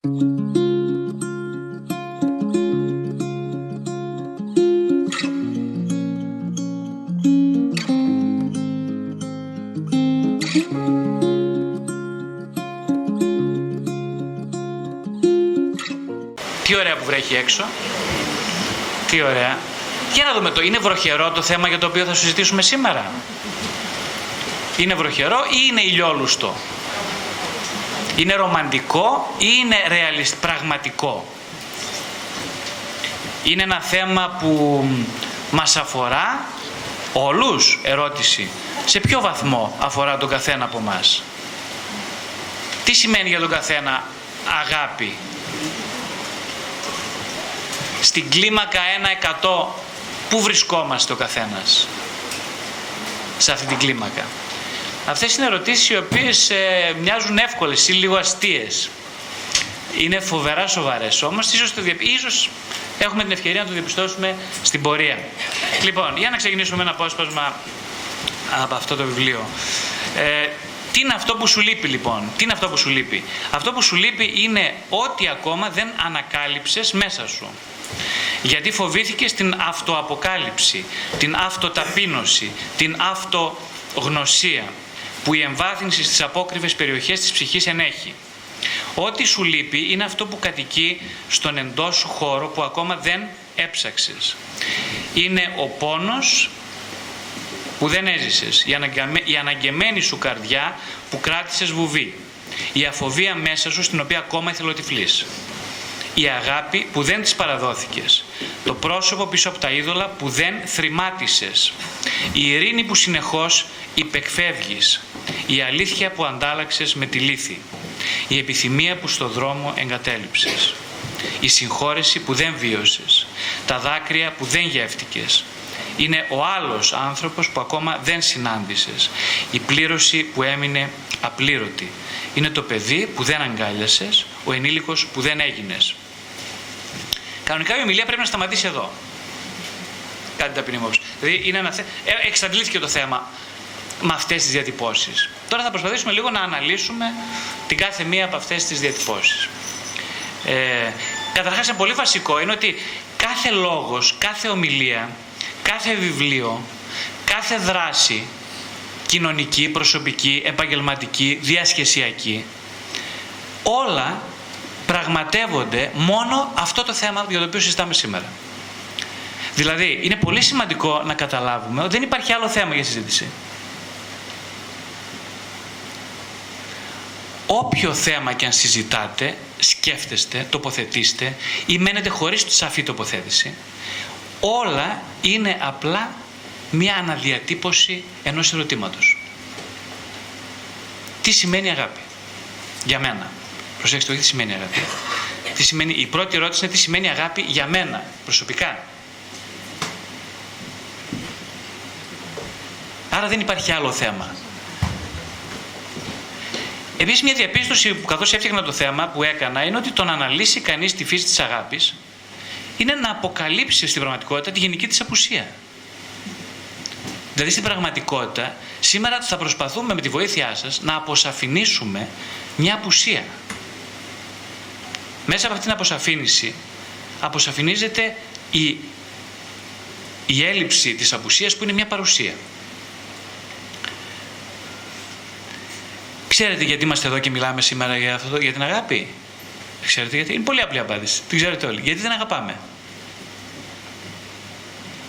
Τι ωραία που βρέχει έξω. Τι ωραία. Για να δούμε το. Είναι βροχερό το θέμα για το οποίο θα συζητήσουμε σήμερα. Είναι βροχερό ή είναι ηλιόλουστο; Είναι ρομαντικό ή είναι ρεαλιστ, πραγματικό; Είναι ένα θέμα που μας αφορά όλους, ερώτηση. Σε ποιο βαθμό αφορά τον καθένα από μας; Τι σημαίνει για τον καθένα αγάπη; Στην κλίμακα 1-100 πού βρισκόμαστε ο καθένας; Σε αυτή την κλίμακα. Αυτές είναι ερωτήσεις οι οποίες ε, μοιάζουν εύκολες ή λίγο αστείες. Είναι φοβερά σοβαρές όμως, ίσως, το, ίσως έχουμε την ευκαιρία να το διαπιστώσουμε στην πορεία. Λοιπόν, για να ξεκινήσουμε ένα απόσπασμα από αυτό το βιβλίο. Ε, τι είναι αυτό που σου λείπει λοιπόν, τι είναι αυτό που σου λείπει; Αυτό που σου λείπει είναι ό,τι ακόμα δεν ανακάλυψες μέσα σου. Γιατί φοβήθηκες την αυτοαποκάλυψη, την αυτοταπείνωση, την αυτογνωσία που η εμβάθυνση στις απόκριβες περιοχές της ψυχής ενέχει. Ό,τι σου λείπει είναι αυτό που κατοικεί στον εντός σου χώρο που ακόμα δεν έψαξες. Είναι ο πόνος που δεν έζησες, η αναγκεμένη σου καρδιά που κράτησες βουβή, η αφοβία μέσα σου στην οποία ακόμα εθελοτυφλείς, η αγάπη που δεν της παραδόθηκες, το πρόσωπο πίσω από τα είδωλα που δεν θρημάτισες, η ειρήνη που συνεχώς υπεκφεύγεις, η αλήθεια που αντάλλαξες με τη λύθη, η επιθυμία που στο δρόμο εγκατέλειψες, η συγχώρεση που δεν βίωσες, τα δάκρυα που δεν γεύτηκες, είναι ο άλλος άνθρωπος που ακόμα δεν συνάντησες, η πλήρωση που έμεινε απλήρωτη, είναι το παιδί που δεν αγκάλιασες, ο ενήλικος που δεν έγινες. Κανονικά η ομιλία πρέπει να σταματήσει εδώ. Κάτι ταπεινή μόψη. Δηλαδή είναι ένα θε... ε, εξαντλήθηκε το θέμα με αυτές τις διατυπώσεις. Τώρα θα προσπαθήσουμε λίγο να αναλύσουμε την κάθε μία από αυτές τις διατυπώσεις. Ε, Καταρχάς, ένα πολύ βασικό είναι ότι κάθε λόγος, κάθε ομιλία, κάθε βιβλίο, κάθε δράση κοινωνική, προσωπική, επαγγελματική, διασχεσιακή, όλα πραγματεύονται μόνο αυτό το θέμα για το οποίο συζητάμε σήμερα. Δηλαδή, είναι πολύ σημαντικό να καταλάβουμε ότι δεν υπάρχει άλλο θέμα για συζήτηση. Όποιο θέμα και αν συζητάτε, σκέφτεστε, τοποθετήστε ή μένετε χωρίς σαφή τοποθέτηση, όλα είναι απλά μια αναδιατύπωση ενός ερωτήματος. Τι σημαίνει αγάπη; Για μένα. Προσέξτε, όχι τι σημαίνει αγάπη. Τι σημαίνει, η πρώτη ερώτηση είναι τι σημαίνει αγάπη για μένα, προσωπικά. Άρα δεν υπάρχει άλλο θέμα. Επίσης, μια διαπίστωση που καθώς έφτιαχνα το θέμα που έκανα είναι ότι το να αναλύσει κανείς τη φύση της αγάπης είναι να αποκαλύψει στην πραγματικότητα τη γενική της απουσία. Δηλαδή στην πραγματικότητα, σήμερα θα προσπαθούμε με τη βοήθειά σας να αποσαφηνίσουμε μια απουσία. Μέσα από αυτήν την αποσαφήνιση αποσαφηνίζεται η, η έλλειψη της απουσίας που είναι μια παρουσία. Ξέρετε γιατί είμαστε εδώ και μιλάμε σήμερα για, αυτό, για την αγάπη; Ξέρετε γιατί; Είναι πολύ απλή απάντηση. Την ξέρετε όλοι. Γιατί δεν αγαπάμε;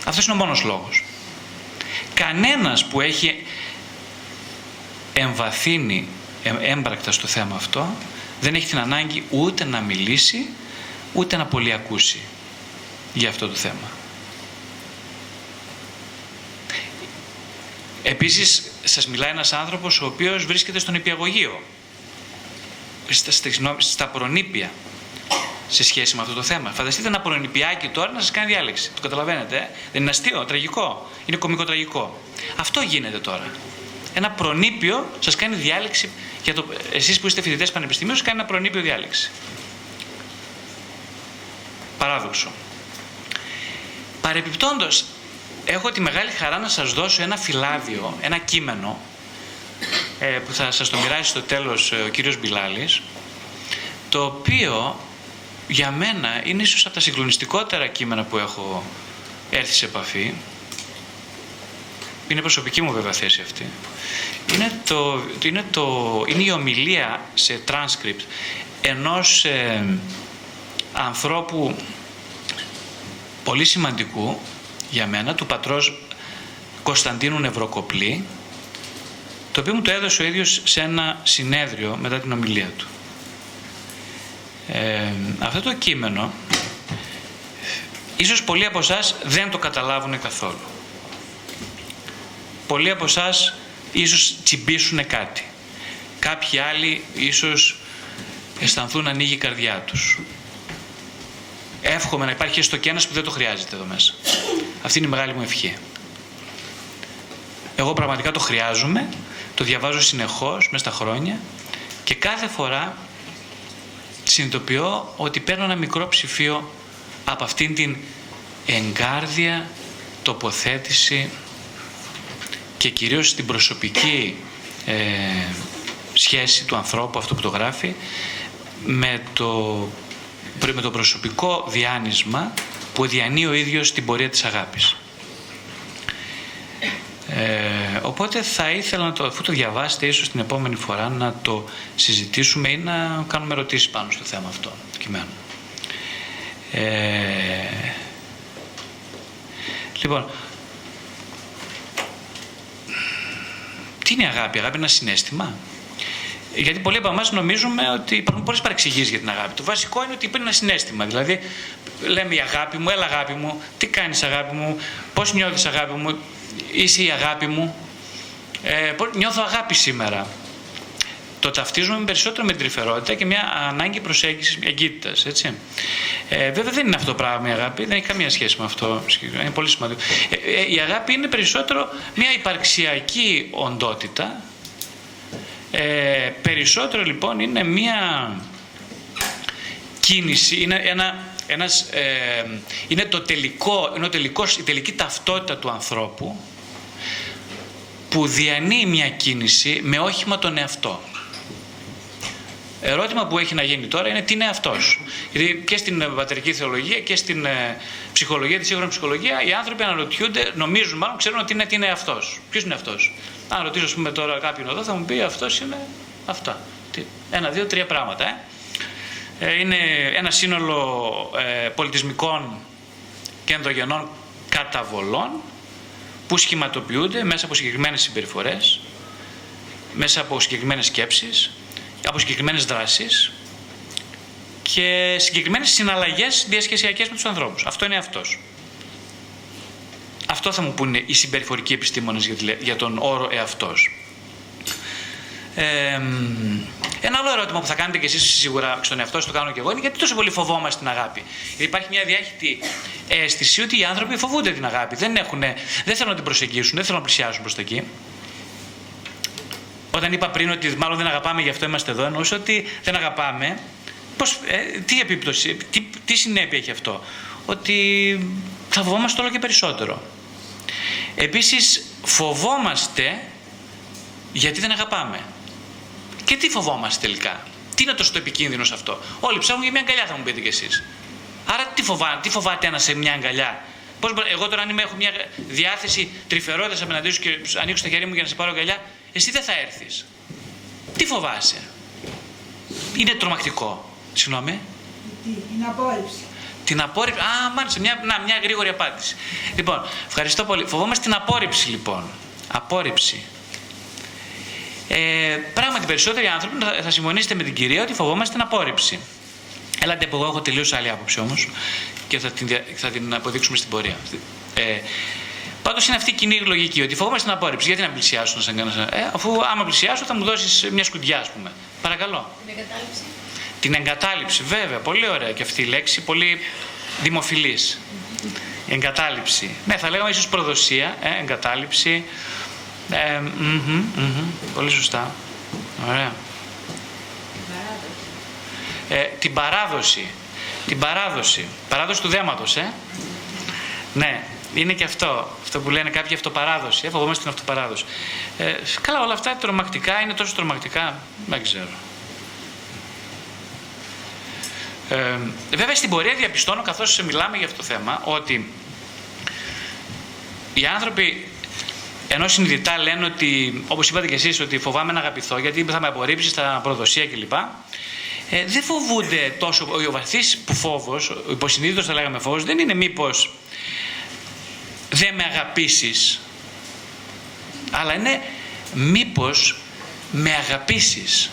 Αυτός είναι ο μόνος λόγος. Κανένας που έχει εμβαθύνει έμπρακτα στο θέμα αυτό δεν έχει την ανάγκη ούτε να μιλήσει ούτε να πολύ ακούσει για αυτό το θέμα. Επίσης σας μιλάει ένας άνθρωπος ο οποίος βρίσκεται στον υπηαγωγείο, στα, στα προνήπια σε σχέση με αυτό το θέμα. Φανταστείτε ένα προνηπιάκι τώρα να σας κάνει διάλεξη. Το καταλαβαίνετε, ε; δεν είναι αστείο, τραγικό. Είναι κομικό τραγικό. Αυτό γίνεται τώρα. Ένα προνήπιο σας κάνει διάλεξη για το, εσείς που είστε φοιτητές πανεπιστημίου, σας κάνει ένα προνήπιο διάλεξη. Παράδοξο. Παρεπιπτόντως, έχω τη μεγάλη χαρά να σας δώσω ένα φυλάδιο, ένα κείμενο ε, που θα σας το μοιράσει στο τέλος ε, ο κύριος Μπιλάλης το οποίο για μένα είναι ίσως από τα συγκλονιστικότερα κείμενα που έχω έρθει σε επαφή. Είναι προσωπική μου βέβαια θέση αυτή. Είναι, το, είναι, το, είναι η ομιλία σε transcript ενός ε, ανθρώπου πολύ σημαντικού για μένα, του πατρός Κωνσταντίνου Νευροκοπλή, το οποίο μου το έδωσε ο ίδιος σε ένα συνέδριο μετά την ομιλία του. Ε, αυτό το κείμενο, ίσως πολλοί από εσάς δεν το καταλάβουν καθόλου. Πολλοί από εσάς ίσως τσιμπήσουν κάτι. Κάποιοι άλλοι ίσως αισθανθούν να ανοίγει η καρδιά τους. Εύχομαι να υπάρχει έστω και ένας που δεν το χρειάζεται εδώ μέσα. Αυτή είναι η μεγάλη μου ευχή. Εγώ πραγματικά το χρειάζομαι, το διαβάζω συνεχώς μέσα στα χρόνια και κάθε φορά συνειδητοποιώ ότι παίρνω ένα μικρό ψηφίο από αυτήν την εγκάρδια τοποθέτηση και κυρίως την προσωπική ε, σχέση του ανθρώπου αυτό που το γράφει με το, με το προσωπικό διάνυσμα που διανύει ο ίδιος την πορεία της αγάπης. Ε, οπότε θα ήθελα να το, αφού το διαβάσετε ίσως την επόμενη φορά να το συζητήσουμε ή να κάνουμε ερωτήσεις πάνω στο θέμα αυτό του κειμένου. Ε, λοιπόν, τι είναι η αγάπη, η αγάπη είναι ένα συνέστημα; Γιατί πολλοί από εμάς νομίζουμε ότι υπάρχουν πολλές παρεξηγήσεις για την αγάπη. Το βασικό είναι ότι υπάρχει ένα συνέστημα. Δηλαδή, λέμε η αγάπη μου, έλα αγάπη μου, τι κάνεις αγάπη μου, πώς νιώθεις αγάπη μου, είσαι η αγάπη μου. Ε, νιώθω αγάπη σήμερα. Το ταυτίζουμε περισσότερο με την τρυφερότητα και μια ανάγκη προσέγγισης εγκύτητας. Ε, βέβαια δεν είναι αυτό το πράγμα η αγάπη, δεν έχει καμία σχέση με αυτό. Είναι πολύ σημαντικό. Ε, ε, η αγάπη είναι περισσότερο μια υπαρξιακή οντότητα. Ε, περισσότερο λοιπόν είναι μια κίνηση, είναι ένα ένας, ε, είναι, το τελικό, είναι ο τελικός, η τελική ταυτότητα του ανθρώπου που διανύει μια κίνηση με όχημα τον εαυτό. Ερώτημα που έχει να γίνει τώρα είναι τι είναι αυτός. Γιατί και στην πατερική θεολογία και στην ε, ψυχολογία, τη σύγχρονη ψυχολογία, οι άνθρωποι αναρωτιούνται, νομίζουν μάλλον, ξέρουν ότι είναι, τι είναι αυτός. Ποιος είναι αυτός. Αν ρωτήσω, ας πούμε, τώρα κάποιον εδώ, θα μου πει αυτός είναι αυτά. Ένα, δύο, τρία πράγματα. Ε. Ε, είναι ένα σύνολο ε, πολιτισμικών και ενδογενών καταβολών που σχηματοποιούνται μέσα από συγκεκριμένες συμπεριφορές, μέσα από συγκεκριμένες σκέψεις, από συγκεκριμένες δράσεις και συγκεκριμένες συναλλαγές διασχεσιακές με τους ανθρώπους. Αυτό είναι αυτός. Αυτό θα μου πούνε οι συμπεριφορικοί επιστήμονες για τον όρο εαυτός. Ε, ένα άλλο ερώτημα που θα κάνετε κι εσείς σίγουρα στον εαυτό σας το κάνω κι εγώ είναι γιατί τόσο πολύ φοβόμαστε την αγάπη. Γιατί υπάρχει μια διάχυτη αίσθηση ότι οι άνθρωποι φοβούνται την αγάπη. Δεν, έχουν, δεν θέλουν να την προσεγγίσουν, δεν θέλουν να πλησιάσουν προς τα εκεί. Όταν είπα πριν ότι μάλλον δεν αγαπάμε, γι' αυτό είμαστε εδώ, εννοούσα ότι δεν αγαπάμε. Πώς, ε, τι επίπτωση, τι, τι συνέπεια έχει αυτό; Ότι θα φοβόμαστε όλο και περισσότερο. Επίσης φοβόμαστε γιατί δεν αγαπάμε. Και τι φοβόμαστε τελικά; Τι είναι τόσο επικίνδυνο σε αυτό; Όλοι ψάχνουν για μια αγκαλιά, θα μου πείτε κι εσείς. Άρα τι, φοβά, τι φοβάται ένα σε μια αγκαλιά; Πώς, εγώ τώρα, αν είμαι, έχω μια διάθεση τρυφερότητας απέναντί σου και ανοίξω τα χέρια μου για να σε πάρω αγκαλιά, εσύ δεν θα έρθεις. Τι φοβάσαι; Είναι τρομακτικό. Συγγνώμη. Την απόρριψη. Την απόρριψη. Α, μάλιστα, μια, να, μια γρήγορη απάντηση. Λοιπόν, ευχαριστώ πολύ. Φοβόμαστε την απόρριψη, λοιπόν. Απόρριψη. Ε, πράγματι, περισσότεροι άνθρωποι θα, θα συμφωνήσετε με την κυρία ότι φοβόμαστε την απόρριψη. Έλατε από εγώ, έχω τελείως άλλη άποψη όμως και θα την, θα την αποδείξουμε στην πορεία. Ε, Πάντως είναι αυτή η κοινή λογική, ότι φοβόμαστε την απόρριψη. Γιατί να πλησιάσω να σε κάνω, ε, αφού άμα πλησιάσω θα μου δώσεις μια σκουντιά, ας πούμε. Παρακαλώ. Την εγκατάλειψη. Την εγκατάλειψη, βέβαια. Πολύ ωραία και αυτή η λέξη, πολύ δημοφιλής. Εγκατάλειψη. Ναι, θα λέγαμε ίσως προδοσία, ε, εγκατάλειψη. Ε, πολύ σωστά. Ωραία. Ε, την παράδοση. Την παράδοση. Παράδοση του δέματος, ε. Ναι, είναι και αυτό. Αυτό που λένε κάποιοι αυτοπαράδοση. Ε, φοβόμαστε την αυτοπαράδοση. Ε, καλά, όλα αυτά τρομακτικά είναι τόσο τρομακτικά. Δεν ξέρω. Ε, βέβαια στην πορεία διαπιστώνω καθώς μιλάμε για αυτό το θέμα ότι οι άνθρωποι ενώ συνειδητά λένε ότι, όπως είπατε και εσείς, ότι φοβάμαι να αγαπηθώ γιατί θα με απορρίψεις στα προδοσία κλπ. Ε, δεν φοβούνται τόσο. Ο βαθύς που φόβος, ο υποσυνείδητος θα λέγαμε φόβος, δεν είναι μήπως δεν με αγαπήσεις, αλλά είναι μήπως με αγαπήσεις.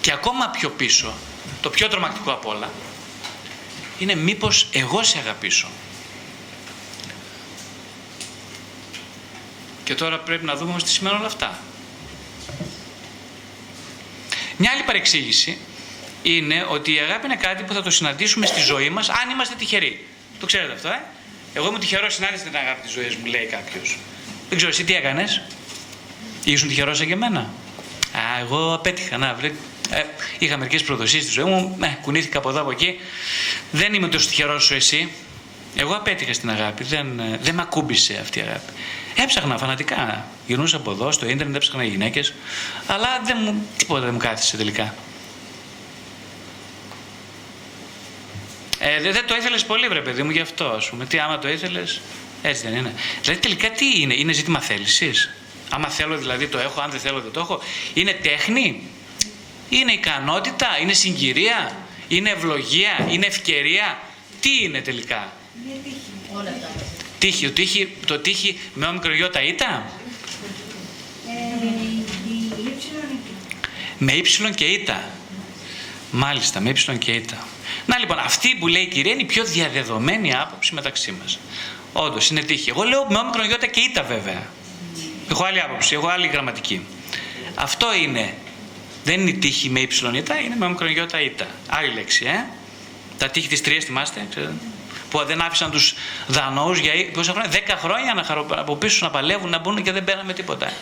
Και ακόμα πιο πίσω, το πιο τρομακτικό απ' όλα, είναι μήπως εγώ σε αγαπήσω. Και τώρα πρέπει να δούμε τι σημαίνουν όλα αυτά. Μια άλλη παρεξήγηση είναι ότι η αγάπη είναι κάτι που θα το συναντήσουμε στη ζωή μας αν είμαστε τυχεροί. Το ξέρετε αυτό, ε; Εγώ είμαι τυχερός συνάντησα την αγάπη της ζωής μου, λέει κάποιος. Δεν ξέρω, εσύ τι έκανες; Ήσουν τυχερός και εμένα; Α, εγώ απέτυχα. Να, βρε, ε, είχα μερικές προδοσίες στη ζωή μου. Ε, κουνήθηκα από εδώ από εκεί. Δεν είμαι τόσο τυχερός όσο εσύ. Εγώ απέτυχα στην αγάπη. Δεν, ε, δεν με ακούμπησε αυτή η αγάπη. Έψαχνα φανατικά. Γυρνούσα από εδώ, στο ίντερνετ, έψαχνα γυναίκες. Αλλά δεν μου, τίποτα δεν μου κάθισε τελικά. Ε, δεν το ήθελες πολύ, βρε παιδί μου, γι' αυτό ας πούμε. Τι άμα το ήθελες, έτσι δεν είναι. Δηλαδή τελικά τι είναι, είναι ζήτημα θέλησης; Άμα θέλω δηλαδή το έχω, αν δεν θέλω δεν το έχω. Είναι τέχνη, είναι ικανότητα, είναι συγκυρία, είναι ευλογία, είναι ευκαιρία; Τι είναι τελικά; Είναι τύχη. Όλα αυτά. Τύχη, το τύχη, το τύχη με όμικρο γιώτα ήτα. Ε, η ύψιλον Με ύψιλον και ήτα. Μάλιστα, με ύψιλον και ήτα. Να λοιπόν, αυτή που λέει η κυρία είναι η πιο διαδεδομένη άποψη μεταξύ μας. Όντως, είναι τύχη. Εγώ λέω με όμικρον γιώτα και ήτα βέβαια. Έχω άλλη άποψη, έχω άλλη γραμματική. Αυτό είναι. Δεν είναι η τύχη με ύψιλον ήτα, είναι με όμικρον γιώτα ήτα. Άλλη λέξη, ε. Τα τύχη της τρίας θυμάστε, ξέρετε. Που δεν άφησαν τους Δανόους για πόσα χρόνια, 10 χρόνια να χαρο... από πίσω να παλεύουν, να μπουν και δεν πέραμε τίποτα.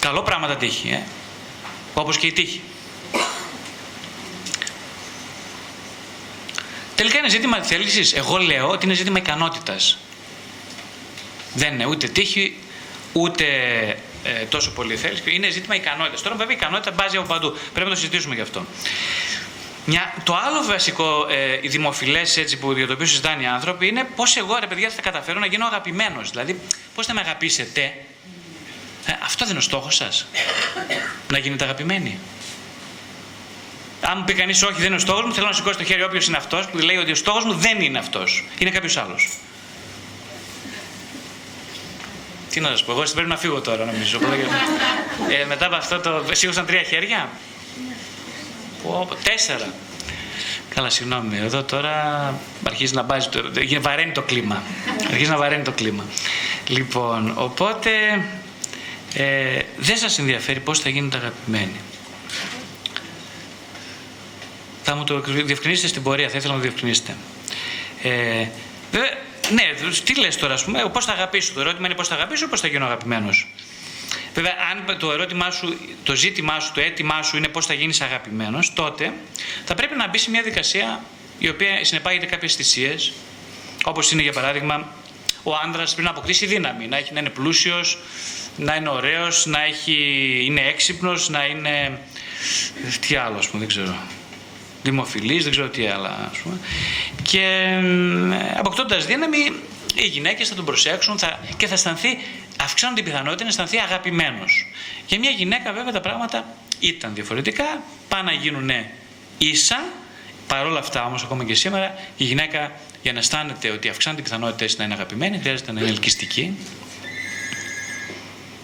Καλό πράγμα τα τύχη, ε. Όπως και η τύχη. Τελικά είναι ζήτημα θέλησης. Εγώ λέω ότι είναι ζήτημα ικανότητας. Δεν είναι ούτε τύχη, ούτε ε, τόσο πολύ θέληση. Είναι ζήτημα ικανότητας. Τώρα βέβαια η ικανότητα μπάζει από παντού. Πρέπει να το συζητήσουμε γι' αυτό. Μια, το άλλο βασικό ε, δημοφιλές που για το οποίο συζητάνε οι άνθρωποι είναι πώς εγώ ρε παιδιά θα καταφέρω να γίνω αγαπημένος. Δηλαδή, πώς θα με αγαπήσετε; Ε, αυτό δεν είναι ο στόχος σας. να γίνετε αγαπημένοι. Αν μου πει κανείς όχι, δεν είναι ο στόχος μου, θέλω να σηκώσει το χέρι όποιος είναι αυτός που λέει ότι ο στόχος μου δεν είναι αυτός. Είναι κάποιος άλλος. Τι να σας πω, εγώ πρέπει να φύγω τώρα νομίζω. ε, μετά από αυτό το. Σήκωσαν τρία χέρια. Πω, τέσσερα. Καλά, συγγνώμη. Εδώ τώρα αρχίζει να μπάζει το. Βαραίνει το κλίμα. Αρχίζει να βαραίνει το κλίμα. Λοιπόν, οπότε ε, δεν σας ενδιαφέρει πώς θα γίνετε αγαπημένοι. Θα μου το διευκρινίσετε στην πορεία, θα ήθελα να το διευκρινίσετε. Ε, βέβαια, ναι, τι λες τώρα, ας πούμε, πώς θα αγαπήσω. Το ερώτημα είναι πώς θα αγαπήσω, πώς θα γίνω αγαπημένος; Βέβαια, αν το ερώτημά σου, το ζήτημά σου, το αίτημά σου είναι πώς θα γίνεις αγαπημένος, τότε θα πρέπει να μπει σε μια δικασία η οποία συνεπάγεται κάποιες θυσίες, όπως είναι για παράδειγμα ο άντρα πρέπει να αποκτήσει δύναμη, να, έχει, να είναι πλούσιος, να είναι ωραίος, να έχει, είναι έξυπνος, να είναι... Τι άλλο, ας πούμε, δεν ξέρω. Δημοφιλής, δεν ξέρω τι άλλα, ας πούμε. Και αποκτώντας δύναμη, οι γυναίκες θα τον προσέξουν θα, και θα αισθανθεί, αυξάνουν την πιθανότητα να αισθανθεί αγαπημένος. Για μια γυναίκα βέβαια τα πράγματα ήταν διαφορετικά, πάνε να γίνουν ίσα, παρόλα αυτά όμως ακόμα και σήμερα η γυναίκα για να αισθάνεται ότι αυξάνεται την πιθανότητα να είναι αγαπημένη χρειάζεται να είναι ελκυστική,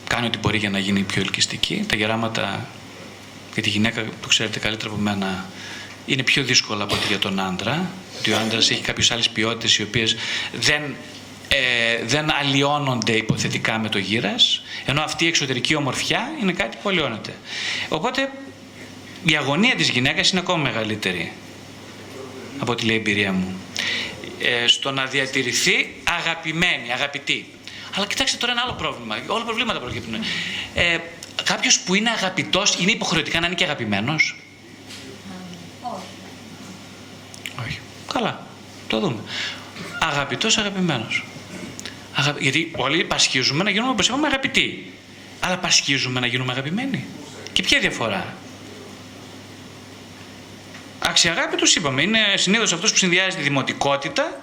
κάνει ό,τι μπορεί για να γίνει πιο ελκυστική. Τα γεράματα για τη γυναίκα, το ξέρετε καλύτερα από μένα, είναι πιο δύσκολα από ότι για τον άντρα. Ότι ο άντρας έχει κάποιες άλλες ποιότητες οι οποίες δεν, ε, δεν αλλοιώνονται υποθετικά με το γύρας, ενώ αυτή η εξωτερική ομορφιά είναι κάτι που αλλοιώνεται. Οπότε η αγωνία της γυναίκας είναι ακόμα μεγαλύτερη από ό,τι λέει η εμπειρία μου. Ε, στο να διατηρηθεί αγαπημένη, αγαπητή. Αλλά κοιτάξτε τώρα ένα άλλο πρόβλημα. Όλα προβλήματα προκύπτουν. Ε, Κάποιος που είναι αγαπητός είναι υποχρεωτικά να είναι και αγαπημένος; Όχι. Όχι. Καλά. Το δούμε. Αγαπητός, αγαπημένος. Γιατί όλοι πασχίζουμε να γίνουμε, όπως είπαμε, αγαπητοί. Αλλά πασχίζουμε να γίνουμε αγαπημένοι. Και ποια διαφορά; Αξιαγάπη τους είπαμε, είναι συνήθως αυτός που συνδυάζει τη δημοτικότητα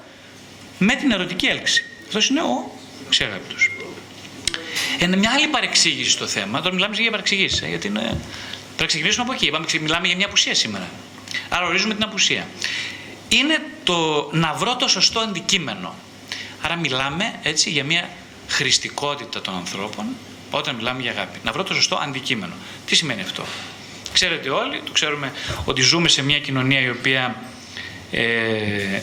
με την ερωτική έλξη. Αυτός είναι ο αξιαγάπητος. Είναι μια άλλη παρεξήγηση στο θέμα, τώρα μιλάμε για παρεξηγήσεις, ε, γιατί είναι... Θα ξεκινήσουμε από εκεί. Είπαμε, μιλάμε για μια απουσία σήμερα. Άρα ορίζουμε την απουσία. Είναι το να βρω το σωστό αντικείμενο. Άρα μιλάμε έτσι για μια χρηστικότητα των ανθρώπων όταν μιλάμε για αγάπη. Να βρω το σωστό αντικείμενο. Τι σημαίνει αυτό; Ξέρετε όλοι, το ξέρουμε ότι ζούμε σε μια κοινωνία η οποία ε,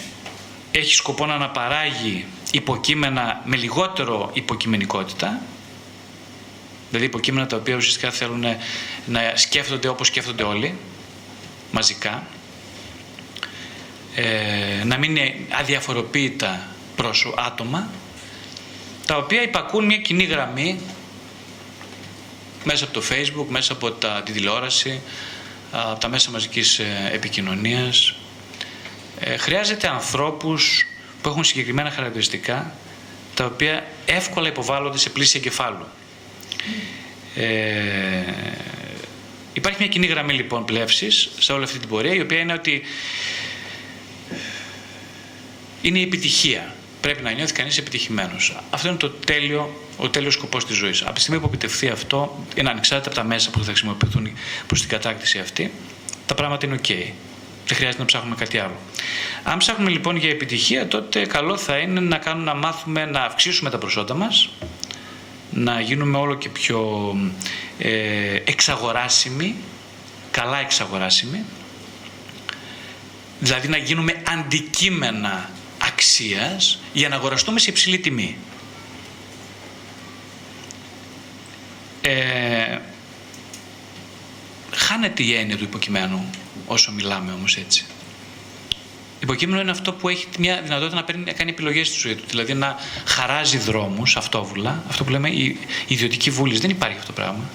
έχει σκοπό να αναπαράγει υποκείμενα με λιγότερο υποκειμενικότητα, δηλαδή υποκείμενα τα οποία ουσιαστικά θέλουν να σκέφτονται όπως σκέφτονται όλοι, μαζικά, ε, να μην είναι αδιαφοροποίητα πρόσω άτομα, τα οποία υπακούν μια κοινή γραμμή μέσα από το facebook, μέσα από τα, τη τηλεόραση, από τα μέσα μαζικής ε, επικοινωνίας. Ε, χρειάζεται ανθρώπους που έχουν συγκεκριμένα χαρακτηριστικά, τα οποία εύκολα υποβάλλονται σε πλήση εγκεφάλου. Ε, υπάρχει μια κοινή γραμμή λοιπόν πλεύσης σε όλη αυτή την πορεία, η οποία είναι ότι είναι η επιτυχία. Πρέπει να νιώθει κανείς επιτυχημένος. Αυτό είναι το τέλειο, ο τέλειος σκοπός της ζωής. Από τη στιγμή που επιτευχθεί αυτό, είναι ανεξάρτητα από τα μέσα που θα χρησιμοποιηθούν προς την κατάκτηση αυτή, τα πράγματα είναι ok. Δεν χρειάζεται να ψάχνουμε κάτι άλλο. Αν ψάχνουμε λοιπόν για επιτυχία, τότε καλό θα είναι να κάνουμε να μάθουμε να αυξήσουμε τα προσόντα μας, να γίνουμε όλο και πιο ε, εξαγοράσιμοι, καλά εξαγοράσιμοι, δηλαδή να γίνουμε αντικείμενα αξίας για να αγοραστούμε σε υψηλή τιμή. Ε, χάνεται η έννοια του υποκειμένου όσο μιλάμε όμως έτσι. Υποκείμενο είναι αυτό που έχει μια δυνατότητα να, παίρνει, να κάνει επιλογές στη ζωή του. Δηλαδή να χαράζει δρόμους αυτόβουλα. Αυτό που λέμε η ιδιωτική βούληση. Δεν υπάρχει αυτό το πράγμα.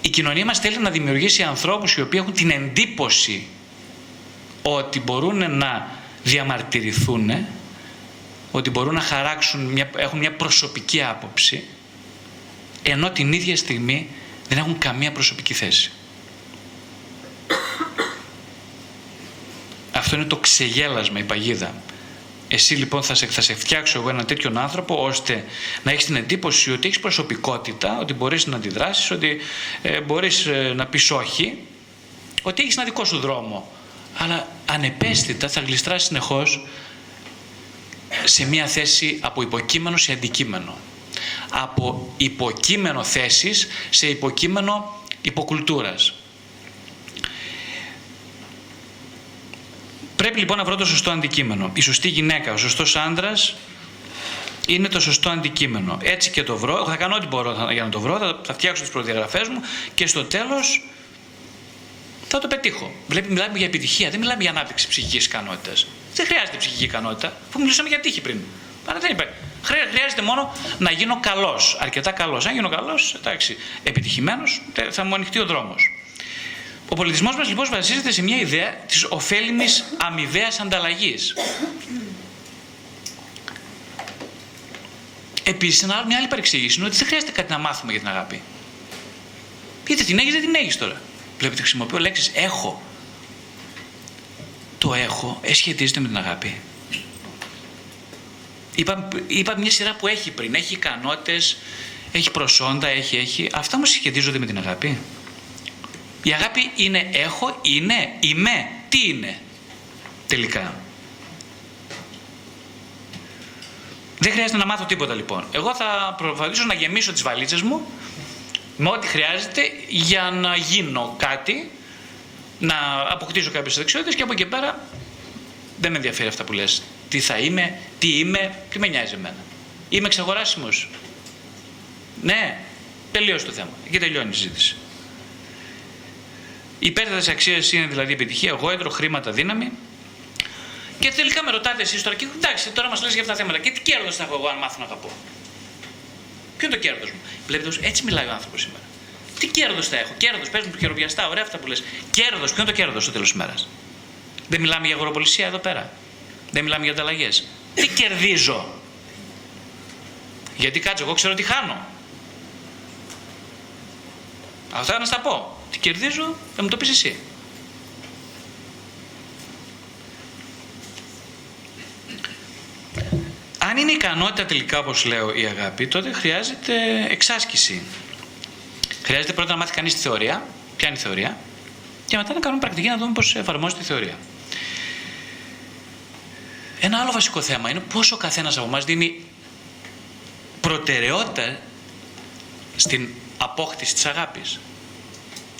Η κοινωνία μας θέλει να δημιουργήσει ανθρώπους οι οποίοι έχουν την εντύπωση ότι μπορούν να διαμαρτυρηθούν, ότι μπορούν να χαράξουν, μια, έχουν μια προσωπική άποψη, ενώ την ίδια στιγμή δεν έχουν καμία προσωπική θέση. Αυτό είναι το ξεγέλασμα, η παγίδα. Εσύ λοιπόν θα σε, θα σε φτιάξω εγώ έναν τέτοιον άνθρωπο ώστε να έχεις την εντύπωση ότι έχεις προσωπικότητα, ότι μπορείς να αντιδράσεις, ότι ε, μπορείς ε, να πεις όχι, ότι έχεις ένα δικό σου δρόμο. Αλλά ανεπαίσθητα θα γλιστράσει συνεχώς σε μια θέση από υποκείμενο σε αντικείμενο. Από υποκείμενο θέσης σε υποκείμενο υποκουλτούρας. Πρέπει λοιπόν να βρω το σωστό αντικείμενο. Η σωστή γυναίκα, ο σωστός άντρας είναι το σωστό αντικείμενο. Έτσι και το βρω. Θα κάνω ό,τι μπορώ για να το βρω, θα, φτιάξω τις προδιαγραφές μου και στο τέλος θα το πετύχω. Βλέπει, μιλάμε για επιτυχία, δεν μιλάμε για ανάπτυξη ψυχικής ικανότητας. Δεν χρειάζεται ψυχική ικανότητα, που μιλήσαμε για τύχη πριν. Άρα δεν είπε. Χρειάζεται μόνο να γίνω καλός, αρκετά καλός. Αν γίνω καλός, εντάξει, επιτυχημένος, θα μου ανοιχτεί ο δρόμος. Ο πολιτισμός μας λοιπόν βασίζεται σε μια ιδέα της ωφέλιμης αμοιβαίας ανταλλαγής. Επίσης, μια άλλη παρεξήγηση είναι ότι δεν χρειάζεται κάτι να μάθουμε για την αγάπη. Είτε την έχεις, δεν την έχεις τώρα. Βλέπετε, χρησιμοποιώ λέξεις έχω. Το έχω σχετίζεται με την αγάπη. Είπα, είπα μια σειρά που έχει πριν. Έχει ικανότητες, έχει προσόντα, έχει, έχει. Αυτά μου σχετίζονται με την αγάπη. Η αγάπη είναι έχω, είναι, είμαι. Τι είναι τελικά. Δεν χρειάζεται να μάθω τίποτα λοιπόν. Εγώ θα προσπαθήσω να γεμίσω τις βαλίτσες μου με ό,τι χρειάζεται για να γίνω κάτι, να αποκτήσω κάποιες δεξιότητες και από εκεί πέρα δεν με ενδιαφέρει αυτά που λες. Τι θα είμαι, τι είμαι, τι με νοιάζει εμένα. Είμαι εξαγοράσιμος. Ναι, τελείωσε το θέμα. Εκεί τελειώνει η συζήτηση. Οι υπέρτατες αξίες είναι δηλαδή επιτυχία, εγώεδρο, χρήματα, δύναμη. Και τελικά με ρωτάτε εσείς τώρα, και εντάξει, τώρα μας λες για αυτά τα θέματα. Και τι κέρδος θα έχω εγώ αν μάθω να αγαπώ. Ποιο είναι το κέρδος μου; Βλέπετε, έτσι μιλάει ο άνθρωπος σήμερα. Τι κέρδος θα έχω; Κέρδος, παίζουν του χειροβιαστά, ωραία αυτά που λες. Κέρδος, ποιο είναι το κέρδος στο τέλος της μέρας; Δεν μιλάμε για αγοροπολισία εδώ πέρα. Δεν μιλάμε για ανταλλαγές. Τι κερδίζω; Γιατί κάτσε, εγώ ξέρω τι χάνω. Αυτά να στα πω. Τι κερδίζω, θα μου το πεις εσύ. Αν είναι ικανότητα τελικά, όπως λέω, η αγάπη, τότε χρειάζεται εξάσκηση. Χρειάζεται πρώτα να μάθει κανείς τη θεωρία, ποια είναι η θεωρία, και μετά να κάνουμε πρακτική να δούμε πώς εφαρμόζεται η θεωρία. Ένα άλλο βασικό θέμα είναι πόσο ο καθένας από εμάς δίνει προτεραιότητα στην απόκτηση της αγάπης.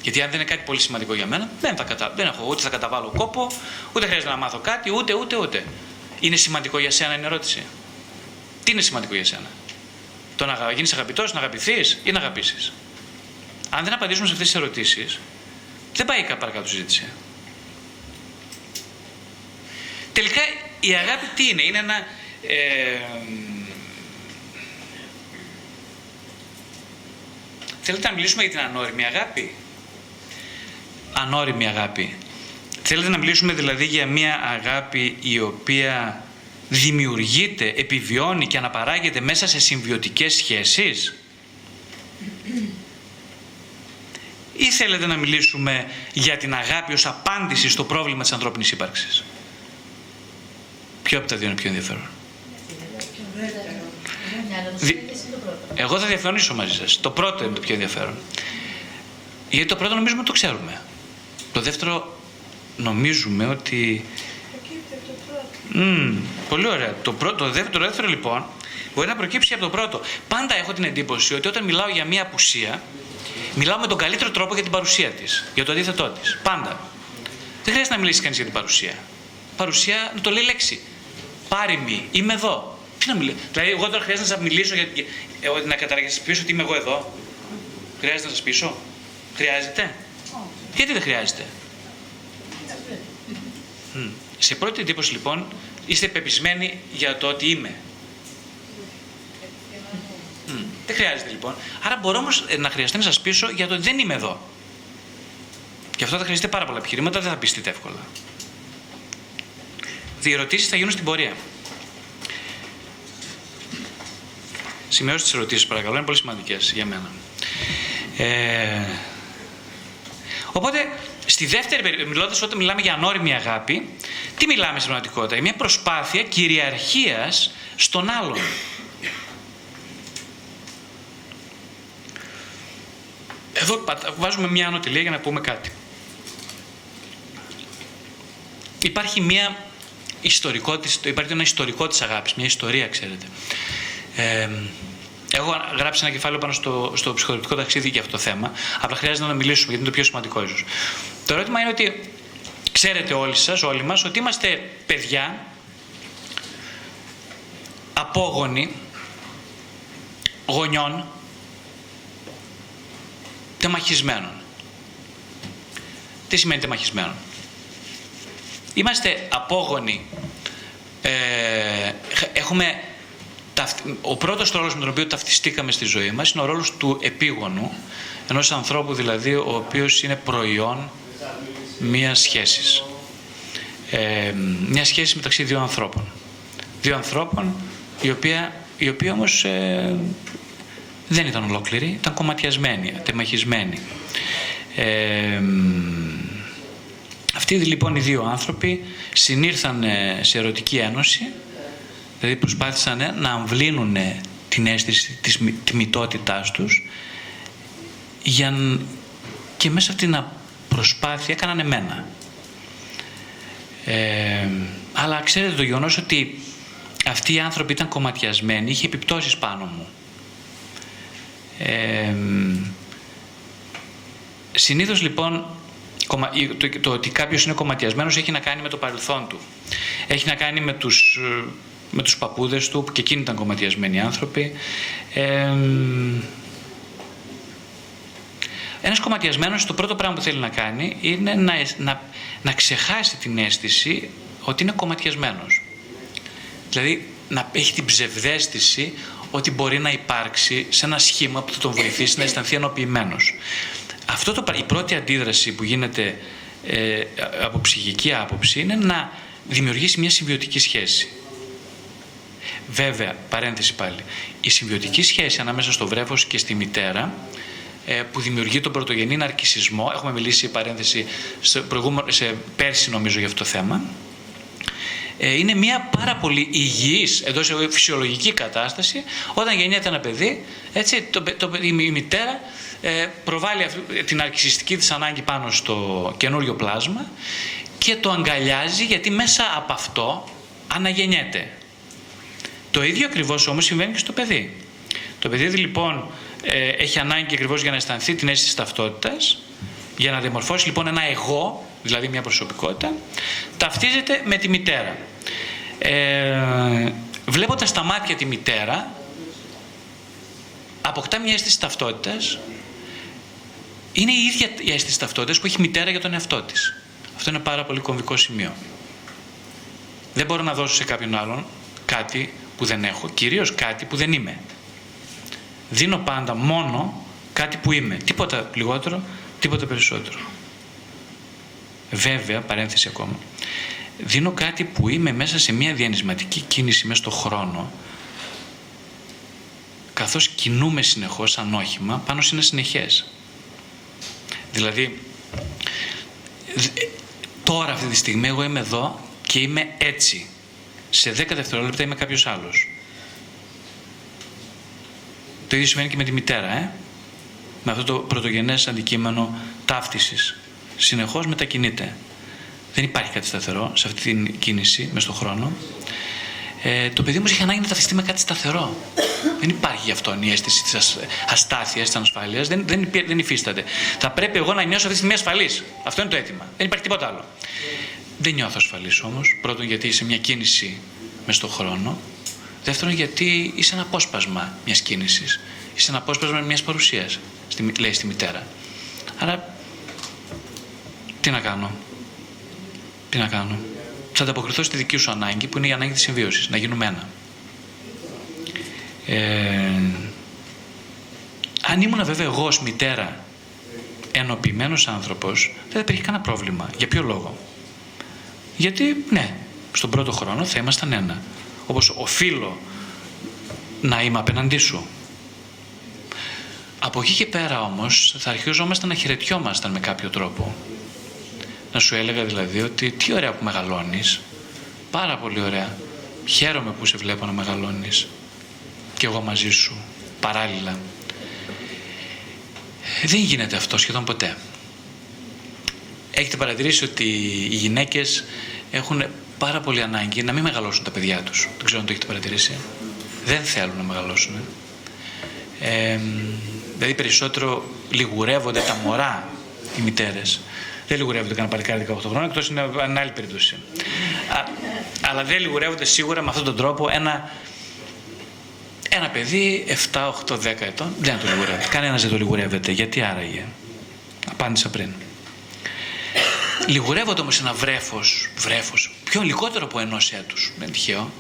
Γιατί αν δεν είναι κάτι πολύ σημαντικό για μένα, δεν, θα κατα... δεν έχω ούτε θα καταβάλω κόπο, ούτε χρειάζεται να μάθω κάτι, ούτε, ούτε, ούτε. Είναι σημαντικό για σένα, είναι ερώτηση. Τι είναι σημαντικό για σένα; Το να γίνεις αγαπητός, να αγαπηθείς ή να αγαπήσεις; Αν δεν απαντήσουμε σε αυτές τις ερωτήσεις, δεν πάει παρακάτω συζήτηση. Τελικά η αγάπη τι είναι, είναι ένα. Ε, θέλετε να μιλήσουμε για την ανώριμη αγάπη; Ανώριμη αγάπη. Θέλετε να μιλήσουμε δηλαδή για μια αγάπη η οποία δημιουργείται, επιβιώνει και αναπαράγεται μέσα σε συμβιωτικές σχέσεις; Ή θέλετε να μιλήσουμε για την αγάπη ως απάντηση στο πρόβλημα της ανθρώπινης ύπαρξης; Ποιο από τα δύο είναι πιο ενδιαφέρον; Εγώ θα διαφωνήσω μαζί σας. Το πρώτο είναι το πιο ενδιαφέρον. Γιατί το πρώτο νομίζουμε ότι το ξέρουμε. Το δεύτερο νομίζουμε ότι Mm, πολύ ωραία. Το, πρώτο, το, δεύτερο, το δεύτερο λοιπόν μπορεί να προκύψει από το πρώτο. Πάντα έχω την εντύπωση ότι όταν μιλάω για μία απουσία, μιλάω με τον καλύτερο τρόπο για την παρουσία της. Για το αντίθετό της. Πάντα. Δεν χρειάζεται να μιλήσει κανείς για την παρουσία. Παρουσία να το λέει λέξη. Πάρει μη, είμαι εδώ. Τι να μιλήσω; Δηλαδή, εγώ τώρα χρειάζεται να σας μιλήσω για, για, να καταργήσω ότι είμαι εγώ εδώ. Χρειάζεται να σας πείσω; Χρειάζεται; Γιατί δεν χρειάζεται; Mm. Σε πρώτη εντύπωση λοιπόν είστε πεπισμένοι για το ότι είμαι. Mm. Δεν χρειάζεται λοιπόν. Άρα μπορώ όμως ε, να χρειαστεί να σας πείσω για το ότι δεν είμαι εδώ. Και αυτό θα χρειαστεί πάρα πολλά επιχειρήματα, δεν θα πιστείτε εύκολα. Διερωτήσει θα γίνουν στην πορεία. Σημειώστε τις ερωτήσεις, παρακαλώ, είναι πολύ σημαντικές για μένα. Ε, οπότε Στη δεύτερη περίπτωση, μιλώντας όταν μιλάμε για ανώριμη αγάπη, τι μιλάμε στην πραγματικότητα, μια προσπάθεια κυριαρχίας στον άλλον. Εδώ βάζουμε μια ανωτηλία για να πούμε κάτι. Υπάρχει μια ιστορικότητα, υπάρχει ένα ιστορικό της αγάπης, μια ιστορία ξέρετε. Ε, Έχω γράψει ένα κεφάλαιο πάνω στο, στο ψυχολογικό ταξίδι για αυτό το θέμα. Απλά χρειάζεται να μιλήσουμε γιατί είναι το πιο σημαντικό ίσως. Το ερώτημα είναι ότι ξέρετε όλοι σας, όλοι μας, ότι είμαστε παιδιά απόγονοι γονιών τεμαχισμένων. Τι σημαίνει τεμαχισμένων; Είμαστε απόγονοι, ε, έχουμε ο πρώτος ρόλος με τον οποίο ταυτιστήκαμε στη ζωή μας είναι ο ρόλος του επίγονου, ενός ανθρώπου δηλαδή ο οποίος είναι προϊόν μίας σχέσης. Ε, μια σχέση μεταξύ δύο ανθρώπων. Δύο ανθρώπων οι, οποία, οι οποίοι όμως ε, δεν ήταν ολόκληροι, ήταν κομματιασμένοι, ατεμαχισμένοι. Ε, αυτοί λοιπόν οι δύο άνθρωποι συνήρθαν σε ερωτική ένωση Δηλαδή προσπάθησαν να αμβλύνουν την αίσθηση της τιμητότητάς τους για... και μέσα αυτήν την προσπάθεια έκαναν εμένα. Ε, αλλά ξέρετε το γεγονός ότι αυτοί οι άνθρωποι ήταν κομματιασμένοι, είχε επιπτώσεις πάνω μου. Ε, συνήθως λοιπόν το, το ότι κάποιος είναι κομματιασμένος έχει να κάνει με το παρελθόν του. Έχει να κάνει με τους με τους παππούδες του, που και εκείνοι ήταν κομματιασμένοι άνθρωποι. Ε, ένας κομματιασμένος το πρώτο πράγμα που θέλει να κάνει είναι να, να, να ξεχάσει την αίσθηση ότι είναι κομματιασμένος. Δηλαδή να έχει την ψευδέστηση ότι μπορεί να υπάρξει σε ένα σχήμα που θα τον βοηθήσει να αισθανθεί ενοποιημένος. Αυτό το, η πρώτη αντίδραση που γίνεται ε, από ψυχική άποψη είναι να δημιουργήσει μια συμβιωτική σχέση. Βέβαια, παρένθεση πάλι, η συμβιωτική σχέση ανάμεσα στο βρέφος και στη μητέρα ε, που δημιουργεί τον πρωτογενή ναρκισισμό. Έχουμε μιλήσει παρένθεση σε, προηγούμενο, σε πέρσι νομίζω για αυτό το θέμα. Ε, είναι μια πάρα πολύ υγιής, εντός φυσιολογική κατάσταση, όταν γεννιέται ένα παιδί, έτσι, το, το, η μητέρα ε, προβάλλει την αρκισιστική της ανάγκη πάνω στο καινούριο πλάσμα και το αγκαλιάζει γιατί μέσα από αυτό αναγεννιέται. Το ίδιο ακριβώς όμως συμβαίνει και στο παιδί. Το παιδί λοιπόν ε, έχει ανάγκη ακριβώς για να αισθανθεί την αίσθηση ταυτότητας, για να διαμορφώσει λοιπόν ένα εγώ, δηλαδή μια προσωπικότητα, ταυτίζεται με τη μητέρα. Ε, βλέποντας τα μάτια τη μητέρα, αποκτά μια αίσθηση ταυτότητας, είναι η ίδια η αίσθηση ταυτότητας που έχει η μητέρα για τον εαυτό της. Αυτό είναι πάρα πολύ κομβικό σημείο. Δεν μπορώ να δώσω σε κάποιον άλλον κάτι που δεν έχω, κυρίως κάτι που δεν είμαι. Δίνω πάντα μόνο κάτι που είμαι. Τίποτα λιγότερο, τίποτα περισσότερο. Βέβαια, παρένθεση ακόμα, δίνω κάτι που είμαι μέσα σε μια διανυσματική κίνηση μέσα στο χρόνο, καθώς κινούμε συνεχώς σαν όχημα πάνω σε ένα συνεχές. Δηλαδή, τώρα αυτή τη στιγμή εγώ είμαι εδώ και είμαι έτσι. Σε 10 δευτερόλεπτα είμαι κάποιος άλλος. Το ίδιο σημαίνει και με τη μητέρα, ε; με αυτό το πρωτογενές αντικείμενο ταύτισης. Συνεχώς μετακινείται. Δεν υπάρχει κάτι σταθερό σε αυτή την κίνηση, μες στον χρόνο. Ε, το παιδί μου έχει ανάγκη να ταυτιστεί με κάτι σταθερό. δεν υπάρχει γι' αυτό η αίσθηση της αστάθειας, της ανασφάλειας. Δεν, δεν, δεν υφίσταται. Θα πρέπει εγώ να νιώσω αυτή τη στιγμή ασφαλής. Αυτό είναι το αίτημα. Δεν υπάρχει τίποτα άλλο. Δεν νιώθω ασφαλής όμως. Πρώτον, γιατί είσαι μια κίνηση μες στον χρόνο. Δεύτερον, γιατί είσαι ένα απόσπασμα μιας κίνησης. Είσαι ένα απόσπασμα μιας παρουσίας, λέει στη μητέρα. Άρα, τι να κάνω; Τι να κάνω; Θα ανταποκριθώ στη δική σου ανάγκη, που είναι η ανάγκη της συμβίωσης, να γίνουμε ένα. Ε, αν ήμουν βέβαια εγώ ως μητέρα ενοποιημένος άνθρωπος, δεν θα υπήρχε κανένα πρόβλημα. Για ποιο λόγο; Γιατί, ναι, στον πρώτο χρόνο θα ήμασταν ένα. Όπως οφείλω να είμαι απέναντί σου. Από εκεί και πέρα όμως θα αρχίζομαστε να χαιρετιόμασταν με κάποιο τρόπο. Να σου έλεγα δηλαδή ότι τι ωραία που μεγαλώνεις. Πάρα πολύ ωραία. Χαίρομαι που σε βλέπω να μεγαλώνεις. Και εγώ μαζί σου. Παράλληλα. Δεν γίνεται αυτό σχεδόν ποτέ. Έχετε παρατηρήσει ότι οι γυναίκες έχουν πάρα πολύ ανάγκη να μην μεγαλώσουν τα παιδιά τους. Δεν ξέρω αν το έχετε παρατηρήσει. Δεν θέλουν να μεγαλώσουν. Ε, δηλαδή περισσότερο λιγουρεύονται τα μωρά οι μητέρες δεν λιγουρεύονται κανένα παλικάρι 18 χρόνια, εκτός είναι μια άλλη περίπτωση. Α, αλλά δεν λιγουρεύονται σίγουρα με αυτόν τον τρόπο ένα, ένα παιδί 7, 8, 10 ετών. Δεν το λιγουρεύεται. Κανένας δεν το λιγουρεύεται. Γιατί άραγε; Απάντησα πριν. Λιγουρεύονται όμως ένα βρέφος, βρέφος, πιο λιγότερο από ενό έτου. Δεν τυχαίο.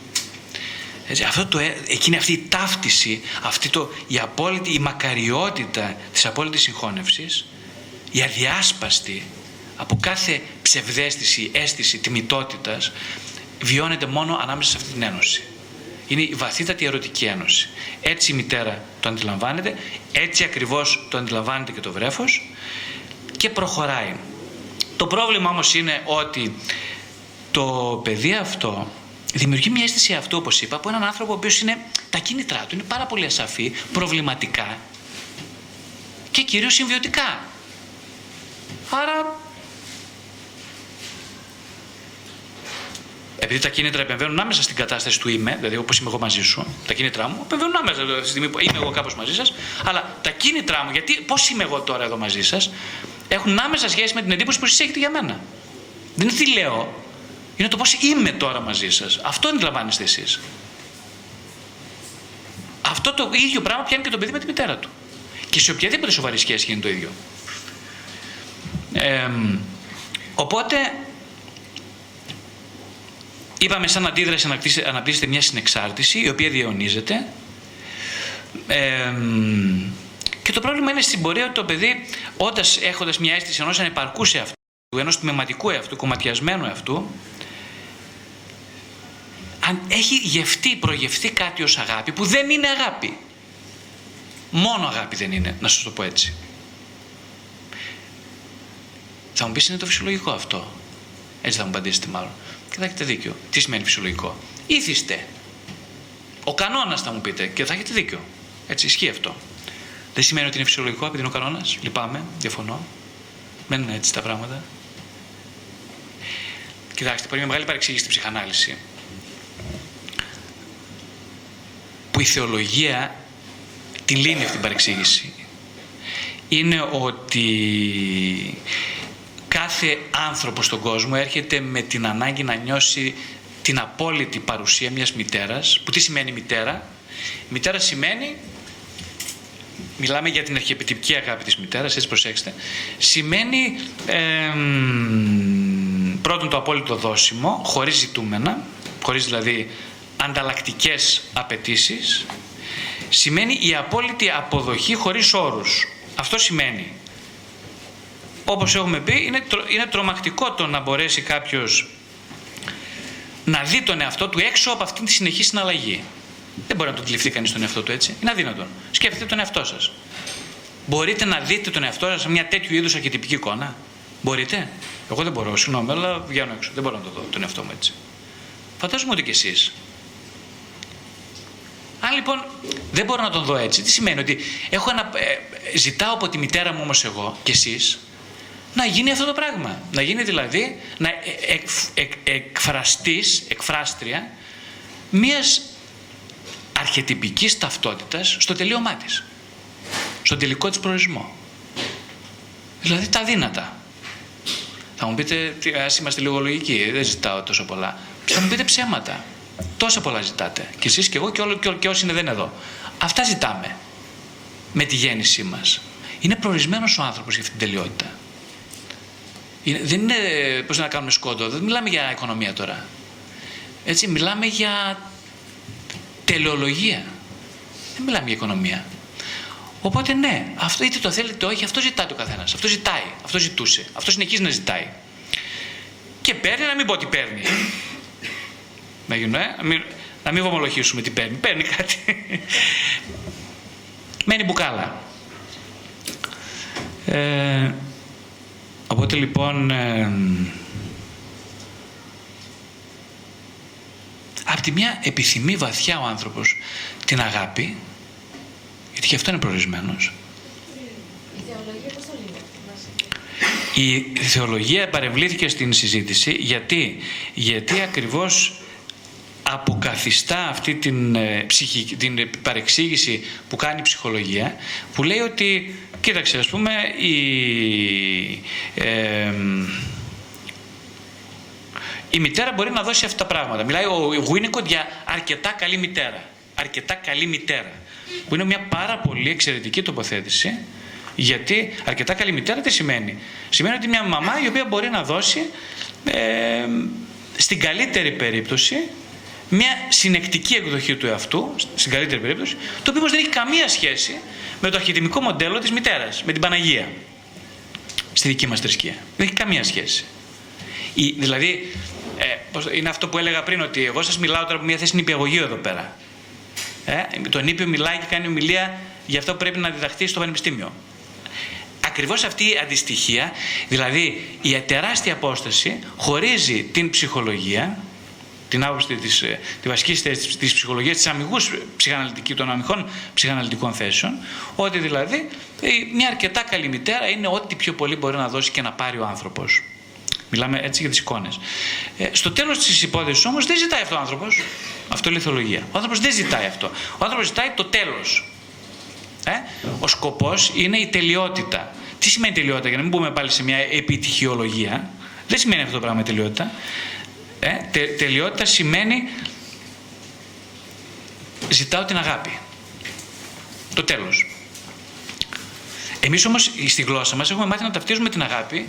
Έτσι, αυτό το, ε, εκείνη αυτή η ταύτιση, αυτή το, η απόλυτη, η μακαριότητα της απόλυτης συγχώνευσης, η αδιάσπαστη, από κάθε ψευδέστηση, αίσθηση τιμητότητας βιώνεται μόνο ανάμεσα σε αυτή την ένωση. Είναι η βαθύτατη ερωτική ένωση. Έτσι η μητέρα το αντιλαμβάνεται, έτσι ακριβώς το αντιλαμβάνεται και το βρέφος και προχωράει. Το πρόβλημα όμως είναι ότι το παιδί αυτό δημιουργεί μια αίσθηση αυτού, όπως είπα, από έναν άνθρωπο ο οποίος είναι, τα κίνητρά του είναι πάρα πολύ ασαφή, προβληματικά και κυρίως συμβιωτικά. Άρα επειδή τα κίνητρα επεμβαίνουν άμεσα στην κατάσταση του είμαι, δηλαδή όπως είμαι εγώ μαζί σου, τα κίνητρά μου επεμβαίνουν άμεσα δηλαδή, στη στιγμή που είμαι εγώ κάπως μαζί σας, αλλά τα κίνητρά μου, γιατί πώς είμαι εγώ τώρα εδώ μαζί σας, έχουν άμεσα σχέση με την εντύπωση που εσείς έχετε για μένα. Δεν είναι τι λέω, είναι το πώς είμαι τώρα μαζί σας. Αυτό αντιλαμβάνεστε εσείς. Αυτό το ίδιο πράγμα πιάνει και το παιδί με τη μητέρα του. Και σε οποιαδήποτε σοβαρή σχέση γίνεται το ίδιο. Ε, οπότε Είπαμε σαν αντίδραση αναπτύσσεται μια συνεξάρτηση η οποία διαιωνίζεται. Ε, και το πρόβλημα είναι στην πορεία ότι το παιδί, όταν έχοντας μια αίσθηση ενός ανεπαρκού εαυτού, ενός τμηματικού εαυτού, κομματιασμένου εαυτού, αν έχει γευτεί, προγευτεί κάτι ως αγάπη που δεν είναι αγάπη. Μόνο αγάπη δεν είναι, να σας το πω έτσι. Θα μου πεις είναι το φυσιολογικό αυτό. Έτσι θα μου απαντήσετε μάλλον. Και θα έχετε δίκιο. Τι σημαίνει φυσιολογικό; Ήθιστε. Ο κανόνας θα μου πείτε και θα έχετε δίκιο. Έτσι ισχύει αυτό. Δεν σημαίνει ότι είναι φυσιολογικό επειδή είναι ο κανόνας. Λυπάμαι, διαφωνώ. Δεν είναι έτσι τα πράγματα. Κοιτάξτε, υπάρχει μια μεγάλη παρεξήγηση στην ψυχανάλυση. Που η θεολογία την λύνει αυτή την παρεξήγηση. Είναι ότι κάθε άνθρωπος στον κόσμο έρχεται με την ανάγκη να νιώσει την απόλυτη παρουσία μιας μητέρας. Που τι σημαίνει μητέρα; Μητέρα σημαίνει, μιλάμε για την αρχιεπιτυπική αγάπη της μητέρας, έτσι προσέξτε, σημαίνει πρώτον το απόλυτο δόσιμο, χωρίς ζητούμενα, χωρίς δηλαδή ανταλλακτικές απαιτήσεις, σημαίνει η απόλυτη αποδοχή χωρίς όρους. Αυτό σημαίνει όπως έχουμε πει, είναι, είναι τρομακτικό το να μπορέσει κάποιος να δει τον εαυτό του έξω από αυτήν τη συνεχή συναλλαγή. Δεν μπορεί να τον κλειφθεί κανείς τον εαυτό του έτσι. Είναι αδύνατον. Σκέφτείτε τον εαυτό σας. Μπορείτε να δείτε τον εαυτό σας σε μια τέτοιου είδους αρχιτυπική εικόνα; Μπορείτε; Εγώ δεν μπορώ, συγγνώμη, αλλά βγαίνω έξω. Δεν μπορώ να το δω τον εαυτό μου έτσι. Φαντάζομαι ότι κι εσείς. Αν λοιπόν δεν μπορώ να τον δω έτσι, τι σημαίνει ότι έχω ένα, ε, ζητάω από τη μητέρα μου όμως εγώ και εσείς να γίνει αυτό το πράγμα. Να γίνει δηλαδή να εκ, εκ, εκφραστείς, εκφράστρια μιας αρχετυπικής ταυτότητας στο τελείωμά της. Στον τελικό της προορισμό. Δηλαδή τα δύνατα. Θα μου πείτε, ας είμαστε λίγο λογικοί, δεν ζητάω τόσο πολλά. Θα μου πείτε ψέματα. Τόσα πολλά ζητάτε. Και εσείς και εγώ και, όλο, και όσοι είναι δεν εδώ. Αυτά ζητάμε με τη γέννησή μας. Είναι προορισμένος ο άνθρωπος για αυτή την τελειότητα. Είναι, δεν είναι πώς να κάνουμε σκόντο, δεν μιλάμε για οικονομία τώρα. Έτσι, μιλάμε για τελεολογία. Δεν μιλάμε για οικονομία. Οπότε ναι, αυτό είτε το θέλετε είτε όχι, αυτό ζητάει το καθένας. Αυτό ζητάει, αυτό ζητούσε, αυτό συνεχίζει να ζητάει. Και παίρνει, να μην πω ότι παίρνει. Να, γίνω, ε; να, μην, να μην βομολογήσουμε τι παίρνει. Παίρνει κάτι. Μένει μπουκάλα. Ε, Οπότε λοιπόν, ε, τη μια επιθυμεί βαθιά ο άνθρωπος την αγάπη, γιατί γι' αυτό είναι προορισμένος. Η θεολογία παρεμβλήθηκε στην συζήτηση γιατί, γιατί ακριβώς αποκαθιστά αυτή την, ε, την παρεξήγηση που κάνει η ψυχολογία που λέει ότι κοίταξε ας πούμε η, η μητέρα μπορεί να δώσει αυτά τα πράγματα. Μιλάει ο Winnicott για αρκετά καλή μητέρα. Αρκετά καλή μητέρα. Που είναι μια πάρα πολύ εξαιρετική τοποθέτηση. Γιατί αρκετά καλή μητέρα τι σημαίνει; Σημαίνει ότι μια μαμά η οποία μπορεί να δώσει ε, στην καλύτερη περίπτωση μια συνεκτική εκδοχή του εαυτού, στην καλύτερη περίπτωση, το οποίο δεν έχει καμία σχέση με το αρχιτιμικό μοντέλο της μητέρας, με την Παναγία. Στη δική μας θρησκεία. Δεν έχει καμία σχέση. Η, δηλαδή, ε, είναι αυτό που έλεγα πριν, ότι εγώ σας μιλάω τώρα από μια θέση νηπιαγωγείου εδώ πέρα. Ε, το νήπιο μιλάει και κάνει ομιλία για αυτό που πρέπει να διδαχθεί στο πανεπιστήμιο. Ακριβώς αυτή η αντιστοιχία, δηλαδή η τεράστια απόσταση, χωρίζει την ψυχολογία την άποψη της, ε, τη βασική θέση της ψυχολογίας, της αμυγούς των αμυγών ψυχαναλυτικών θέσεων, ότι δηλαδή ε, μια αρκετά καλή μητέρα είναι ό,τι πιο πολύ μπορεί να δώσει και να πάρει ο άνθρωπος. Μιλάμε έτσι για τις εικόνες. Ε, στο τέλος της υπόθεσης όμως δεν ζητάει αυτό ο άνθρωπος. Αυτό είναι η θεολογία. Ο άνθρωπος δεν ζητάει αυτό. Ο άνθρωπος ζητάει το τέλος. Ε; Ο σκοπός είναι η τελειότητα. Τι σημαίνει τελειότητα, για να μην μπούμε πάλι σε μια επιτυχιολογία. Δεν σημαίνει αυτό το πράγμα η τελειότητα. Ε, τε, τελειότητα σημαίνει ζητάω την αγάπη. Το τέλος. Εμείς όμως στη γλώσσα μας έχουμε μάθει να ταυτίζουμε την αγάπη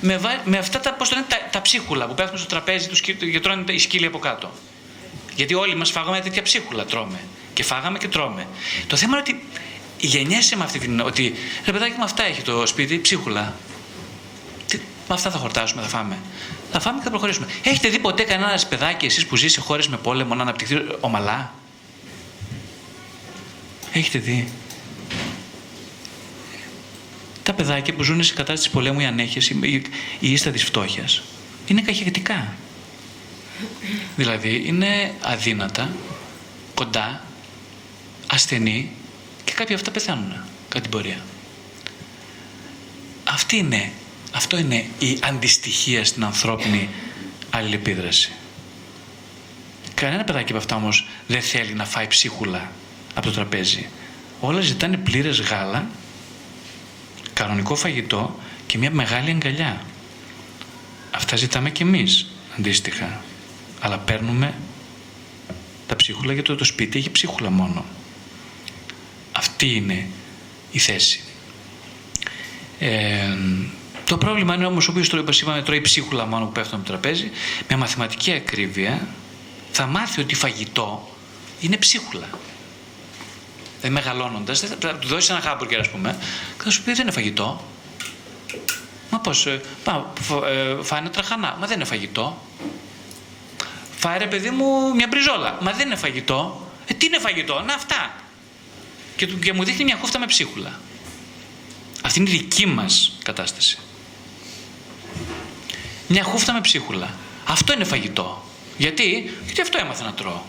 με, με αυτά τα, πώς το λένε, τα, τα ψίχουλα που πέφτουν στο τραπέζι τους και τρώνε οι σκύλοι από κάτω. Γιατί όλοι μας φάγαμε τέτοια ψίχουλα τρώμε. Και φάγαμε και τρώμε. Το θέμα είναι ότι γεννιέσαι με αυτή την. ότι ρε παιδάκι με αυτά έχει το σπίτι, ψίχουλα. Τι, με αυτά θα χορτάσουμε, θα φάμε θα φάμε και θα προχωρήσουμε. Έχετε δει ποτέ κανένας παιδάκι εσείς που ζει σε χώρες με πόλεμο να αναπτυχθεί ομαλά. Έχετε δει. Τα παιδάκια που ζουν σε κατάσταση πολέμου ή ανέχεια ή, ή ίστα τη φτώχειας είναι καχεκτικά. Δηλαδή είναι αδύνατα, κοντά, ασθενή και κάποια αυτά πεθάνουν κατά την πορεία. Αυτή είναι, αυτό είναι η αντιστοιχία στην ανθρώπινη αλληλεπίδραση. Κανένα παιδάκι από αυτά όμως δεν θέλει να φάει ψίχουλα από το τραπέζι. Όλα ζητάνε πλήρες γάλα, κανονικό φαγητό και μια μεγάλη αγκαλιά. Αυτά ζητάμε κι εμείς αντίστοιχα. Αλλά παίρνουμε τα ψίχουλα γιατί το σπίτι έχει ψίχουλα μόνο. Αυτή είναι η θέση. Ε, το πρόβλημα είναι όμως ο οποίος τρώει, είπαμε, τρώει ψίχουλα μόνο που πέφτουν από το τραπέζι, με μαθηματική ακρίβεια θα μάθει ότι φαγητό είναι ψίχουλα. Δηλαδή μεγαλώνοντας, θα του δώσεις ένα χάμπουργκερ, ας πούμε, και θα σου πει δεν είναι φαγητό. Μα πώς, ε, ε, φάνε τραχανά. Μα δεν είναι φαγητό. Φάει ρε παιδί μου μια μπριζόλα. Μα δεν είναι φαγητό. Ε, τι είναι φαγητό, να αυτά. Και, και μου δείχνει μια χούφτα με ψίχουλα. Αυτή είναι η δική μας κατάσταση. Μια χούφτα με ψίχουλα. Αυτό είναι φαγητό. Γιατί, γιατί αυτό έμαθα να τρώω.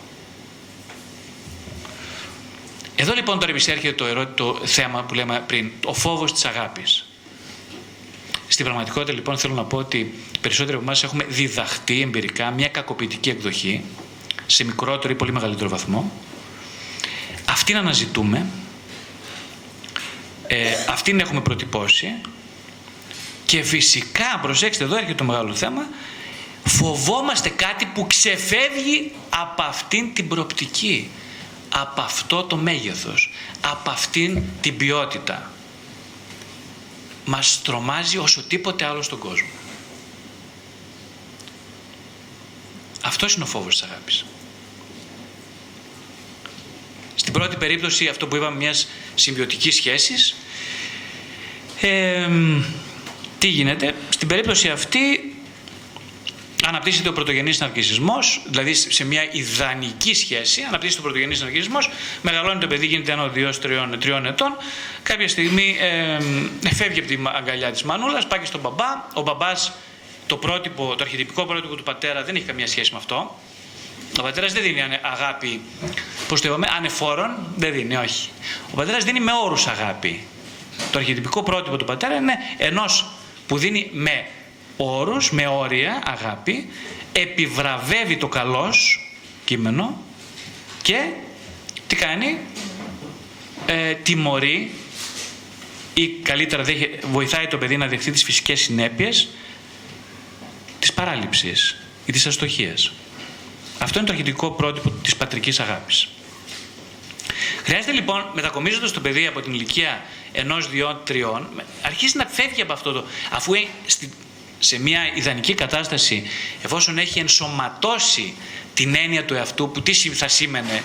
Εδώ λοιπόν τώρα επισέρχεται το, ερώ... το θέμα που λέμε πριν, ο φόβος της αγάπης. Στην πραγματικότητα λοιπόν θέλω να πω ότι περισσότεροι από εμάς έχουμε διδαχτεί εμπειρικά μια κακοποιητική εκδοχή σε μικρότερο ή πολύ μεγαλύτερο βαθμό. Αυτήν αναζητούμε, ε, αυτήν έχουμε προτυπώσει και φυσικά, προσέξτε εδώ έρχεται το μεγάλο θέμα, φοβόμαστε κάτι που ξεφεύγει από αυτήν την προοπτική, από αυτό το μέγεθος, από αυτήν την ποιότητα. Μας τρομάζει όσο τίποτε άλλο στον κόσμο. Αυτός είναι ο φόβος της αγάπης. Στην πρώτη περίπτωση, αυτό που είπαμε μιας συμβιωτικής σχέσης, τι γίνεται, στην περίπτωση αυτή αναπτύσσεται ο πρωτογενής ναρκισισμός, δηλαδή σε μια ιδανική σχέση, αναπτύσσεται ο πρωτογενής ναρκισισμός, μεγαλώνει το παιδί, γίνεται ένα, δύο, τριών, τριών ετών, κάποια στιγμή ε, φεύγει από την αγκαλιά της μανούλας, πάει και στον μπαμπά, ο μπαμπάς το πρότυπο, το αρχιτυπικό πρότυπο του πατέρα δεν έχει καμία σχέση με αυτό. Ο πατέρας δεν δίνει αγάπη, πώ το είπαμε, ανεφόρον, δεν δίνει, όχι. Ο πατέρας δίνει με όρους αγάπη. Το αρχιτυπικό πρότυπο του πατέρα είναι ενός που δίνει με όρους, με όρια αγάπη, επιβραβεύει το καλός κείμενο και τι κάνει, ε, τιμωρεί ή καλύτερα βοηθάει το παιδί να δεχθεί τις φυσικές συνέπειες της παράληψης ή της αστοχίας. Αυτό είναι το αρχιτικό πρότυπο της πατρικής αγάπης. Χρειάζεται λοιπόν, μετακομίζοντας το παιδί από την ηλικία ενός, δύο, τριών, αρχίζει να φεύγει από αυτό το. αφού σε μια ιδανική κατάσταση, εφόσον έχει ενσωματώσει την έννοια του εαυτού, που τι θα σήμαινε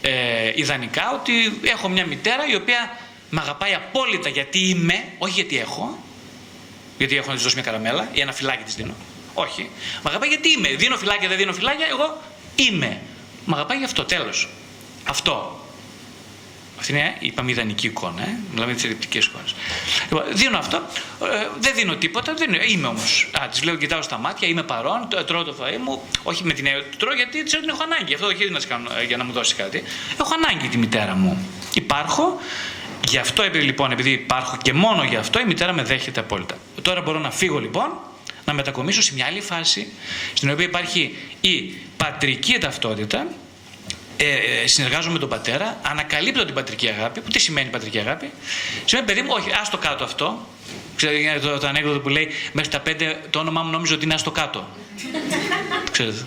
ε, ιδανικά, ότι έχω μια μητέρα η οποία με αγαπάει απόλυτα γιατί είμαι, όχι γιατί έχω, γιατί έχω να της δώσω μια καραμέλα ή ένα φυλάκι της δίνω. Όχι. Μ' αγαπάει γιατί είμαι. Δίνω φυλάκια, δεν δίνω φυλάκια, εγώ είμαι. Μ' αγαπάει γι' αυτό, τέλος. Αυτό. Αυτή είναι, είπαμε, ιδανική εικόνα. Ε; Μιλάμε για τις ελλειπτικέ εικόνες. Λοιπόν, δίνω αυτό, ε, δεν δίνω τίποτα, δεν είμαι όμως. Τη λέω, κοιτάω στα μάτια, είμαι παρόν, τρώω το φαΐ μου. Όχι με την έννοια τρώω γιατί ξέρω ότι έχω ανάγκη. Αυτό όχι να κάνω ε, για να μου δώσεις κάτι. Έχω ανάγκη τη μητέρα μου. Υπάρχω, γι' αυτό επειδή, λοιπόν, επειδή υπάρχω και μόνο γι' αυτό, η μητέρα με δέχεται απόλυτα. Τώρα μπορώ να φύγω λοιπόν, να μετακομίσω σε μια άλλη φάση, στην οποία υπάρχει η πατρική ταυτότητα, ε, ε, συνεργάζομαι με τον πατέρα, ανακαλύπτω την πατρική αγάπη. Που τι σημαίνει πατρική αγάπη, Σημαίνει παιδί μου, όχι, ας το κάτω αυτό. Ξέρετε το, το ανέκδοτο που λέει μέχρι τα πέντε το όνομά μου νόμιζε ότι είναι ας το κάτω. Ξέρετε.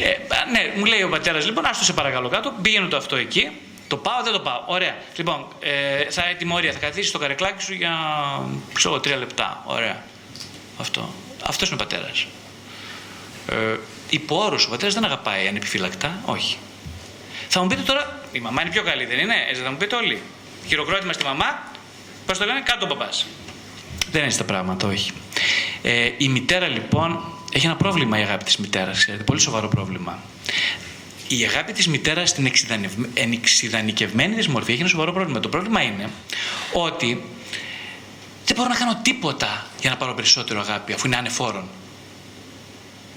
Ε, ναι, μου λέει ο πατέρας λοιπόν, ας το σε παρακαλώ κάτω, πήγαινε το αυτό εκεί. Το πάω, δεν το πάω. Ωραία. Λοιπόν, ε, θα τιμωρία, θα καθίσει στο καρεκλάκι σου για ξέρω, τρία λεπτά. Ωραία. Αυτό. Αυτός είναι ο πατέρας. Ε, υπό όρου, ο πατέρας δεν αγαπάει ανεπιφύλακτα. Όχι. Θα μου πείτε τώρα, η μαμά είναι πιο καλή, δεν είναι, έτσι θα μου πείτε όλοι. Χειροκρότημα στη μαμά, πώς το λένε, κάτω ο παπάς. Δεν είναι έτσι τα πράγματα, όχι. Ε, η μητέρα λοιπόν έχει ένα πρόβλημα η αγάπη της μητέρας, ξέρετε, πολύ σοβαρό πρόβλημα. η αγάπη της μητέρας στην εξειδανευ- εξειδανικευμένη της μορφή έχει ένα σοβαρό πρόβλημα. Το πρόβλημα είναι ότι δεν μπορώ να κάνω τίποτα για να πάρω περισσότερο αγάπη αφού είναι ανεφόρον.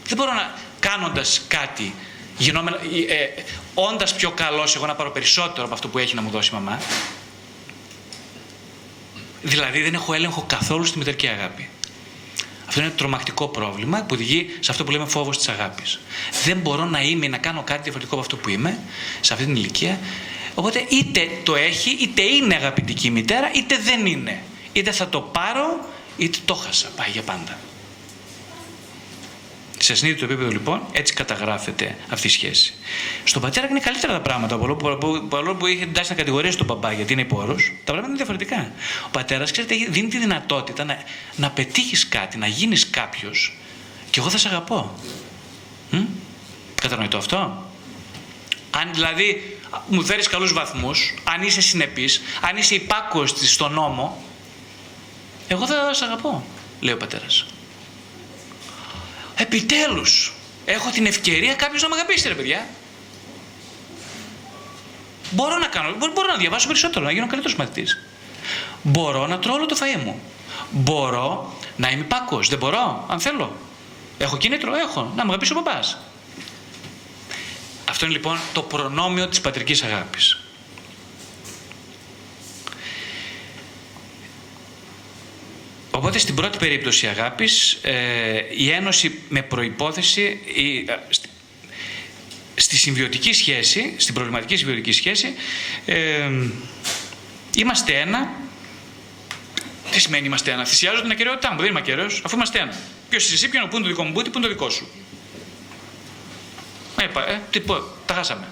Δεν μπορώ να κάνοντας κάτι, γινόμενα, ε, ε, όντας πιο καλός εγώ να πάρω περισσότερο από αυτό που έχει να μου δώσει η μαμά. Δηλαδή δεν έχω έλεγχο καθόλου στη μητερική αγάπη. Αυτό είναι ένα τρομακτικό πρόβλημα που οδηγεί σε αυτό που λέμε φόβος της αγάπης. Δεν μπορώ να είμαι ή να κάνω κάτι διαφορετικό από αυτό που είμαι σε αυτή την ηλικία. Οπότε είτε το έχει, είτε είναι αγαπητική η μητέρα, είτε δεν είναι. Είτε θα το πάρω, είτε το χάσα. Πάει για πάντα. Σε ασυνείδητο επίπεδο λοιπόν έτσι καταγράφεται αυτή η σχέση. Στον πατέρα είναι καλύτερα τα πράγματα. Παρόλο που, που, παρόλο που είχε τάσει να κατηγορήσει τον μπαμπά γιατί είναι υπόρος, τα πράγματα είναι διαφορετικά. Ο πατέρας, ξέρετε, έχει- δίνει τη δυνατότητα να, να πετύχεις κάτι, να γίνεις κάποιος και εγώ θα σε αγαπώ. Μ; Κατανοητό αυτό; Αν δηλαδή μου φέρεις καλούς βαθμούς, αν είσαι συνεπής, αν είσαι υπάκουος στον νόμο, εγώ θα σε αγαπώ, λέει ο πατέρας. Επιτέλους, έχω την ευκαιρία κάποιος να με αγαπήσει ρε παιδιά. Μπορώ να κάνω, μπο- μπορώ να διαβάσω περισσότερο, να γίνω καλύτερος μαθητής. Μπορώ να τρώω όλο το φαΐ μου. Μπορώ να είμαι υπάκουος. Δεν μπορώ, αν θέλω. Έχω κίνητρο, έχω. Να μου αγαπήσει ο μπαμπάς. Αυτό είναι λοιπόν το προνόμιο της πατρικής αγάπης. Οπότε στην πρώτη περίπτωση αγάπης, ε, η ένωση με προϋπόθεση, η, ε, στη, στη συμβιωτική σχέση, στην προβληματική συμβιωτική σχέση, ε, είμαστε ένα. Τι σημαίνει είμαστε ένα, θυσιάζω την ακαιρεότητά μου, δεν είμαι ακεραίος, αφού είμαστε ένα. Ποιος είσαι εσύ, ποιο είναι, πού είναι το δικό μου μπούτι, πού είναι το δικό σου. Ε, πα- ε, τι, πω, τα χάσαμε.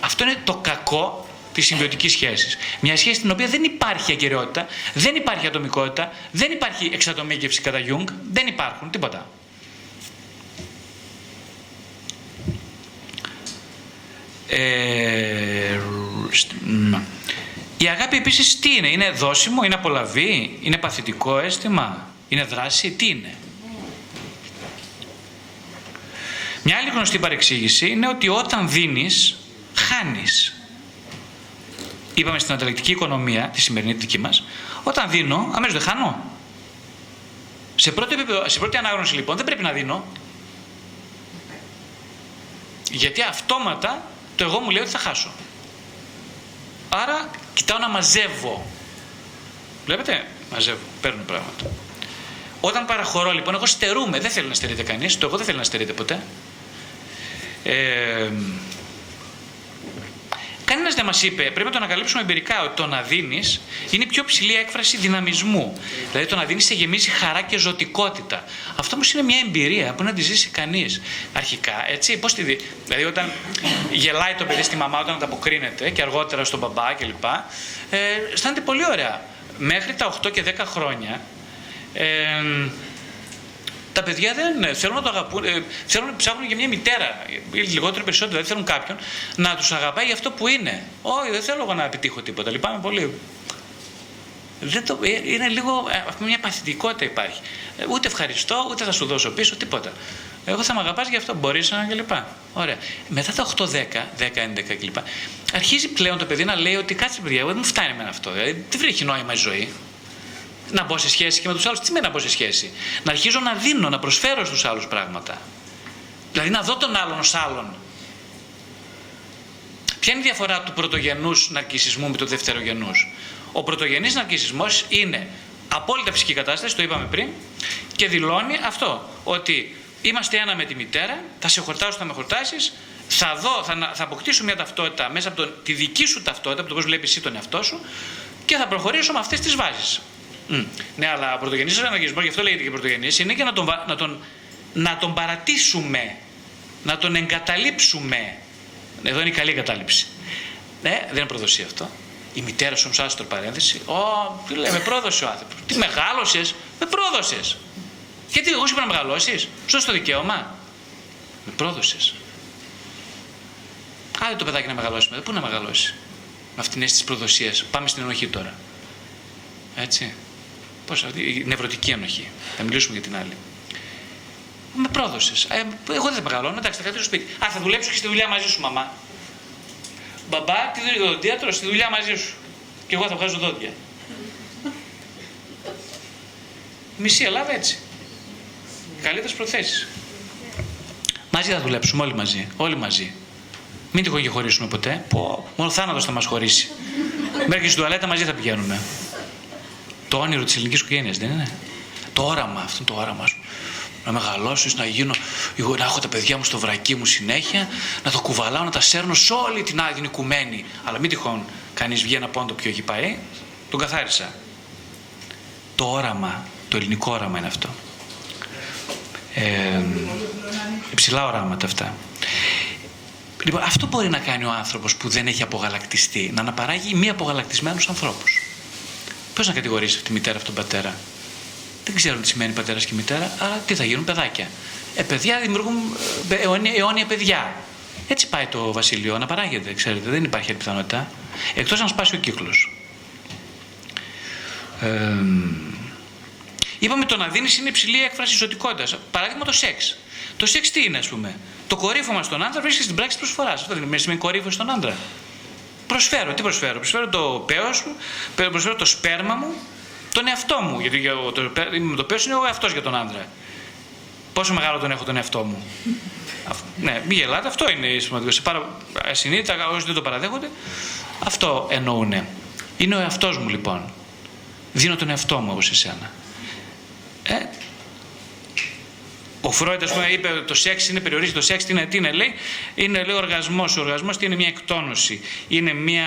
Αυτό είναι το κακό της συμβιωτικής σχέσης. Μια σχέση στην οποία δεν υπάρχει ακαιρεότητα, δεν υπάρχει ατομικότητα, δεν υπάρχει εξατομίκευση κατά Jung, δεν υπάρχουν τίποτα. Ε, στ- μ. η αγάπη επίσης τι είναι, είναι δόσιμο, είναι απολαβή, είναι παθητικό αίσθημα, είναι δράση, τι είναι; Μια άλλη γνωστή παρεξήγηση είναι ότι όταν δίνεις, χάνεις. Είπαμε στην ανταλλακτική οικονομία, τη σημερινή δική μας, όταν δίνω, αμέσως δεν χάνω. Σε πρώτη, επίπεδο, σε πρώτη ανάγνωση λοιπόν δεν πρέπει να δίνω. Γιατί αυτόματα το εγώ μου λέει ότι θα χάσω. Άρα κοιτάω να μαζεύω. Βλέπετε, μαζεύω, παίρνω πράγματα. Όταν παραχωρώ λοιπόν, εγώ στερούμε, δεν θέλει να στερείται κανείς, το εγώ δεν θέλει να στερείται ποτέ. Ε, Κανένας δεν μας είπε, πρέπει να το ανακαλύψουμε εμπειρικά, ότι το να δίνεις είναι η πιο ψηλή έκφραση δυναμισμού. Δηλαδή το να δίνεις σε γεμίζει χαρά και ζωτικότητα. Αυτό όμως είναι μια εμπειρία που να τη ζήσει κανείς. Αρχικά, έτσι, πώς τη δει. Δηλαδή όταν γελάει το παιδί στη μαμά, όταν ανταποκρίνεται και αργότερα στον μπαμπά κλπ. Ε, αισθάνεται πολύ ωραία. Μέχρι τα 8 και 10 χρόνια. Ε, τα παιδιά δεν θέλουν να το αγαπούν, ε, θέλουν, ψάχνουν για μια μητέρα, ή λιγότερο ή περισσότερο, δηλαδή θέλουν κάποιον να τους αγαπάει για αυτό που είναι. Όχι, δεν θέλω εγώ να επιτύχω τίποτα, λυπάμαι πολύ. Δεν το, ε, είναι λίγο, ε, μια παθητικότητα υπάρχει. Ε, ούτε ευχαριστώ, ούτε θα σου δώσω πίσω, τίποτα. Εγώ θα με αγαπάς γι' αυτό, μπορείς να κλπ. Ωραία. Μετά τα 8-10, 10-11 κλπ. Αρχίζει πλέον το παιδί να λέει ότι κάτσε παιδιά, εγώ δεν μου φτάνει με αυτό. Δηλαδή, δεν βρέχει νόημα η ζωή να μπω σε σχέση και με τους άλλους. Τι σημαίνει να μπω σε σχέση; Να αρχίζω να δίνω, να προσφέρω στους άλλους πράγματα. Δηλαδή να δω τον άλλον ως άλλον. Ποια είναι η διαφορά του πρωτογενούς ναρκισισμού με του δευτερογενούς; Ο πρωτογενής ναρκισμό είναι απόλυτα φυσική κατάσταση, το είπαμε πριν, και δηλώνει αυτό. Ότι είμαστε ένα με τη μητέρα, θα σε χορτάσω, θα με χορτάσεις, θα δω, θα, να- θα αποκτήσω μια ταυτότητα μέσα από τον, τη δική σου ταυτότητα, από το πώς βλέπεις εσύ τον εαυτό σου, και θα προχωρήσω με αυτές τις βάσεις. Μμ. Ναι, αλλά ο πρωτογενής αναγκισμό, γι' αυτό λέγεται και πρωτογενής, είναι και να τον, βα- να, τον, να τον παρατήσουμε, να τον εγκαταλείψουμε. Εδώ είναι η καλή εγκατάλειψη. Ναι, δεν είναι προδοσία αυτό. Η μητέρα σου, άστρο παρένθεση. Ω, τι λέει, με πρόδωσε ο άνθρωπος. Τι μεγάλωσες, με πρόδωσες. Γιατί εγώ σου είπα να μεγαλώσεις, σου δώσα το δικαίωμα. Με πρόδωσες. Άντε το παιδάκι να μεγαλώσει μετά. Πού να μεγαλώσει; Με αυτήν την αίσθηση της προδοσίας. Πάμε στην ενοχή τώρα. Έτσι. Πώς, αυτή η νευρωτική ενοχή. Θα μιλήσουμε για την άλλη. Με πρόδωσες. Ε, εγώ δεν θα μεγαλώνω, εντάξει, θα κρατήσω στο σπίτι. Α, θα δουλέψω και στη δουλειά μαζί σου, μαμά. Μπαμπά, τι δουλειά, οδοντίατρο, στη δουλειά μαζί σου. Και εγώ θα βγάζω δόντια. Μισή Ελλάδα έτσι. Καλύτερες προθέσεις. Μαζί θα δουλέψουμε όλοι μαζί. Όλοι μαζί. Μην τυχόν και χωρίσουμε ποτέ. Πω, μόνο θάνατος θα μας χωρίσει. Μέχρι στην τουαλέτα μαζί θα πηγαίνουμε. Το όνειρο της ελληνικής οικογένειας δεν είναι; Το όραμα, αυτό το όραμα σου. Να μεγαλώσω, να γίνω, να έχω τα παιδιά μου στο βρακί μου συνέχεια, να το κουβαλάω, να τα σέρνω σε όλη την άδειο οικουμένη. Αλλά μην τυχόν κανείς βγει ένα πόντο πιο έχει πάει. Τον καθάρισα. Το όραμα, το ελληνικό όραμα είναι αυτό. Ε, υψηλά οράματα αυτά. Λοιπόν, αυτό μπορεί να κάνει ο άνθρωπος που δεν έχει απογαλακτιστεί, να αναπαράγει μη απογαλακτισμένους ανθρώπους. Πώς να κατηγορήσει αυτή τη μητέρα, αυτόν τον πατέρα; Δεν ξέρουν τι σημαίνει πατέρας και μητέρα, αλλά τι θα γίνουν παιδάκια. Ε, παιδιά δημιουργούν ε, αιώνια, αιώνια παιδιά. Έτσι πάει το βασίλειο, να παράγεται, ξέρετε, δεν υπάρχει άλλη πιθανότητα. Εκτός αν σπάσει ο κύκλος. Ε, είπαμε το να δίνεις είναι υψηλή έκφραση ζωτικότητας. Παράδειγμα το σεξ. Το σεξ τι είναι, ας πούμε; Το κορύφωμα στον άντρα βρίσκεται στην πράξη προσφοράς. Αυτό δεν σημαίνει κορύφωμα στον άντρα. Προσφέρω, τι προσφέρω. Προσφέρω το πέος μου, προσφέρω το σπέρμα μου, τον εαυτό μου. Γιατί το, το πέος είναι ο εαυτός για τον άντρα. Πόσο μεγάλο τον έχω τον εαυτό μου. ναι, μη γελάτε, αυτό είναι σημαντικό. Σε πάρα ασυνείδητα, όσοι δεν το παραδέχονται, αυτό εννοούν. Είναι ο εαυτός μου λοιπόν. Δίνω τον εαυτό μου όπω εσένα. Ε, ο Φρόιντ, ας πούμε, είπε το σεξ είναι περιορίζει το σεξ. Τι είναι, τι είναι λέει, είναι λέει, οργασμός. Ο οργασμός τι είναι μια εκτόνωση. Είναι μια.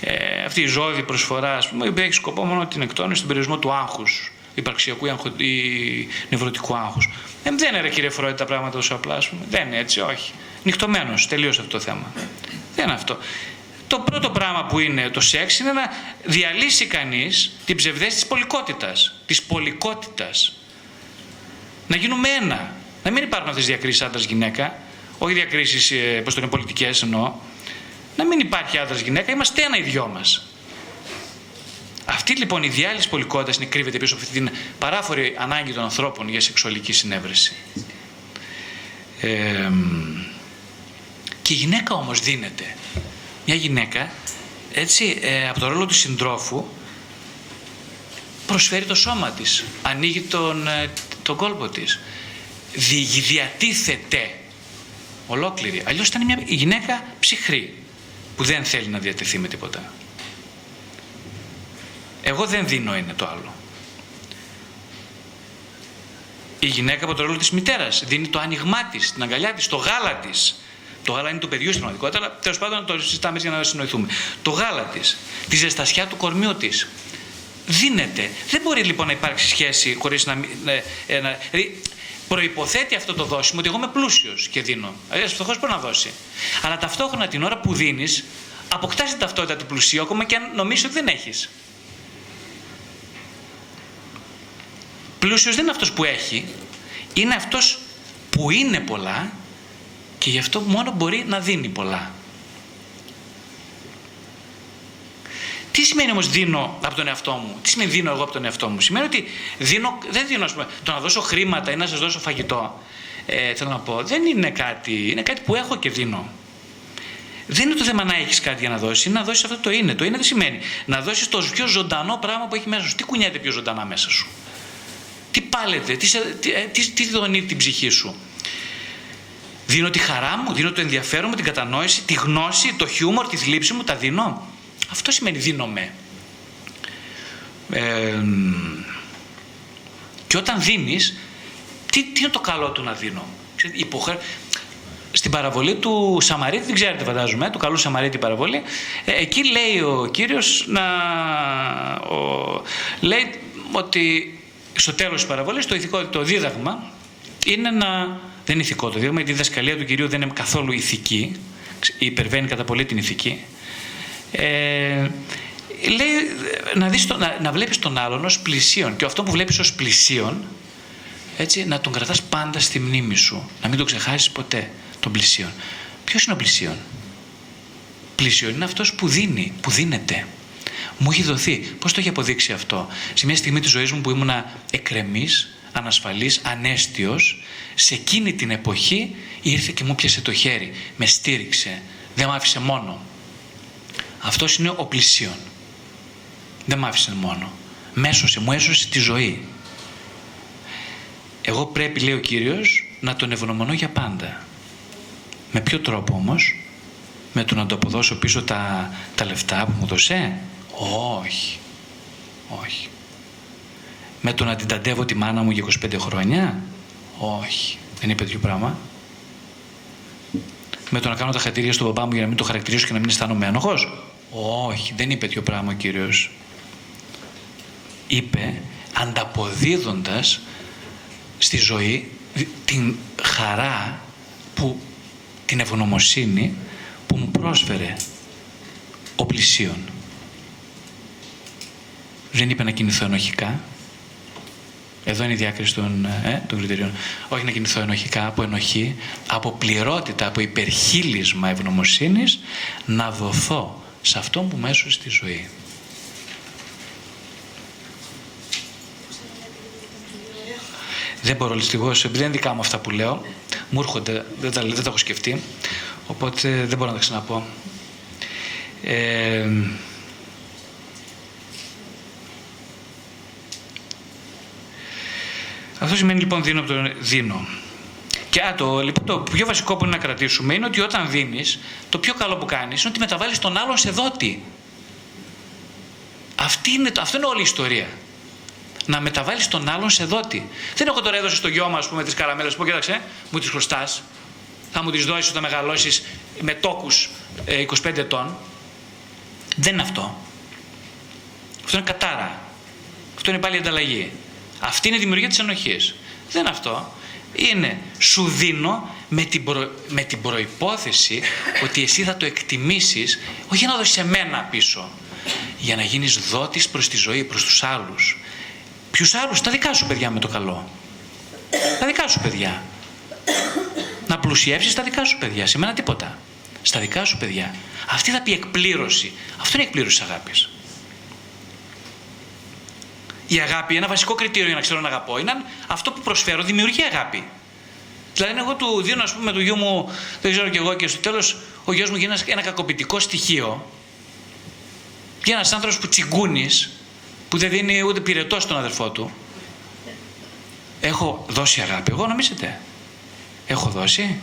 Ε, αυτή η ζώδη προσφορά, ας πούμε, έχει σκοπό μόνο την εκτόνωση, τον περιορισμό του άγχους, υπαρξιακού ή νευρωτικού άγχους. Ε, δεν είναι, κύριε Φρόιντ, τα πράγματα τόσο απλά, ας πούμε. Δεν είναι έτσι, όχι. Νυχτωμένος, τελείωσε αυτό το θέμα. Δεν είναι αυτό. Το πρώτο πράγμα που είναι το σεξ είναι να διαλύσει κανείς την ψευδέστηση της πολικότητας. Της πολικότητας να γίνουμε ένα. Να μην υπάρχουν αυτές τι διακρίσεις άντρα-γυναίκα, όχι διακρίσεις, ε, πώς το είναι, πολιτικές εννοώ. Να μην υπάρχει άντρα-γυναίκα, είμαστε ένα οι δυο μας. Αυτή λοιπόν η διάλυση πολικότητα είναι κρύβεται πίσω από αυτή την παράφορη ανάγκη των ανθρώπων για σεξουαλική συνέβρεση. Ε, και η γυναίκα όμως δίνεται. Μια γυναίκα, έτσι, ε, από το ρόλο του συντρόφου, προσφέρει το σώμα της, ανοίγει τον, ε, τον κόλπο της. Διατίθεται ολόκληρη. Αλλιώς ήταν μια γυναίκα ψυχρή που δεν θέλει να διατεθεί με τίποτα. Εγώ δεν δίνω είναι το άλλο. Η γυναίκα από το ρόλο της μητέρας δίνει το άνοιγμά της, την αγκαλιά της, το γάλα της. Το γάλα είναι του παιδιού στην πραγματικότητα, αλλά τέλος πάντων το συζητάμε για να συνοηθούμε. Το γάλα της, τη ζεστασιά του κορμιού της, δίνεται. Δεν μπορεί λοιπόν να υπάρξει σχέση χωρίς να. Ε, να δηλαδή, προποθέτει αυτό το δώσιμο ότι εγώ είμαι πλούσιος και δίνω. Αλλιώς φτωχό μπορεί να δώσει. Αλλά ταυτόχρονα την ώρα που δίνεις, αποκτάς την ταυτότητα του πλουσίου, ακόμα και αν νομίζεις ότι δεν έχεις. Πλούσιος δεν είναι αυτός που έχει, είναι αυτός που είναι πολλά και γι' αυτό μόνο μπορεί να δίνει πολλά. Τι σημαίνει όμως δίνω από τον εαυτό μου, τι σημαίνει δίνω εγώ από τον εαυτό μου; Σημαίνει ότι δίνω, δεν δίνω, πούμε, το να δώσω χρήματα ή να σας δώσω φαγητό. Ε, θέλω να πω, δεν είναι κάτι, είναι κάτι που έχω και δίνω. Δεν είναι το θέμα να έχεις κάτι για να δώσεις, είναι να δώσεις αυτό το είναι. Το είναι τι σημαίνει. Να δώσεις το πιο ζωντανό πράγμα που έχει μέσα σου. Τι κουνιέται πιο ζωντανά μέσα σου; Τι πάλετε, τι, τι, ε, τι, τι δονεί την ψυχή σου; Δίνω τη χαρά μου, δίνω το ενδιαφέρον μου, την κατανόηση, τη γνώση, το χιούμορ, τη θλίψη μου, τα δίνω. Αυτό σημαίνει δίνομαι. Ε, και όταν δίνεις, τι, τι είναι το καλό του να δίνω; Υποχρέ... Στην παραβολή του Σαμαρίτη, δεν ξέρετε φαντάζομαι, του καλού Σαμαρίτη παραβολή, ε, εκεί λέει ο Κύριος να... Ο, λέει ότι στο τέλος της παραβολής το, ηθικό, το δίδαγμα είναι να... Δεν είναι ηθικό το δίδαγμα, η διδασκαλία του Κυρίου δεν είναι καθόλου ηθική, υπερβαίνει κατά πολύ την ηθική. Ε, λέει να, δεις το, να, να βλέπεις τον άλλον ως πλησίον και αυτό που βλέπεις ως πλησίον έτσι, να τον κρατάς πάντα στη μνήμη σου, να μην τον ξεχάσεις ποτέ τον πλησίον. Ποιος είναι ο πλησίον; Πλησίον είναι αυτός που δίνει, που δίνεται. Μου έχει δοθεί. Πώς το έχει αποδείξει αυτό; Σε μια στιγμή της ζωής μου που ήμουνα εκρεμής, ανασφαλής, ανέστιος, σε εκείνη την εποχή ήρθε και μου πιάσε το χέρι, με στήριξε, δεν με άφησε μόνο. Αυτός είναι ο πλησίον. Δεν με άφησε μόνο. Μέσωσε, μου έσωσε τη ζωή. Εγώ πρέπει, λέει ο Κύριος, να τον ευγνωμονώ για πάντα. Με ποιο τρόπο όμως, με το να το αποδώσω πίσω τα, τα λεφτά που μου δώσε; Όχι. Όχι. Με το να την ταντεύω τη μάνα μου για 25 χρόνια; Όχι. Δεν είπε τέτοιο πράγμα. Με το να κάνω τα χατήρια στον μπαμπά μου για να μην το χαρακτηρίσω και να μην αισθάνομαι ένοχος; Όχι. Δεν είπε τέτοιο πράγμα ο Κύριος. Είπε ανταποδίδοντας στη ζωή την χαρά που την ευγνωμοσύνη που μου πρόσφερε ο πλησίον. Δεν είπε να κινηθώ ενοχικά. Εδώ είναι η διάκριση των, ε, των κριτηρίων. Όχι να κινηθώ ενοχικά, από ενοχή, από πληρότητα, από υπερχείλισμα ευγνωμοσύνης, να δοθώ σε αυτόν που μέσω στη ζωή. Δεν μπορώ δυστυχώ, επειδή δεν είναι δικά μου αυτά που λέω, μου έρχονται, δεν τα, δεν τα έχω σκεφτεί, οπότε δεν μπορώ να τα ξαναπώ. Ε, αυτό σημαίνει λοιπόν δίνω από το δίνω. Και α, το, λοιπόν, το πιο βασικό που είναι να κρατήσουμε είναι ότι όταν δίνεις, το πιο καλό που κάνεις είναι ότι μεταβάλλεις τον άλλον σε δότη. Αυτή είναι, αυτό είναι όλη η ιστορία να μεταβάλεις τον άλλον σε δότη. Δεν έχω τώρα έδωσε στο γιο μου, ας πούμε, τις καραμέλες που κοίταξε, μου τις χρωστάς. Θα μου τις δώσεις όταν μεγαλώσεις με τόκους 25 ετών. Δεν είναι αυτό. Αυτό είναι κατάρα. Αυτό είναι πάλι ανταλλαγή. Αυτή είναι η δημιουργία της ενοχής. Δεν είναι αυτό. Είναι σου δίνω με την, προ... με την προϋπόθεση ότι εσύ θα το εκτιμήσεις όχι για να δώσεις εμένα πίσω για να γίνεις δότης προς τη ζωή, προς τους άλλους Ποιους άλλους, τα δικά σου παιδιά με το καλό. Τα δικά σου παιδιά. Να πλουσιεύσεις τα δικά σου παιδιά. Σημαίνει τίποτα. Στα δικά σου παιδιά. Αυτή θα πει εκπλήρωση. Αυτό είναι η εκπλήρωση τη αγάπης. Η αγάπη, ένα βασικό κριτήριο για να ξέρω να αγαπώ, είναι αυτό που προσφέρω δημιουργεί αγάπη. Δηλαδή, εγώ του δίνω, ας πούμε, του γιού μου, δεν ξέρω κι εγώ, και στο τέλος ο γιος μου γίνει ένα κακοποιητικό στοιχείο. Για ένας άνθρωπος που τσιγκούνεις, που δεν δίνει ούτε πυρετό στον αδερφό του. Έχω δώσει αγάπη. Εγώ νομίζετε; Έχω δώσει;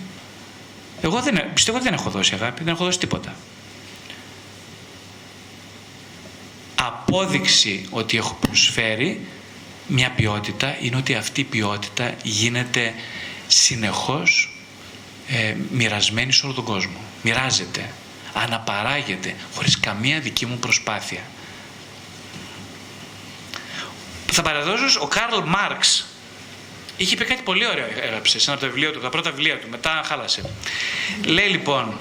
Εγώ δεν, πιστεύω ότι δεν έχω δώσει αγάπη. Δεν έχω δώσει τίποτα. Απόδειξη ότι έχω προσφέρει μια ποιότητα είναι ότι αυτή η ποιότητα γίνεται συνεχώς ε, μοιρασμένη σε όλο τον κόσμο. Μοιράζεται, αναπαράγεται χωρίς καμία δική μου προσπάθεια θα παραδώσω, ο Καρλ Μάρξ είχε πει κάτι πολύ ωραίο, έγραψε σε ένα από τα βιβλία του, τα πρώτα βιβλία του, μετά χάλασε. Λέει λοιπόν,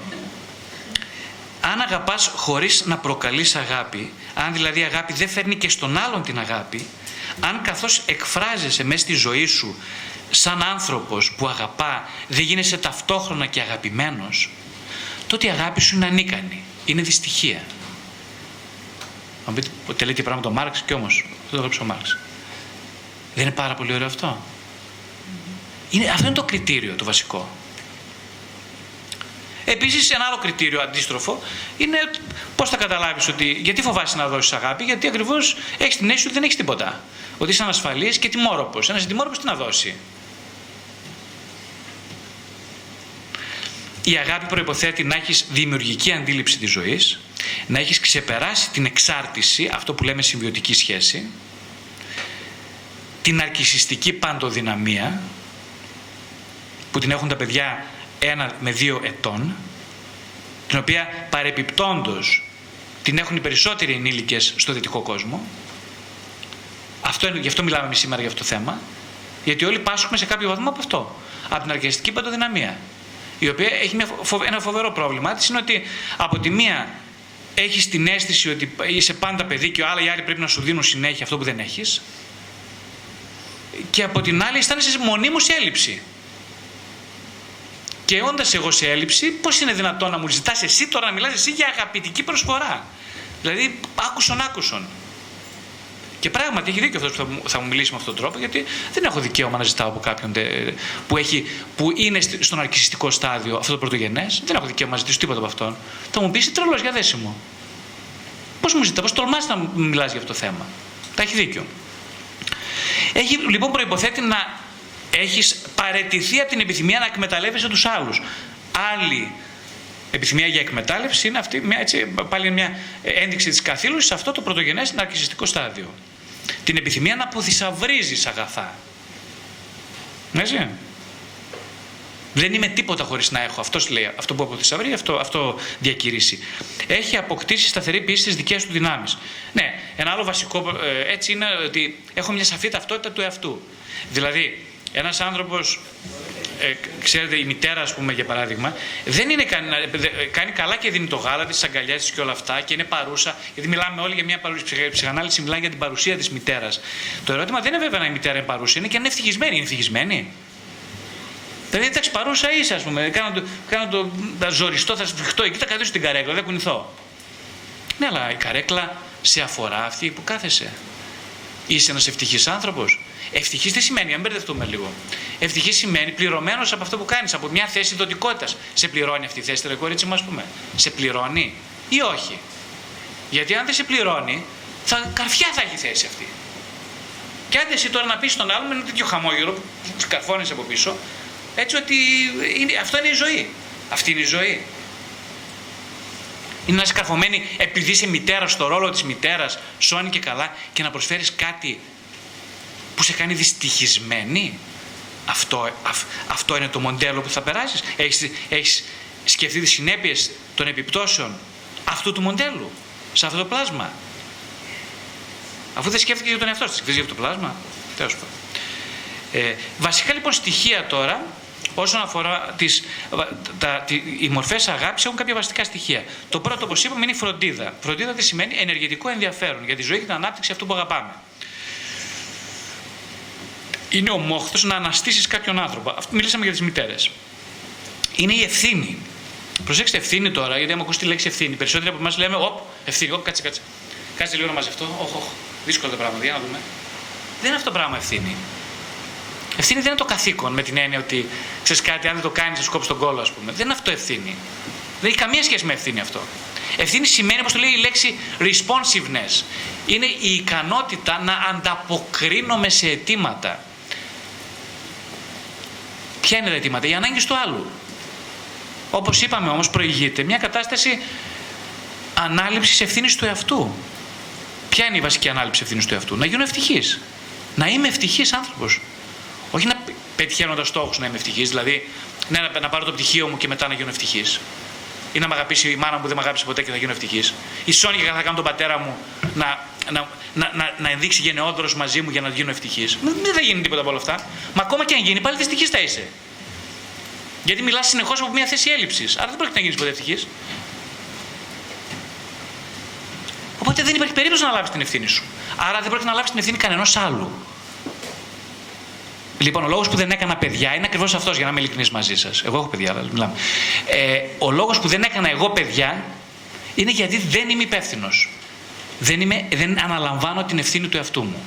αν αγαπάς χωρίς να προκαλείς αγάπη, αν δηλαδή η αγάπη δεν φέρνει και στον άλλον την αγάπη, αν καθώς εκφράζεσαι μέσα στη ζωή σου σαν άνθρωπος που αγαπά, δεν γίνεσαι ταυτόχρονα και αγαπημένος, τότε η αγάπη σου είναι ανίκανη, είναι δυστυχία. Θα πείτε ότι λέει πράγμα το Μάρξ και όμως δεν το έγραψε ο Μάρξ. Δεν είναι πάρα πολύ ωραίο αυτό; Είναι, αυτό είναι το κριτήριο το βασικό. Επίσης, ένα άλλο κριτήριο αντίστροφο είναι πώς θα καταλάβεις ότι. Γιατί φοβάσαι να δώσεις αγάπη, Γιατί ακριβώς έχεις την αίσθηση ότι δεν έχεις τίποτα. Ότι είσαι ανασφαλής και τιμόροπο. Ένας τιμόροπο τι να δώσει; Η αγάπη προϋποθέτει να έχεις δημιουργική αντίληψη της ζωής, να έχεις ξεπεράσει την εξάρτηση, αυτό που λέμε συμβιωτική σχέση, την αρκισιστική παντοδυναμία, που την έχουν τα παιδιά ένα με δύο ετών, την οποία παρεπιπτόντος την έχουν οι περισσότεροι ενήλικες στο δυτικό κόσμο. Αυτό είναι, γι' αυτό μιλάμε εμείς σήμερα για αυτό το θέμα, γιατί όλοι πάσχουμε σε κάποιο βαθμό από αυτό, από την αρκισιστική παντοδυναμία η οποία έχει μια, ένα φοβερό πρόβλημα τη είναι ότι από τη μία έχεις την αίσθηση ότι είσαι πάντα παιδί και άλλοι, οι άλλοι πρέπει να σου δίνουν συνέχεια αυτό που δεν έχεις. Και από την άλλη αισθάνεσαι μονίμω σε έλλειψη. Και όντα εγώ σε έλλειψη, πώς είναι δυνατόν να μου ζητάς εσύ τώρα να μιλάς εσύ για αγαπητική προσφορά; Δηλαδή, άκουσον, άκουσον. Και πράγματι έχει δίκιο αυτός που θα μου, θα μου μιλήσει με αυτόν τον τρόπο, γιατί δεν έχω δικαίωμα να ζητάω από κάποιον τε- που, έχει, που είναι στη- στον αρκιστικό στάδιο αυτό το πρωτογενές. Δεν έχω δικαίωμα να ζητήσω τίποτα από αυτόν. Θα μου πεις είσαι τρελός για δέσιμο. Πώς μου ζητάς, πώς τολμάς να μου μιλάς για αυτό το θέμα. Τα έχει δίκιο. Έχει λοιπόν προποθέτει να έχεις παρετηθεί από την επιθυμία να εκμεταλλεύεσαι τους άλλους. Άλλη επιθυμία για εκμετάλλευση είναι αυτή, μια, έτσι, πάλι μια ένδειξη της καθήλωσης σε αυτό το πρωτογενές ναρκισιστικό στάδιο. Την επιθυμία να αποθυσαυρίζεις αγαθά. Έτσι. Δεν είμαι τίποτα χωρίς να έχω. Αυτός λέει, αυτό που αποθυσαυρεί, αυτό, αυτό διακηρύσει. Έχει αποκτήσει σταθερή πίστη στις δικές του δυνάμεις. Ναι, ένα άλλο βασικό ε, έτσι είναι ότι έχω μια σαφή ταυτότητα του εαυτού. Δηλαδή, ένας άνθρωπος ε, ξέρετε, η μητέρα, ας πούμε, για παράδειγμα, δεν είναι κάνει, κάνει καλά και δίνει το γάλα της, τις αγκαλιέ της και όλα αυτά και είναι παρούσα. Γιατί μιλάμε όλοι για μια παρουσία. Η ψυχανάλυση μιλάει για την παρουσία της μητέρας. Το ερώτημα δεν είναι βέβαια να η μητέρα είναι παρούσα, είναι και αν είναι ευτυχισμένη. Είναι ευτυχισμένη. Δηλαδή, εντάξει, παρούσα είσαι, ας πούμε. Κάνω το, κάνω το θα ζοριστώ, θα σφιχτώ εκεί, θα καθίσω την καρέκλα, δεν κουνηθώ. Ναι, αλλά η καρέκλα σε αφορά αυτή που κάθεσαι. Είσαι ένας ευτυχής άνθρωπος. Ευτυχής τι σημαίνει, αν μπερδευτούμε λίγο. Ευτυχής σημαίνει πληρωμένος από αυτό που κάνεις, από μια θέση δοτικότητας. Σε πληρώνει αυτή η θέση, τρε κορίτσι μου, ας πούμε. Σε πληρώνει ή όχι; Γιατί αν δεν σε πληρώνει, θα, καρφιά θα έχει θέση αυτή. Και αν εσύ τώρα να πεις στον άλλον με ένα τέτοιο χαμόγελο που του καρφώνεις από πίσω, έτσι ότι είναι, αυτό είναι η ζωή. Αυτή είναι η ζωή. Είναι να είσαι καρφωμένη επειδή είσαι μητέρας στο ρόλο της μητέρας, σώνει και καλά και να προσφέρεις κάτι που σε κάνει δυστυχισμένη. Αυτό, αυ, αυτό είναι το μοντέλο που θα περάσεις. Έχεις, έχεις σκεφτεί τις συνέπειες των επιπτώσεων αυτού του μοντέλου, σε αυτό το πλάσμα; Αφού δεν σκέφτηκες για τον εαυτό σου, σκέφτηκε για αυτό το πλάσμα; Τέλος πάντων. Ε, βασικά λοιπόν στοιχεία τώρα, όσον αφορά τις, τα, τι, οι μορφές αγάπης έχουν κάποια βασικά στοιχεία. Το πρώτο, όπως είπαμε, είναι η φροντίδα. Φροντίδα τι σημαίνει; Ενεργητικό ενδιαφέρον για τη ζωή και την ανάπτυξη αυτού που αγαπάμε είναι ο μόχθο να αναστήσεις κάποιον άνθρωπο. Αυτό μιλήσαμε για τις μητέρες. Είναι η ευθύνη. Προσέξτε ευθύνη τώρα, γιατί άμα ακούσει τη λέξη ευθύνη, περισσότεροι από εμάς λέμε: Οπ, ευθύνη, οπ, κάτσε, κάτσε. Κάτσε λίγο να μαζευτώ. Όχ, όχ, δύσκολο το πράγμα, για να δούμε. Δεν είναι αυτό το πράγμα ευθύνη. Ευθύνη δεν είναι το καθήκον με την έννοια ότι ξέρεις κάτι, αν δεν το κάνεις, θα σου κόψει τον κόλλο, ας πούμε. Δεν είναι αυτό ευθύνη. Δεν έχει καμία σχέση με ευθύνη αυτό. Ευθύνη σημαίνει, όπως το λέει η λέξη responsiveness. Είναι η ικανότητα να ανταποκρίνομαι σε αιτήματα. Ποια είναι τα αιτήματα, οι ανάγκες του άλλου. Όπως είπαμε όμως, προηγείται μια κατάσταση ανάληψης ευθύνης του εαυτού. Ποια είναι η βασική ανάληψη ευθύνης του εαυτού, Να γίνω ευτυχής. Να είμαι ευτυχής άνθρωπος. Όχι να πετυχαίνοντας στόχους να είμαι ευτυχής, δηλαδή ναι, να, να πάρω το πτυχίο μου και μετά να γίνω ευτυχής. Ή να με αγαπήσει η μάνα μου που δεν με αγάπησε ποτέ και θα γίνω ευτυχής. Η Σόνια θα κάνω τον πατέρα μου να, να, να, να, να ενδείξει γενναιόδωρος μαζί μου για να γίνω ευτυχής. Δεν θα γίνει τίποτα από όλα αυτά. Μα ακόμα και αν γίνει, πάλι δυστυχής θα είσαι. Γιατί μιλάς συνεχώς από μια θέση έλλειψης. Άρα δεν πρόκειται να γίνεις ποτέ ευτυχής. Οπότε δεν υπάρχει περίπτωση να λάβεις την ευθύνη σου. Άρα δεν πρόκειται να λάβεις την ευθύνη κανενός άλλου. Λοιπόν, ο λόγος που δεν έκανα παιδιά είναι ακριβώς αυτός, για να είμαι ειλικρινής μαζί σας. Εγώ έχω παιδιά, αλλά μιλάμε. Ε, ο λόγος που δεν έκανα εγώ παιδιά είναι γιατί δεν είμαι υπεύθυνος. Δεν, είμαι, δεν αναλαμβάνω την ευθύνη του εαυτού μου.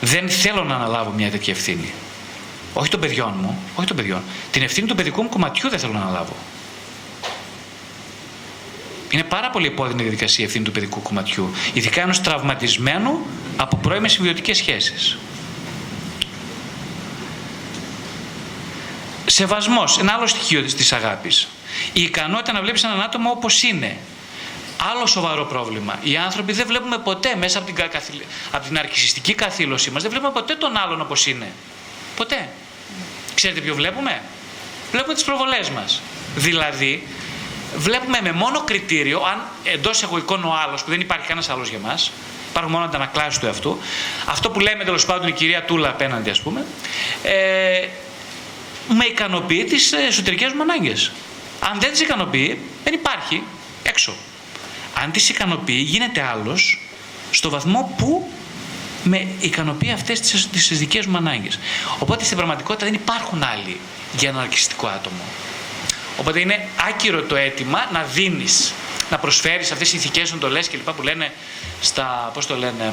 Δεν θέλω να αναλάβω μια τέτοια ευθύνη. Όχι των παιδιών μου, όχι των παιδιών. Την ευθύνη του παιδικού μου κομματιού δεν θέλω να αναλάβω. Είναι πάρα πολύ επώδυνη η διαδικασία ευθύνη του παιδικού κομματιού. Ειδικά ενός τραυματισμένου από πρώιμες συμβιωτικές σχέσεις. Σεβασμός, ένα άλλο στοιχείο της αγάπης. Η ικανότητα να βλέπεις έναν άτομο όπως είναι. Άλλο σοβαρό πρόβλημα. Οι άνθρωποι δεν βλέπουμε ποτέ μέσα από την, καθυλ... από την αρκισιστική καθήλωσή μας, δεν βλέπουμε ποτέ τον άλλον όπως είναι. Ποτέ. Ξέρετε ποιο βλέπουμε; Βλέπουμε τις προβολές μας. Δηλαδή, βλέπουμε με μόνο κριτήριο, αν εντός εγωικών ο άλλος, που δεν υπάρχει κανένας άλλος για μας, υπάρχουν μόνο αντανακλάσεις του εαυτού, αυτό που λέμε τέλος πάντων η κυρία Τούλα απέναντι, ας πούμε, ε, με ικανοποιεί τις εσωτερικές μου ανάγκες. Αν δεν τις ικανοποιεί, δεν υπάρχει έξω. Αν τις ικανοποιεί, γίνεται άλλος στο βαθμό που με ικανοποιεί αυτές τις δικές μου ανάγκες. Οπότε στην πραγματικότητα δεν υπάρχουν άλλοι για ένα αρκιστικό άτομο. Οπότε είναι άκυρο το αίτημα να δίνεις να προσφέρεις αυτές οι ηθικές εντολές και λοιπά που λένε στα, πώς το λένε,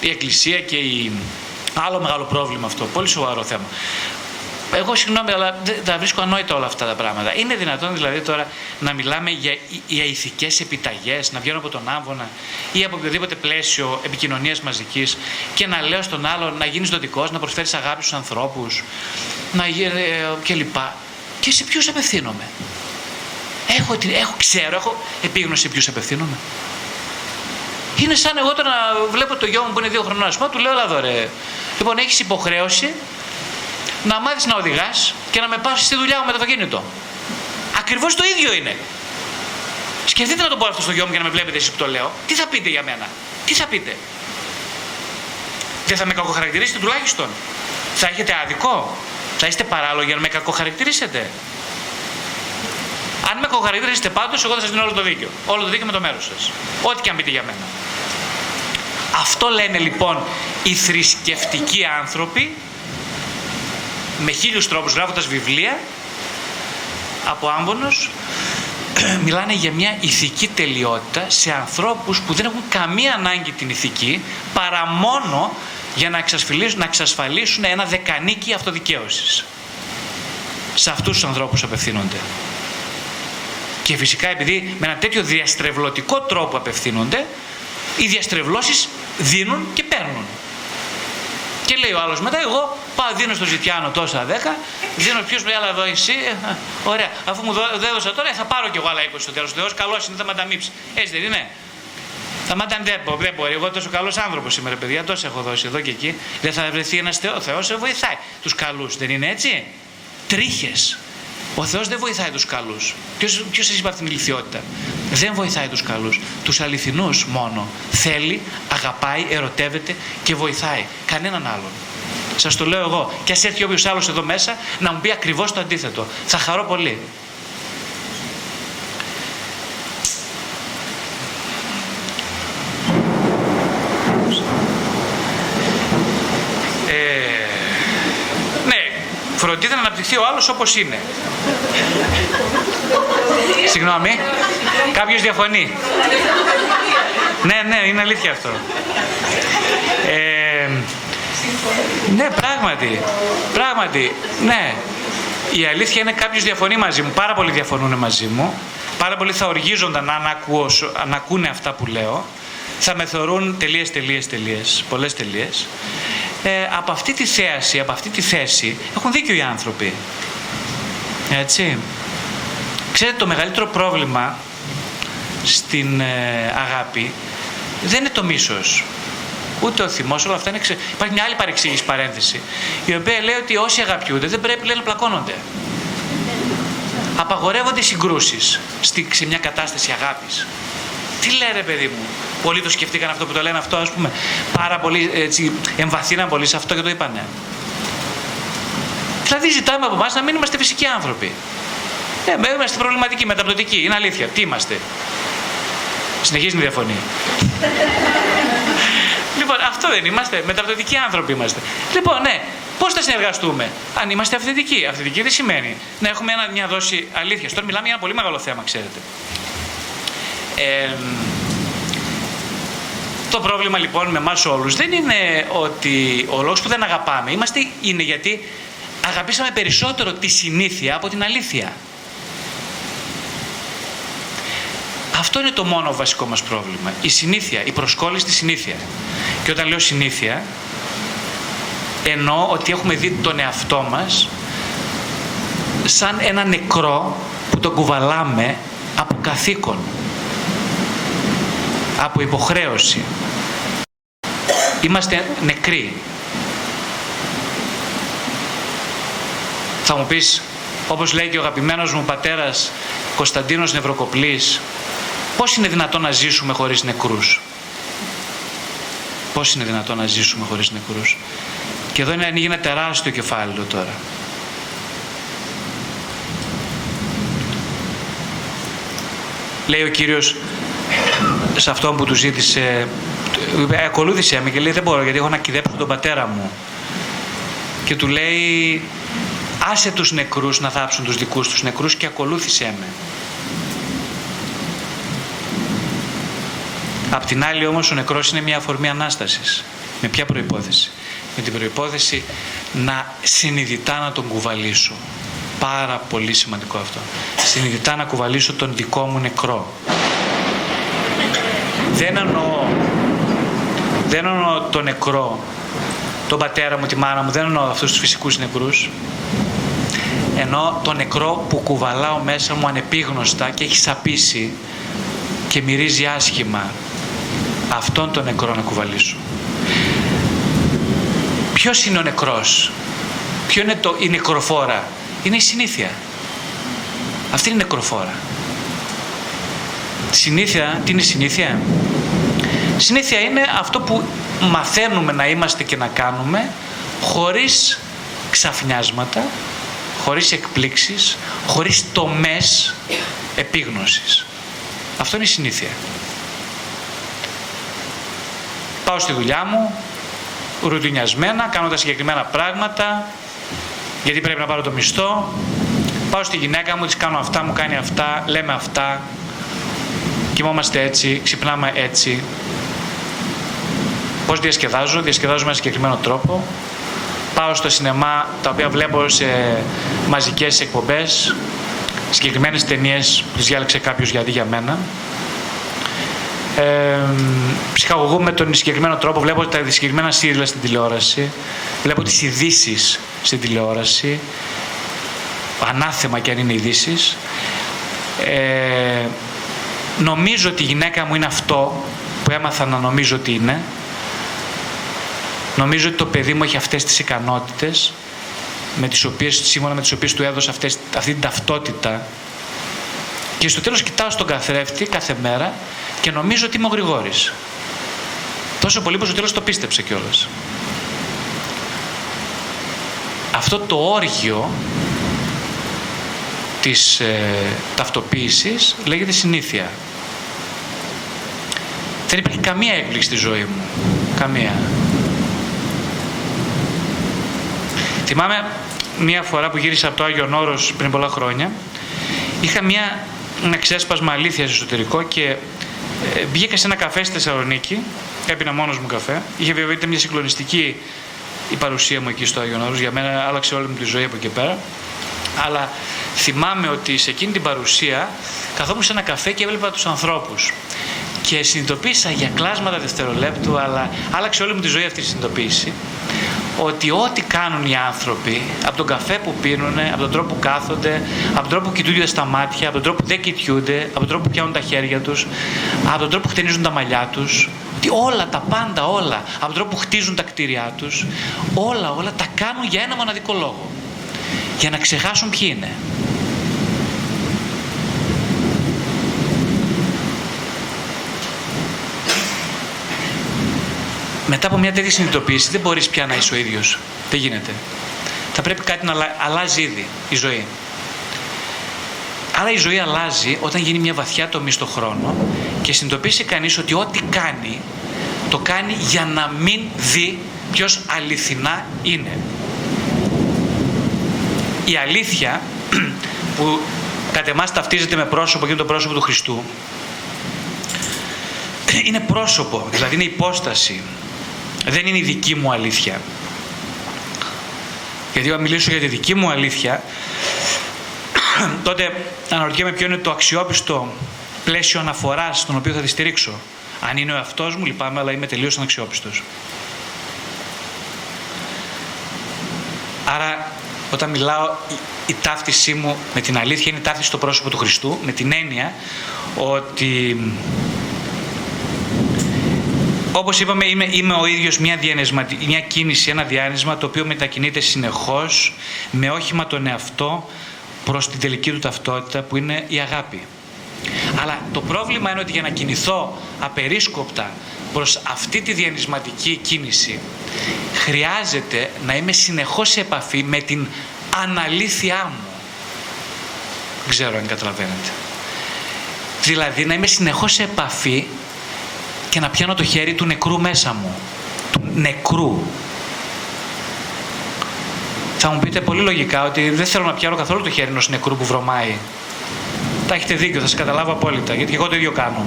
η Εκκλησία και η... Άλλο μεγάλο πρόβλημα αυτό, πολύ σοβαρό θέμα. Εγώ συγγνώμη, αλλά δεν τα βρίσκω ανόητα όλα αυτά τα πράγματα. Είναι δυνατόν δηλαδή τώρα να μιλάμε για, για ηθικές επιταγές, να βγαίνω από τον άμβονα ή από οποιοδήποτε πλαίσιο επικοινωνίας μαζικής και να λέω στον άλλο να γίνεις δοτικός, να προσφέρεις αγάπη στους ανθρώπους να, ε, κλπ. Και σε ποιους απευθύνομαι; Έχω, έχω, ξέρω, έχω επίγνωση σε ποιους απευθύνομαι. Είναι σαν εγώ τώρα να βλέπω το γιο μου που είναι δύο χρονών, ας πούμε, του λέω, Ελά, ρε. Λοιπόν, έχεις υποχρέωση να μάθεις να οδηγάς και να με πας στη δουλειά μου με το αυτοκίνητο. Ακριβώς το ίδιο είναι. Σκεφτείτε να το πω αυτό στο γιο μου για να με βλέπετε εσείς που το λέω. Τι θα πείτε για μένα, τι θα πείτε; Δεν θα με κακοχαρακτηρίσετε τουλάχιστον. Θα έχετε άδικο; Θα είστε παράλογοι για να με κακοχαρακτηρίσετε; Αν με κακοχαρακτηρίσετε πάντως, εγώ θα σας δίνω όλο το δίκιο. Όλο το δίκιο με το μέρος σας. Ό,τι και αν πείτε για μένα. Αυτό λένε λοιπόν οι θρησκευτικοί άνθρωποι με χίλιους τρόπους γράφοντας βιβλία από άμπονος μιλάνε για μια ηθική τελειότητα σε ανθρώπους που δεν έχουν καμία ανάγκη την ηθική παρά μόνο για να εξασφαλίσουν, να εξασφαλίσουν ένα δεκανίκι αυτοδικαίωσης. Σε αυτούς τους ανθρώπους απευθύνονται. Και φυσικά επειδή με ένα τέτοιο διαστρεβλωτικό τρόπο απευθύνονται, οι διαστρεβλώσεις δίνουν και παίρνουν. Και λέει ο άλλος μετά, εγώ πάω, δίνω στο Ζητιάνο τόσα 10, δίνω ποιος με άλλα εδώ εσύ. Ε, ωραία, αφού μου έδωσα τώρα, θα πάρω κι εγώ άλλα 20 στο τέλος. Θεός καλός είναι, θα μανταμίψει. Έτσι δεν είναι. Θα μάταν δεν, δεν μπορεί. Εγώ τόσο καλός άνθρωπος σήμερα, παιδιά, τόσο έχω δώσει εδώ και εκεί. Δεν θα βρεθεί ένας Θεό. Ο Θεός σε βοηθάει τους καλούς, δεν είναι έτσι; Τρίχες. Ο Θεός δεν βοηθάει τους καλούς. Ποιος, ποιος σας είπε αυτήν την ηλικιότητα; Δεν βοηθάει τους καλούς. Τους αληθινούς μόνο. Θέλει, αγαπάει, ερωτεύεται και βοηθάει. Κανέναν άλλον. Σας το λέω εγώ. Και ας έρθει όποιος άλλος εδώ μέσα να μου πει ακριβώς το αντίθετο. Θα χαρώ πολύ. Φροντίδα να αναπτυχθεί ο άλλος όπως είναι. Συγγνώμη, κάποιος διαφωνεί. ναι, ναι, είναι αλήθεια αυτό. Ε, ναι, πράγματι, πράγματι, ναι. Η αλήθεια είναι κάποιος διαφωνεί μαζί μου, πάρα πολλοί διαφωνούν μαζί μου. Πάρα πολλοί θα οργίζονταν να, να ακούνε αυτά που λέω. Θα με θεωρούν τελείες, τελείες, τελείες, πολλές τελείες ε, από αυτή τη θέαση, από αυτή τη θέση έχουν δίκιο οι άνθρωποι. Έτσι. Ξέρετε το μεγαλύτερο πρόβλημα στην ε, αγάπη δεν είναι το μίσος. Ούτε ο θυμός, όλα αυτά είναι ξε... Υπάρχει μια άλλη παρεξήγηση παρένθεση, η οποία λέει ότι όσοι αγαπιούνται δεν πρέπει λέει, να πλακώνονται. Απαγορεύονται οι συγκρούσεις σε μια κατάσταση αγάπης. Τι λένε, παιδί μου; Πολλοί το σκεφτήκαν αυτό που το λένε αυτό, ας πούμε. Πάρα πολύ έτσι, εμβαθύναν πολύ σε αυτό και το είπανε. Δηλαδή, ζητάμε από εμάς να μην είμαστε φυσικοί άνθρωποι. Ε, είμαστε προβληματικοί, μεταπτωτικοί. Είναι αλήθεια. Τι είμαστε. Συνεχίζει να διαφωνεί. λοιπόν, αυτό δεν είμαστε. Μεταπτωτικοί άνθρωποι είμαστε. Λοιπόν, ναι, πώς θα συνεργαστούμε, αν είμαστε αυθεντικοί. Αυθεντικοί δεν σημαίνει να έχουμε ένα, μια δόση αλήθειας. Τώρα μιλάμε για ένα πολύ μεγάλο θέμα, ξέρετε. Ε, το πρόβλημα λοιπόν με εμάς όλους δεν είναι ότι ο λόγος που δεν αγαπάμε είμαστε, είναι γιατί αγαπήσαμε περισσότερο τη συνήθεια από την αλήθεια. Αυτό είναι το μόνο βασικό μας πρόβλημα. Η συνήθεια, η προσκόλληση στη συνήθειας. Και όταν λέω συνήθεια, εννοώ ότι έχουμε δει τον εαυτό μας σαν ένα νεκρό που τον κουβαλάμε από καθήκον από υποχρέωση. Είμαστε νεκροί. Θα μου πεις, όπως λέει και ο αγαπημένος μου πατέρας Κωνσταντίνος Νευροκοπλής, πώς είναι δυνατόν να ζήσουμε χωρίς νεκρούς; Πώς είναι δυνατόν να ζήσουμε χωρίς νεκρούς; Και εδώ είναι ανοίγει ένα τεράστιο κεφάλαιο τώρα. Λέει ο Κύριος σε αυτόν που του ζήτησε, ακολούθησε με και λέει δεν μπορώ γιατί έχω να κυδέψω τον πατέρα μου. Και του λέει άσε τους νεκρούς να θάψουν τους δικούς τους νεκρούς και ακολούθησέ με. Απ' την άλλη όμως ο νεκρός είναι μια αφορμή Ανάστασης. Με ποια προϋπόθεση; Με την προϋπόθεση να συνειδητά να τον κουβαλήσω. Πάρα πολύ σημαντικό αυτό. Συνειδητά να κουβαλήσω τον δικό μου νεκρό. Δεν εννοώ, δεν εννοώ το νεκρό, τον πατέρα μου, τη μάνα μου, δεν εννοώ αυτούς τους φυσικούς νεκρούς. Ενώ το νεκρό που κουβαλάω μέσα μου ανεπίγνωστα και έχει σαπίσει και μυρίζει άσχημα. Αυτόν τον νεκρό να κουβαλήσω. Ποιος είναι ο νεκρός; Ποιο είναι το, η νεκροφόρα; Είναι η συνήθεια. Αυτή είναι η νεκροφόρα. Συνήθεια, τι είναι η συνήθεια; Συνήθεια είναι αυτό που μαθαίνουμε να είμαστε και να κάνουμε χωρίς ξαφνιάσματα, χωρίς εκπλήξεις, χωρίς τομές επίγνωσης. Αυτό είναι η συνήθεια. Πάω στη δουλειά μου, ρουτινιασμένα, κάνω τα συγκεκριμένα πράγματα, γιατί πρέπει να πάρω το μισθό. Πάω στη γυναίκα μου, της κάνω αυτά, μου κάνει αυτά, λέμε αυτά. Κοιμόμαστε έτσι, ξυπνάμε έτσι. Πώς διασκεδάζω, διασκεδάζω με ένα συγκεκριμένο τρόπο. Πάω στο σινεμά, τα οποία βλέπω σε μαζικές εκπομπές, συγκεκριμένες ταινίες που τις διάλεξε κάποιος γιατί για μένα. Ε, ψυχαγωγώ με τον συγκεκριμένο τρόπο, βλέπω τα συγκεκριμένα σύριλα στην τηλεόραση, βλέπω τις ειδήσεις στην τηλεόραση, ανάθεμα και αν είναι ειδήσεις. Ε, νομίζω ότι η γυναίκα μου είναι αυτό που έμαθα να νομίζω ότι είναι. Νομίζω ότι το παιδί μου έχει αυτές τις ικανότητες με τις οποίες, σύμφωνα με τις οποίες του έδωσα αυτές, αυτή την ταυτότητα και στο τέλος κοιτάω στον καθρέφτη κάθε μέρα και νομίζω ότι είμαι ο Γρηγόρης. Τόσο πολύ που στο τέλος το πίστεψε κιόλας. Αυτό το όργιο της ε, ταυτοποίησης λέγεται συνήθεια. Δεν υπάρχει καμία έκπληξη στη ζωή μου. Καμία. Θυμάμαι μία φορά που γύρισα από το Άγιο Όρος πριν πολλά χρόνια, είχα μία, ένα ξέσπασμα αλήθειας στο εσωτερικό και ε, βγήκα σε ένα καφέ στη Θεσσαλονίκη, έπινα μόνος μου καφέ. Είχε βέβαια ήταν μια συγκλονιστική η παρουσία μου εκεί στο Άγιο Όρος, για μένα άλλαξε όλη μου τη ζωή από εκεί πέρα. Αλλά θυμάμαι ότι σε εκείνη την παρουσία καθόμουν σε ένα καφέ και έβλεπα τους ανθρώπους. Και συνειδητοποίησα για κλάσματα δευτερολέπτου, αλλά άλλαξε όλη μου τη ζωή αυτή η συνειδητοποίηση ότι ό,τι κάνουν οι άνθρωποι, από τον καφέ που πίνουν, από τον τρόπο που κάθονται, από τον τρόπο που κοιτούνται στα μάτια, από τον τρόπο που δεν κοιτούνται, από τον τρόπο που πιάνουν τα χέρια τους, από τον τρόπο που χτενίζουν τα μαλλιά τους, ότι όλα, τα πάντα όλα, από τον τρόπο που χτίζουν τα κτίρια τους, όλα, όλα τα κάνουν για ένα μοναδικό λόγο. Για να ξεχάσουν ποιοι είναι. μετά από μια τέτοια συνειδητοποίηση δεν μπορείς πια να είσαι ο ίδιος. Δεν γίνεται. Θα πρέπει κάτι να αλλάζει ήδη η ζωή. Άρα η ζωή αλλάζει όταν γίνει μια βαθιά τομή στο χρόνο και συνειδητοποιήσει κανείς ότι ό,τι κάνει, το κάνει για να μην δει ποιος αληθινά είναι. Η αλήθεια που κατ' εμάς ταυτίζεται με πρόσωπο και είναι το πρόσωπο του Χριστού είναι πρόσωπο, δηλαδή είναι υπόσταση, δεν είναι η δική μου αλήθεια. Γιατί αν μιλήσω για τη δική μου αλήθεια, τότε αναρωτιέμαι ποιο είναι το αξιόπιστο πλαίσιο αναφοράς στον οποίο θα τη στηρίξω. Αν είναι ο εαυτός μου, λυπάμαι, αλλά είμαι τελείως αναξιόπιστος. Άρα, όταν μιλάω, η ταύτισή μου με την αλήθεια είναι η ταύτιση στο πρόσωπο του Χριστού, με την έννοια ότι όπως είπαμε είμαι, είμαι ο ίδιος μια, μια κίνηση, ένα διάνυσμα το οποίο μετακινείται συνεχώς με όχημα τον εαυτό προς την τελική του ταυτότητα που είναι η αγάπη. Αλλά το πρόβλημα είναι ότι για να κινηθώ απερίσκοπτα προς αυτή τη διανυσματική κίνηση χρειάζεται να είμαι συνεχώς σε επαφή με την αναλήθειά μου. Δεν ξέρω αν καταλαβαίνετε. Δηλαδή να είμαι συνεχώς σε επαφή και να πιάνω το χέρι του νεκρού μέσα μου. Του νεκρού. Θα μου πείτε πολύ λογικά ότι δεν θέλω να πιάνω καθόλου το χέρι ενός νεκρού που βρωμάει. Τα έχετε δίκιο, θα σας καταλάβω απόλυτα, γιατί εγώ το ίδιο κάνω.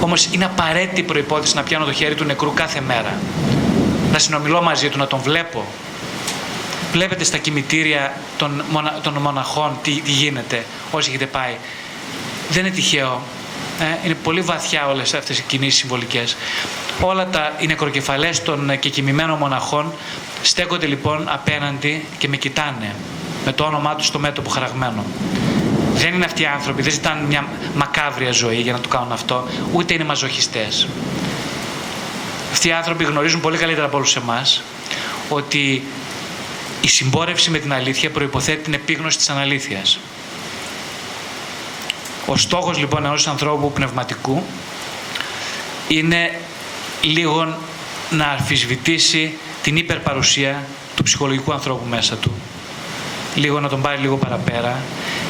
Όμως είναι απαραίτητη προϋπόθεση να πιάνω το χέρι του νεκρού κάθε μέρα. Να συνομιλώ μαζί του, να τον βλέπω. Βλέπετε στα κημητήρια των, μονα, των μοναχών τι, τι γίνεται, όσοι έχετε πάει. Δεν είναι τυχαίο. Ε, είναι πολύ βαθιά όλες αυτές οι κινήσεις συμβολικές. Όλα τα, οι νεκροκεφαλές των κεκοιμημένων μοναχών στέκονται λοιπόν απέναντι και με κοιτάνε με το όνομά τους στο μέτωπο χαραγμένο. Δεν είναι αυτοί οι άνθρωποι, δεν ζητάνε μια μακάβρια ζωή για να το κάνουν αυτό, ούτε είναι μαζοχιστές. Αυτοί οι άνθρωποι γνωρίζουν πολύ καλύτερα από όλους εμάς ότι η συμπόρευση με την αλήθεια προϋποθέτει την επίγνωση της αναλήθειας. Ο στόχος λοιπόν ενός ανθρώπου πνευματικού είναι λίγο να αμφισβητήσει την υπερπαρουσία του ψυχολογικού ανθρώπου μέσα του. Λίγο να τον πάρει λίγο παραπέρα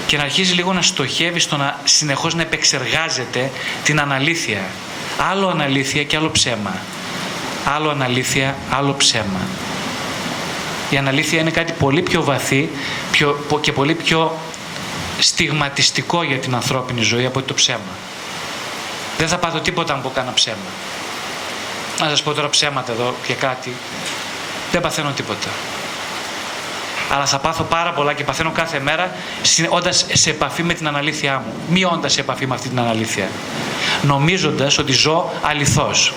και να αρχίζει λίγο να στοχεύει στο να συνεχώς να επεξεργάζεται την αναλήθεια. Άλλο αναλήθεια και άλλο ψέμα. Άλλο αναλήθεια, άλλο ψέμα. Η αναλήθεια είναι κάτι πολύ πιο βαθύ πιο, και πολύ πιο στιγματιστικό για την ανθρώπινη ζωή από το ψέμα. Δεν θα πάθω τίποτα αν πω κάνα ψέμα. Να σας πω τώρα ψέματα εδώ και κάτι. Δεν παθαίνω τίποτα. Αλλά θα πάθω πάρα πολλά και παθαίνω κάθε μέρα όντας σε επαφή με την αναλήθειά μου. Μη όντα σε επαφή με αυτή την αλήθεια. Νομίζοντας ότι ζω αληθώς.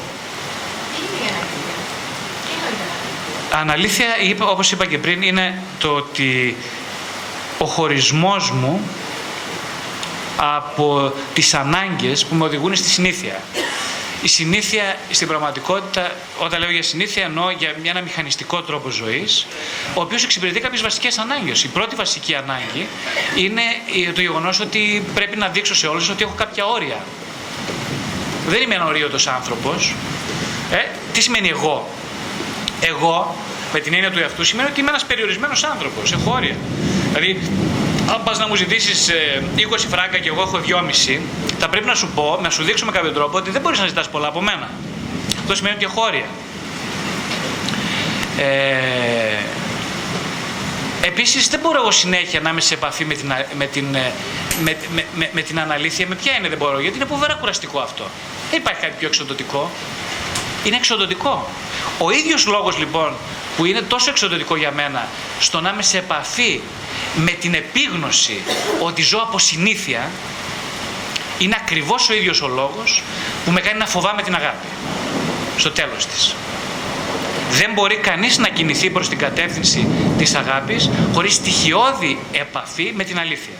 Αναλήθεια, όπως είπα και πριν, είναι το ότι ο χωρισμός μου από τις ανάγκες που με οδηγούν στη συνήθεια. Η συνήθεια στην πραγματικότητα, όταν λέω για συνήθεια, εννοώ για ένα μηχανιστικό τρόπο ζωής, ο οποίος εξυπηρετεί κάποιες βασικές ανάγκες. Η πρώτη βασική ανάγκη είναι το γεγονός ότι πρέπει να δείξω σε όλους ότι έχω κάποια όρια. Δεν είμαι ένα ορίωτο άνθρωπος. Ε, τι σημαίνει εγώ; Εγώ, με την έννοια του εαυτού, σημαίνει ότι είμαι ένας περιορισμένος άνθρωπος. Έχω όρια. Δηλαδή, αν πας να μου ζητήσεις 20 ε, φράγκα και εγώ έχω 2,5, θα πρέπει να σου πω, να σου δείξω με κάποιο τρόπο ότι δεν μπορείς να ζητάς πολλά από μένα. Αυτό σημαίνει ότι έχω όρια. Ε, Επίσης δεν μπορώ εγώ συνέχεια να είμαι σε επαφή με την, με την, ε, με, με, με, την αναλήθεια. Με ποια είναι δεν μπορώ, γιατί είναι φοβερά κουραστικό αυτό. Δεν υπάρχει κάτι πιο εξοδοτικό. Είναι εξοδοτικό. Ο ίδιος λόγος λοιπόν που είναι τόσο εξοδοτικό για μένα στο να είμαι σε επαφή με την επίγνωση ότι ζω από συνήθεια είναι ακριβώς ο ίδιος ο λόγος που με κάνει να φοβάμαι την αγάπη στο τέλος της. Δεν μπορεί κανείς να κινηθεί προς την κατεύθυνση της αγάπης χωρίς στοιχειώδη επαφή με την αλήθεια.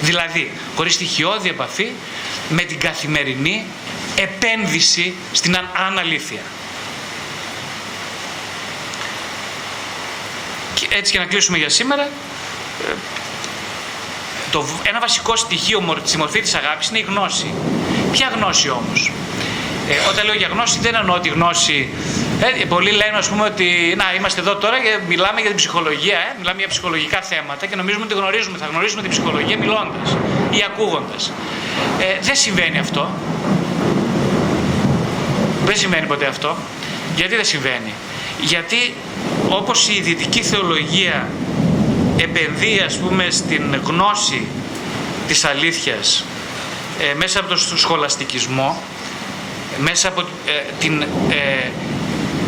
Δηλαδή, χωρίς στοιχειώδη επαφή με την καθημερινή επένδυση στην αναλήθεια. Έτσι και να κλείσουμε για σήμερα, ε, το, ένα βασικό στοιχείο στη μορφή της αγάπης είναι η γνώση. Ποια γνώση όμως; Ε, όταν λέω για γνώση δεν εννοώ τη γνώση. Ε, πολλοί λένε ας πούμε ότι να είμαστε εδώ τώρα και μιλάμε για την ψυχολογία, ε, μιλάμε για ψυχολογικά θέματα και νομίζουμε ότι γνωρίζουμε, θα γνωρίζουμε την ψυχολογία μιλώντας ή ακούγοντας. Ε, δεν συμβαίνει αυτό. Δεν συμβαίνει ποτέ αυτό. Γιατί δεν συμβαίνει; Γιατί όπως η δυτική θεολογία επενδύει ας πούμε στην γνώση της αλήθειας ε, μέσα από τον σχολαστικισμό, μέσα από ε, την ε,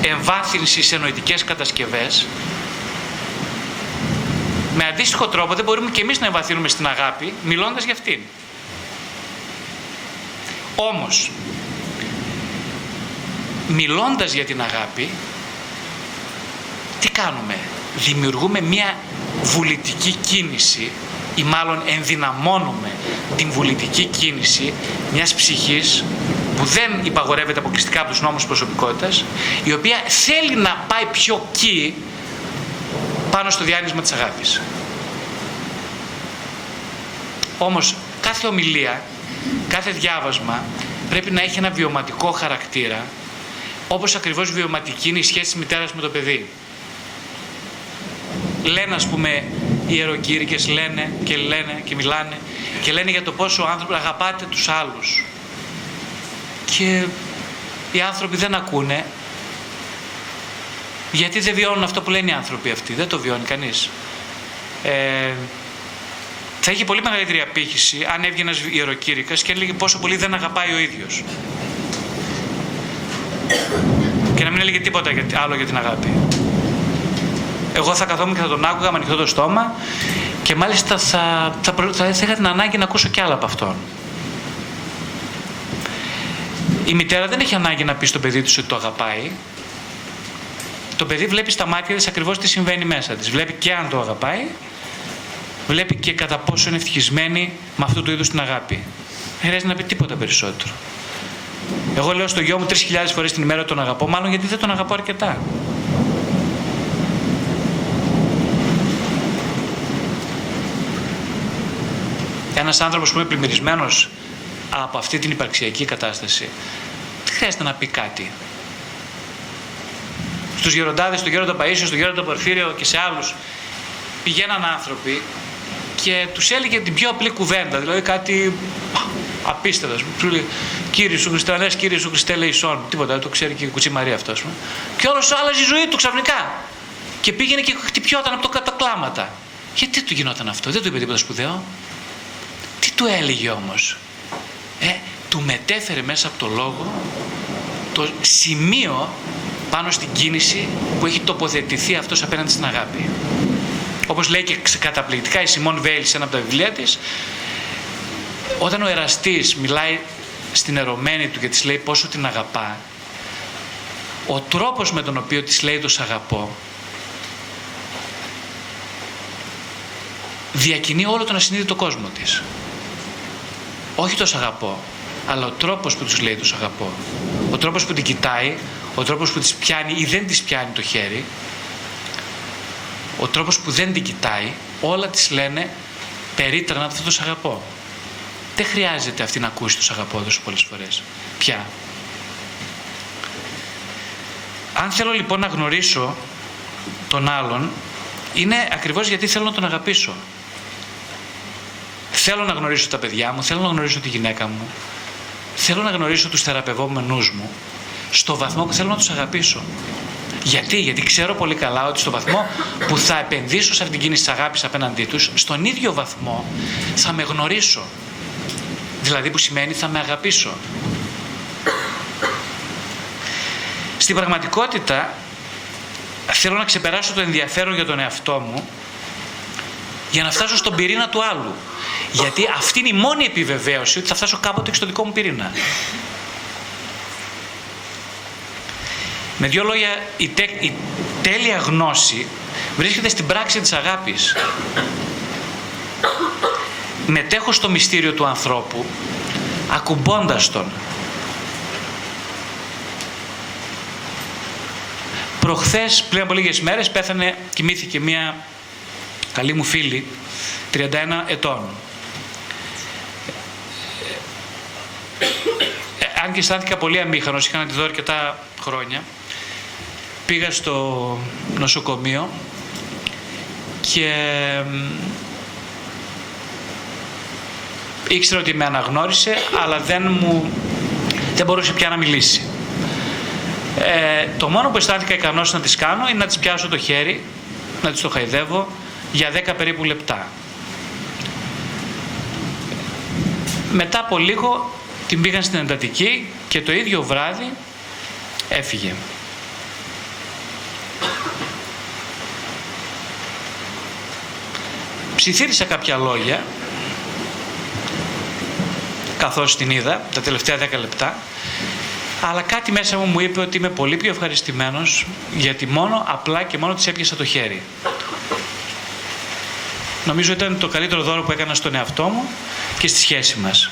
εμβάθυνση σε νοητικές κατασκευές, με αντίστοιχο τρόπο δεν μπορούμε και εμείς να εμβαθύνουμε στην αγάπη μιλώντας για αυτήν. Όμως, μιλώντας για την αγάπη, τι κάνουμε; Δημιουργούμε μια βουλητική κίνηση ή μάλλον ενδυναμώνουμε την βουλητική κίνηση μιας ψυχής που δεν υπαγορεύεται αποκλειστικά από τους νόμους προσωπικότητας, η οποία θέλει να πάει πιο κι πάνω στο διάνυσμα της αγάπης. Όμως κάθε ομιλία, κάθε διάβασμα πρέπει να έχει ένα βιωματικό χαρακτήρα, όπως ακριβώς βιωματική είναι η σχέση της μητέρας με το παιδί λένε ας πούμε οι ιεροκήρυκες λένε και λένε και μιλάνε και λένε για το πόσο ο άνθρωπος αγαπάτε τους άλλους και οι άνθρωποι δεν ακούνε γιατί δεν βιώνουν αυτό που λένε οι άνθρωποι αυτοί; Δεν το βιώνει κανείς ε, θα είχε πολύ μεγαλύτερη απήχηση αν έβγαινε ένας ιεροκήρυκας και έλεγε πόσο πολύ δεν αγαπάει ο ίδιος. Και να μην έλεγε τίποτα άλλο για την αγάπη. Εγώ θα καθόμουν και θα τον άκουγα με ανοιχτό το στόμα και μάλιστα θα, θα, θα, θα είχα την ανάγκη να ακούσω κι άλλα από αυτόν. Η μητέρα δεν έχει ανάγκη να πει στο παιδί του ότι το αγαπάει. Το παιδί βλέπει στα μάτια της ακριβώς τι συμβαίνει μέσα της. Βλέπει και αν το αγαπάει, βλέπει και κατά πόσο είναι ευτυχισμένη με αυτού του είδους την αγάπη. Δεν χρειάζεται να πει τίποτα περισσότερο. Εγώ λέω στο γιο μου 3.000 φορές την ημέρα τον αγαπώ, μάλλον γιατί δεν τον αγαπώ αρκετά. Ένας άνθρωπος που είναι πλημμυρισμένος από αυτή την υπαρξιακή κατάσταση, δεν χρειάζεται να πει κάτι. Στους γεροντάδες, στον γέροντα Παΐσιο, στον γέροντα Πορφύριο και σε άλλους, πηγαίναν άνθρωποι και τους έλεγε την πιο απλή κουβέντα, δηλαδή κάτι απίστευτο. Του λέει, Κύριε σου Χριστέ, λες Κύριε σου Χριστέ, λέει Σόν. Τίποτα, δεν το ξέρει και η κουτσή Μαρία αυτό. Και όλος άλλαζε η ζωή του ξαφνικά. Και πήγαινε και χτυπιόταν από το κατακλάματα. Γιατί του γινόταν αυτό, δεν του είπε τίποτα σπουδαίο. Τι του έλεγε όμως; Ε, του μετέφερε μέσα από το λόγο το σημείο πάνω στην κίνηση που έχει τοποθετηθεί αυτός απέναντι στην αγάπη. Όπως λέει και καταπληκτικά η Σιμών Βέιλ σε ένα από τα βιβλία της, όταν ο εραστής μιλάει στην ερωμένη του και της λέει πόσο την αγαπά, ο τρόπος με τον οποίο της λέει το σ' αγαπώ διακινεί όλο τον ασυνείδητο κόσμο της. Όχι το σ' αγαπώ, αλλά ο τρόπος που τους λέει το σ' αγαπώ. Ο τρόπος που την κοιτάει, ο τρόπος που της πιάνει ή δεν της πιάνει το χέρι, ο τρόπος που δεν την κοιτάει, όλα τις λένε περίτρανα αυτό το σ' αγαπώ. Δεν χρειάζεται αυτή να ακούσει το αγαπώ τόσο πολλές φορές. Πια. Αν θέλω λοιπόν να γνωρίσω τον άλλον, είναι ακριβώς γιατί θέλω να τον αγαπήσω. Θέλω να γνωρίσω τα παιδιά μου, θέλω να γνωρίσω τη γυναίκα μου, θέλω να γνωρίσω τους θεραπευόμενούς μου, στο βαθμό που θέλω να τους αγαπήσω. Γιατί, γιατί ξέρω πολύ καλά ότι στο βαθμό που θα επενδύσω σε αυτήν την κίνηση της αγάπης απέναντί τους, στον ίδιο βαθμό θα με γνωρίσω. Δηλαδή που σημαίνει θα με αγαπήσω. Στην πραγματικότητα θέλω να ξεπεράσω το ενδιαφέρον για τον εαυτό μου για να φτάσω στον πυρήνα του άλλου. Γιατί αυτή είναι η μόνη επιβεβαίωση ότι θα φτάσω κάποτε στο δικό μου πυρήνα. Με δύο λόγια, η, η τέλεια γνώση βρίσκεται στην πράξη της αγάπης μετέχω στο μυστήριο του ανθρώπου ακουμπώντας τον. Προχθές, πριν από λίγες μέρες, πέθανε, κοιμήθηκε μία καλή μου φίλη, 31 ετών. Ε, αν και αισθάνθηκα πολύ αμήχανος, είχα να τη δω αρκετά χρόνια, πήγα στο νοσοκομείο και ήξερα ότι με αναγνώρισε, αλλά δεν μου δεν μπορούσε πια να μιλήσει. Ε, το μόνο που αισθάνθηκα ικανός να της κάνω είναι να της πιάσω το χέρι, να της το χαϊδεύω για 10 περίπου λεπτά. Μετά από λίγο την πήγαν στην εντατική και το ίδιο βράδυ έφυγε. Ψιθύρισα κάποια λόγια καθώς την είδα τα τελευταία 10 λεπτά αλλά κάτι μέσα μου μου είπε ότι είμαι πολύ πιο ευχαριστημένος γιατί μόνο απλά και μόνο της έπιασα το χέρι. Νομίζω ήταν το καλύτερο δώρο που έκανα στον εαυτό μου και στη σχέση μας.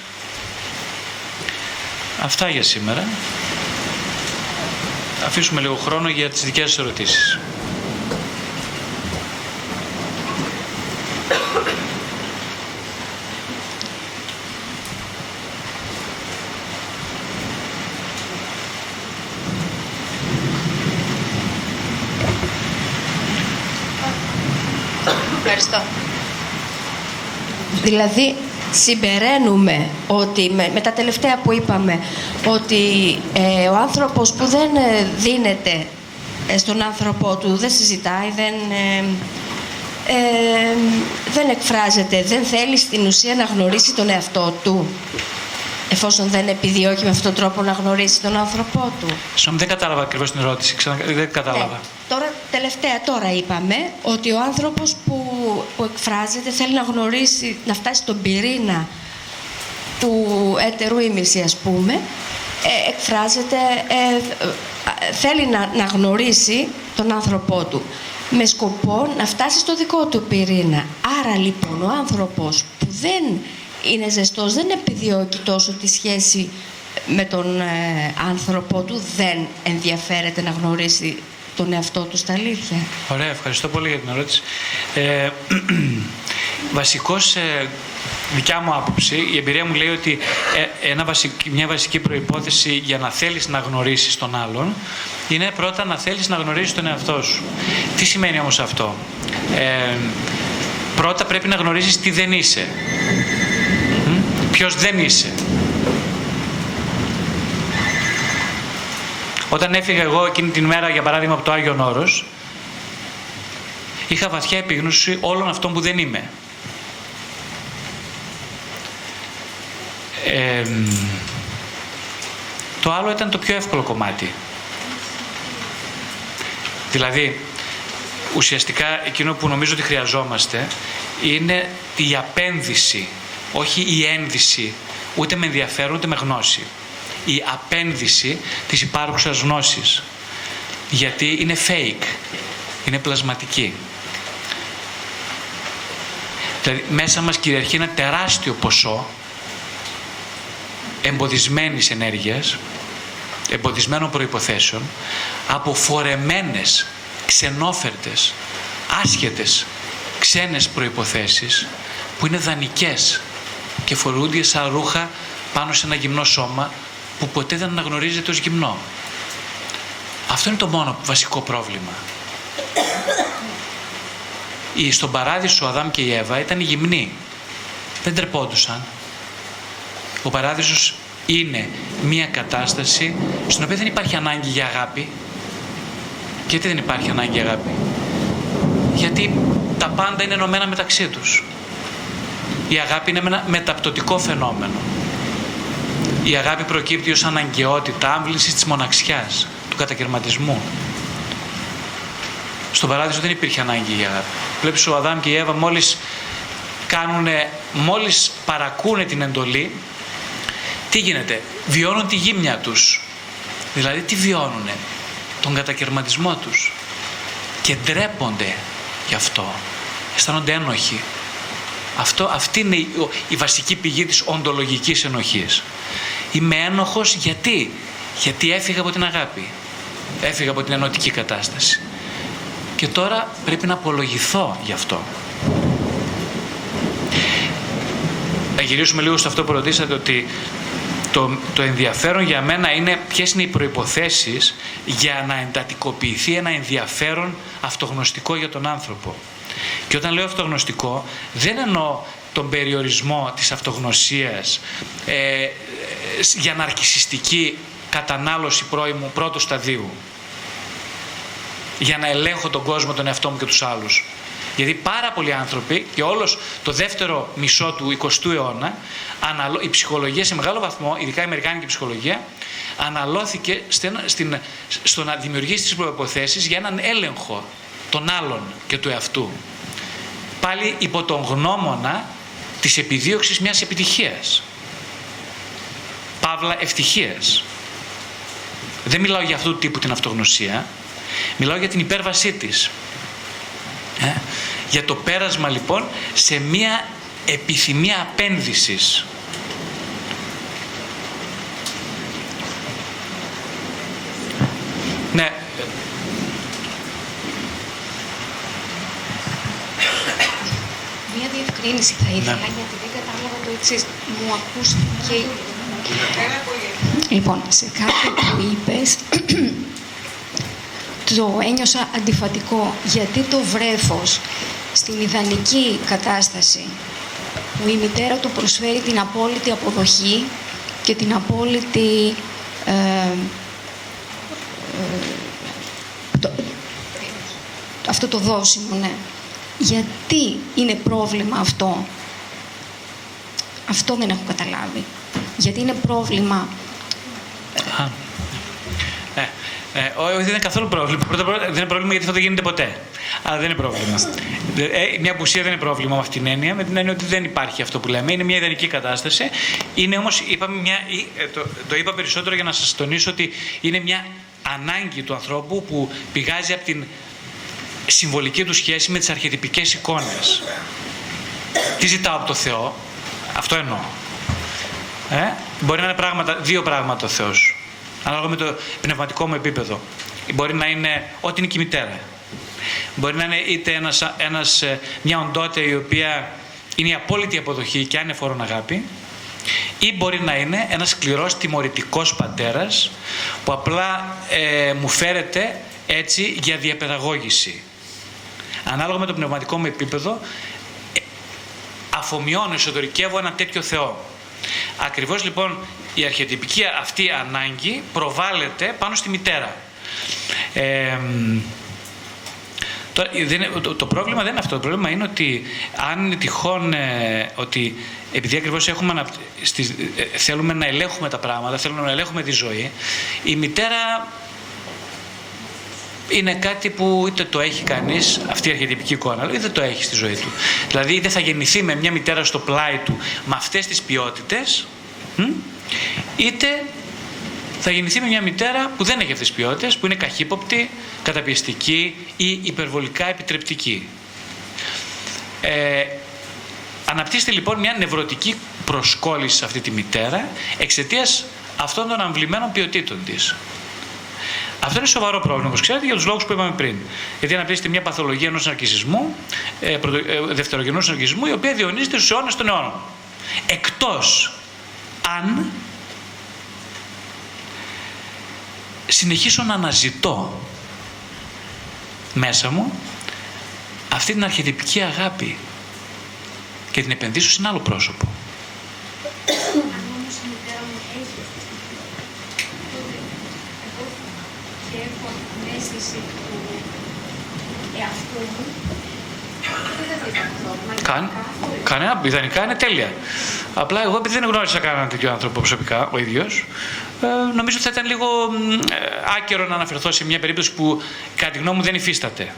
Αυτά για σήμερα. Αφήσουμε λίγο χρόνο για τις δικές σας ερωτήσεις. Δηλαδή συμπεραίνουμε ότι με, τα τελευταία που είπαμε ότι ε, ο άνθρωπος που δεν ε, δίνεται ε, στον άνθρωπό του, δεν συζητάει, δεν, ε, δεν εκφράζεται, δεν θέλει στην ουσία να γνωρίσει τον εαυτό του εφόσον δεν επιδιώκει με αυτόν τον τρόπο να γνωρίσει τον άνθρωπό του. Συγγνώμη, δεν κατάλαβα ακριβώς την ερώτηση. Ξανα... Δεν κατάλαβα. Ναι. Τώρα, τελευταία τώρα είπαμε ότι ο άνθρωπος που, που εκφράζεται θέλει να γνωρίσει, να φτάσει στον πυρήνα του έτερου ήμιση ας πούμε, ε, εκφράζεται, ε, ε, θέλει να, να γνωρίσει τον άνθρωπό του με σκοπό να φτάσει στο δικό του πυρήνα. Άρα λοιπόν ο άνθρωπος που δεν είναι ζεστός, δεν επιδιώκει τόσο τη σχέση με τον ε, άνθρωπό του, δεν ενδιαφέρεται να γνωρίσει τον εαυτό τους στα αλήθεια. Ωραία, ευχαριστώ πολύ για την ερώτηση. Ε, βασικός, ε, δικιά μου άποψη, η εμπειρία μου λέει ότι ε, ένα μια βασική προϋπόθεση για να θέλεις να γνωρίσεις τον άλλον είναι πρώτα να θέλεις να γνωρίσεις τον εαυτό σου. Τι σημαίνει όμως αυτό; Ε, πρώτα πρέπει να γνωρίσεις τι δεν είσαι. Ποιος δεν είσαι. Όταν έφυγα εγώ εκείνη την μέρα, για παράδειγμα, από το Άγιο Όρος, είχα βαθιά επίγνωση όλων αυτών που δεν είμαι. το άλλο ήταν το πιο εύκολο κομμάτι. Δηλαδή, ουσιαστικά εκείνο που νομίζω ότι χρειαζόμαστε είναι η απένδυση, όχι η ένδυση, ούτε με ενδιαφέρον ούτε με γνώση. Η απένδυση της υπάρχουσας γνώσης. Γιατί είναι fake, είναι πλασματική. Δηλαδή μέσα μας κυριαρχεί ένα τεράστιο ποσό εμποδισμένης ενέργειας, εμποδισμένων προϋποθέσεων, από φορεμένες, ξενόφερτες, άσχετες, ξένες προϋποθέσεις που είναι δανεικές και φορούνται σαν ρούχα πάνω σε ένα γυμνό σώμα που ποτέ δεν αναγνωρίζεται ως γυμνό. Αυτό είναι το μόνο βασικό πρόβλημα. Στον παράδεισο ο Αδάμ και η Εύα ήταν γυμνοί. Δεν τρεπόντουσαν. Ο παράδεισος είναι μία κατάσταση στην οποία δεν υπάρχει ανάγκη για αγάπη. Γιατί δεν υπάρχει ανάγκη για αγάπη; Γιατί τα πάντα είναι ενωμένα μεταξύ τους. Η αγάπη είναι ένα μεταπτωτικό φαινόμενο. Η αγάπη προκύπτει ως αναγκαιότητα άμβλησης της μοναξιάς, του κατακαιρματισμού. Στον παράδεισο δεν υπήρχε ανάγκη για αγάπη. Βλέπεις ο Αδάμ και η Εύα μόλις, κάνουνε, μόλις παρακούνε την εντολή, τι γίνεται, βιώνουν τη γύμνια τους. Δηλαδή τι βιώνουνε, τον κατακαιρματισμό τους. Και ντρέπονται γι' αυτό. Αισθάνονται ένοχοι. Αυτό, αυτή είναι η, η βασική πηγή της οντολογικής ενοχής. Είμαι ένοχος γιατί; Γιατί έφυγα από την αγάπη. Έφυγα από την ενωτική κατάσταση. Και τώρα πρέπει να απολογηθώ γι' αυτό. Να γυρίσουμε λίγο στο αυτό που ρωτήσατε ότι το, το ενδιαφέρον για μένα είναι ποιες είναι οι προϋποθέσεις για να εντατικοποιηθεί ένα ενδιαφέρον αυτογνωστικό για τον άνθρωπο. Και όταν λέω αυτογνωστικό, δεν εννοώ τον περιορισμό της αυτογνωσίας ε, για ναρκισιστική κατανάλωση πρώιμου πρώτου σταδίου. Για να ελέγχω τον κόσμο, τον εαυτό μου και τους άλλους. Γιατί πάρα πολλοί άνθρωποι και όλος το δεύτερο μισό του 20ου αιώνα η ψυχολογία σε μεγάλο βαθμό, ειδικά η Αμερικάνικη ψυχολογία, αναλώθηκε στο να δημιουργήσει τις προϋποθέσεις για έναν έλεγχο των άλλων και του εαυτού. Πάλι υπό τον γνώμονα της επιδίωξης μιας επιτυχίας. Παύλα ευτυχίας. Δεν μιλάω για αυτού του τύπου την αυτογνωσία, μιλάω για την υπέρβασή της. Ε; Για το πέρασμα λοιπόν σε μια επιθυμία απένδυσης. Ναι, Μία διευκρίνηση θα ήθελα, ναι. γιατί δεν κατάλαβα το εξής. Μου ακούστηκε. Λοιπόν, σε κάτι που είπες, το ένιωσα αντιφατικό. Γιατί το βρέφος στην ιδανική κατάσταση που η μητέρα του προσφέρει την απόλυτη αποδοχή και την απόλυτη ε, ε, αυτό το δόσιμο, ναι γιατί είναι πρόβλημα αυτό; Αυτό δεν έχω καταλάβει. Γιατί είναι πρόβλημα; Α. Ε, ε, όχι, δεν είναι καθόλου πρόβλημα. Πρώτα απ' όλα, δεν είναι πρόβλημα γιατί αυτό δεν γίνεται ποτέ. Αλλά δεν είναι πρόβλημα. Ε, μια απουσία δεν είναι πρόβλημα με αυτήν την έννοια, με την έννοια ότι δεν υπάρχει αυτό που λέμε. Είναι μια ιδανική κατάσταση. Είναι όμως, είπαμε, μια, ε, το, το είπα περισσότερο για να σας τονίσω ότι είναι μια ανάγκη του ανθρώπου που πηγάζει από την συμβολική του σχέση με τις αρχιετυπικές εικόνες. Τι ζητάω από το Θεό, αυτό εννοώ. Ε; Μπορεί να είναι πράγματα, δύο πράγματα ο Θεός, ανάλογα με το πνευματικό μου επίπεδο. Μπορεί να είναι ό,τι είναι και η μητέρα. Μπορεί να είναι είτε ένας, ένας, ε, μια οντότητα η οποία είναι η απόλυτη αποδοχή και ανεφόρον αγάπη, ή μπορεί να είναι ένας σκληρός τιμωρητικός πατέρας που απλά ε, μου φέρεται έτσι για διαπαιδαγώγηση. Ανάλογα με το πνευματικό μου επίπεδο, ε, αφομοιώνω, εσωτερικεύω ένα τέτοιο Θεό. Ακριβώς λοιπόν η αρχιετυπική αυτή ανάγκη προβάλλεται πάνω στη μητέρα. Ε, το, το, πρόβλημα δεν είναι αυτό. Το πρόβλημα είναι ότι αν είναι τυχόν ε, ότι επειδή ακριβώς έχουμε ε, θέλουμε να ελέγχουμε τα πράγματα, θέλουμε να ελέγχουμε τη ζωή, η μητέρα είναι κάτι που είτε το έχει κανείς, αυτή η αρχιετυπική εικόνα, είτε το έχει στη ζωή του. Δηλαδή, είτε θα γεννηθεί με μια μητέρα στο πλάι του με αυτές τις ποιότητες, είτε θα γεννηθεί με μια μητέρα που δεν έχει αυτές τις ποιότητες, που είναι καχύποπτη, καταπιεστική ή υπερβολικά επιτρεπτική. Ε, αναπτύσσεται λοιπόν μια νευρωτική προσκόλληση σε αυτή τη μητέρα εξαιτίας αυτών των αμβλημένων ποιοτήτων της. Αυτό είναι σοβαρό πρόβλημα, όπως ξέρετε, για τους λόγους που είπαμε πριν. Γιατί αναπτύσσεται μια παθολογία ενός ναρκισισμού, ε, ε, δευτερογενούς ναρκισμού, η οποία διονύζεται στους αιώνες των αιώνων. Εκτός αν συνεχίσω να αναζητώ μέσα μου αυτή την αρχιτυπική αγάπη και την επενδύσω σε ένα άλλο πρόσωπο. Καν, κανένα, ιδανικά είναι τέλεια. Απλά εγώ επειδή δεν γνώρισα κανέναν τέτοιο άνθρωπο προσωπικά, ο ίδιος, ε, νομίζω ότι θα ήταν λίγο ε, άκερο να αναφερθώ σε μια περίπτωση που κατά τη γνώμη μου δεν υφίσταται.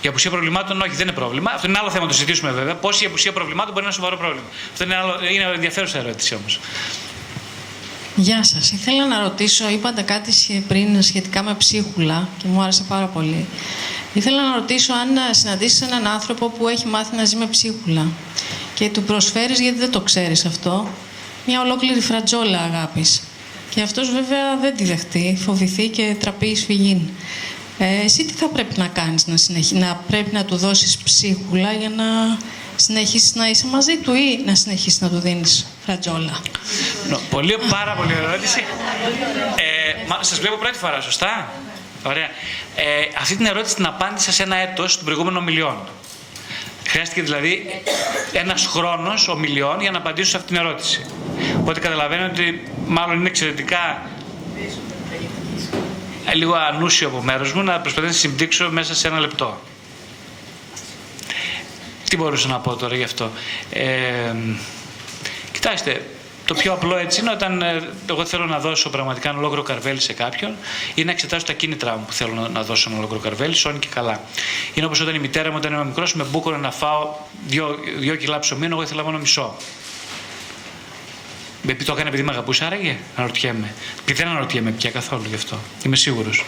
Η απουσία προβλημάτων, όχι, δεν είναι πρόβλημα. Αυτό είναι άλλο θέμα να το συζητήσουμε βέβαια. Πώς η απουσία προβλημάτων μπορεί να είναι σοβαρό πρόβλημα. Αυτό είναι, άλλο, είναι ενδιαφέρουσα ερώτηση όμως. Γεια σας. Ήθελα να ρωτήσω, είπατε κάτι πριν σχετικά με ψίχουλα και μου άρεσε πάρα πολύ. Ήθελα να ρωτήσω αν συναντήσεις έναν άνθρωπο που έχει μάθει να ζει με ψίχουλα και του προσφέρεις, γιατί δεν το ξέρεις αυτό, μια ολόκληρη φρατζόλα αγάπης. Και αυτός βέβαια δεν τη δεχτεί, φοβηθεί και τραπεί σφυγήν. Ε, εσύ τι θα πρέπει να κάνεις, να, συνεχί... να πρέπει να του δώσεις ψίχουλα για να συνεχίσεις να είσαι μαζί του ή να συνεχίσεις να του δίνεις φρατζόλα. πολύ, πάρα πολύ ερώτηση. Ε, μα, σας βλέπω πρώτη φορά, σωστά; Ωραία. Ε, αυτή την ερώτηση την απάντησα σε ένα έτος των προηγούμενων ομιλιών. Χρειάστηκε δηλαδή ένας χρόνος ομιλιών για να απαντήσω σε αυτή την ερώτηση. Οπότε καταλαβαίνω ότι μάλλον είναι εξαιρετικά λίγο ανούσιο από μέρο μου να προσπαθήσω να συμπτύξω μέσα σε ένα λεπτό. Τι μπορούσα να πω τώρα γι' αυτό. Ε, κοιτάξτε, το πιο απλό έτσι είναι όταν ε, εγώ θέλω να δώσω πραγματικά ένα ολόκληρο καρβέλι σε κάποιον ή να εξετάσω τα κίνητρα μου που θέλω να δώσω ένα ολόκληρο καρβέλι, σώνει και καλά. Είναι όπως όταν η μητέρα μου όταν είμαι μικρός με μπούκορο να φάω δύο, δύο κιλά ψωμί, εγώ ήθελα μόνο μισό. Επειδή το έκανε επειδή με αγαπούσε, άραγε. Αναρωτιέμαι. Και δεν αναρωτιέμαι πια καθόλου γι' αυτό. Είμαι σίγουρος.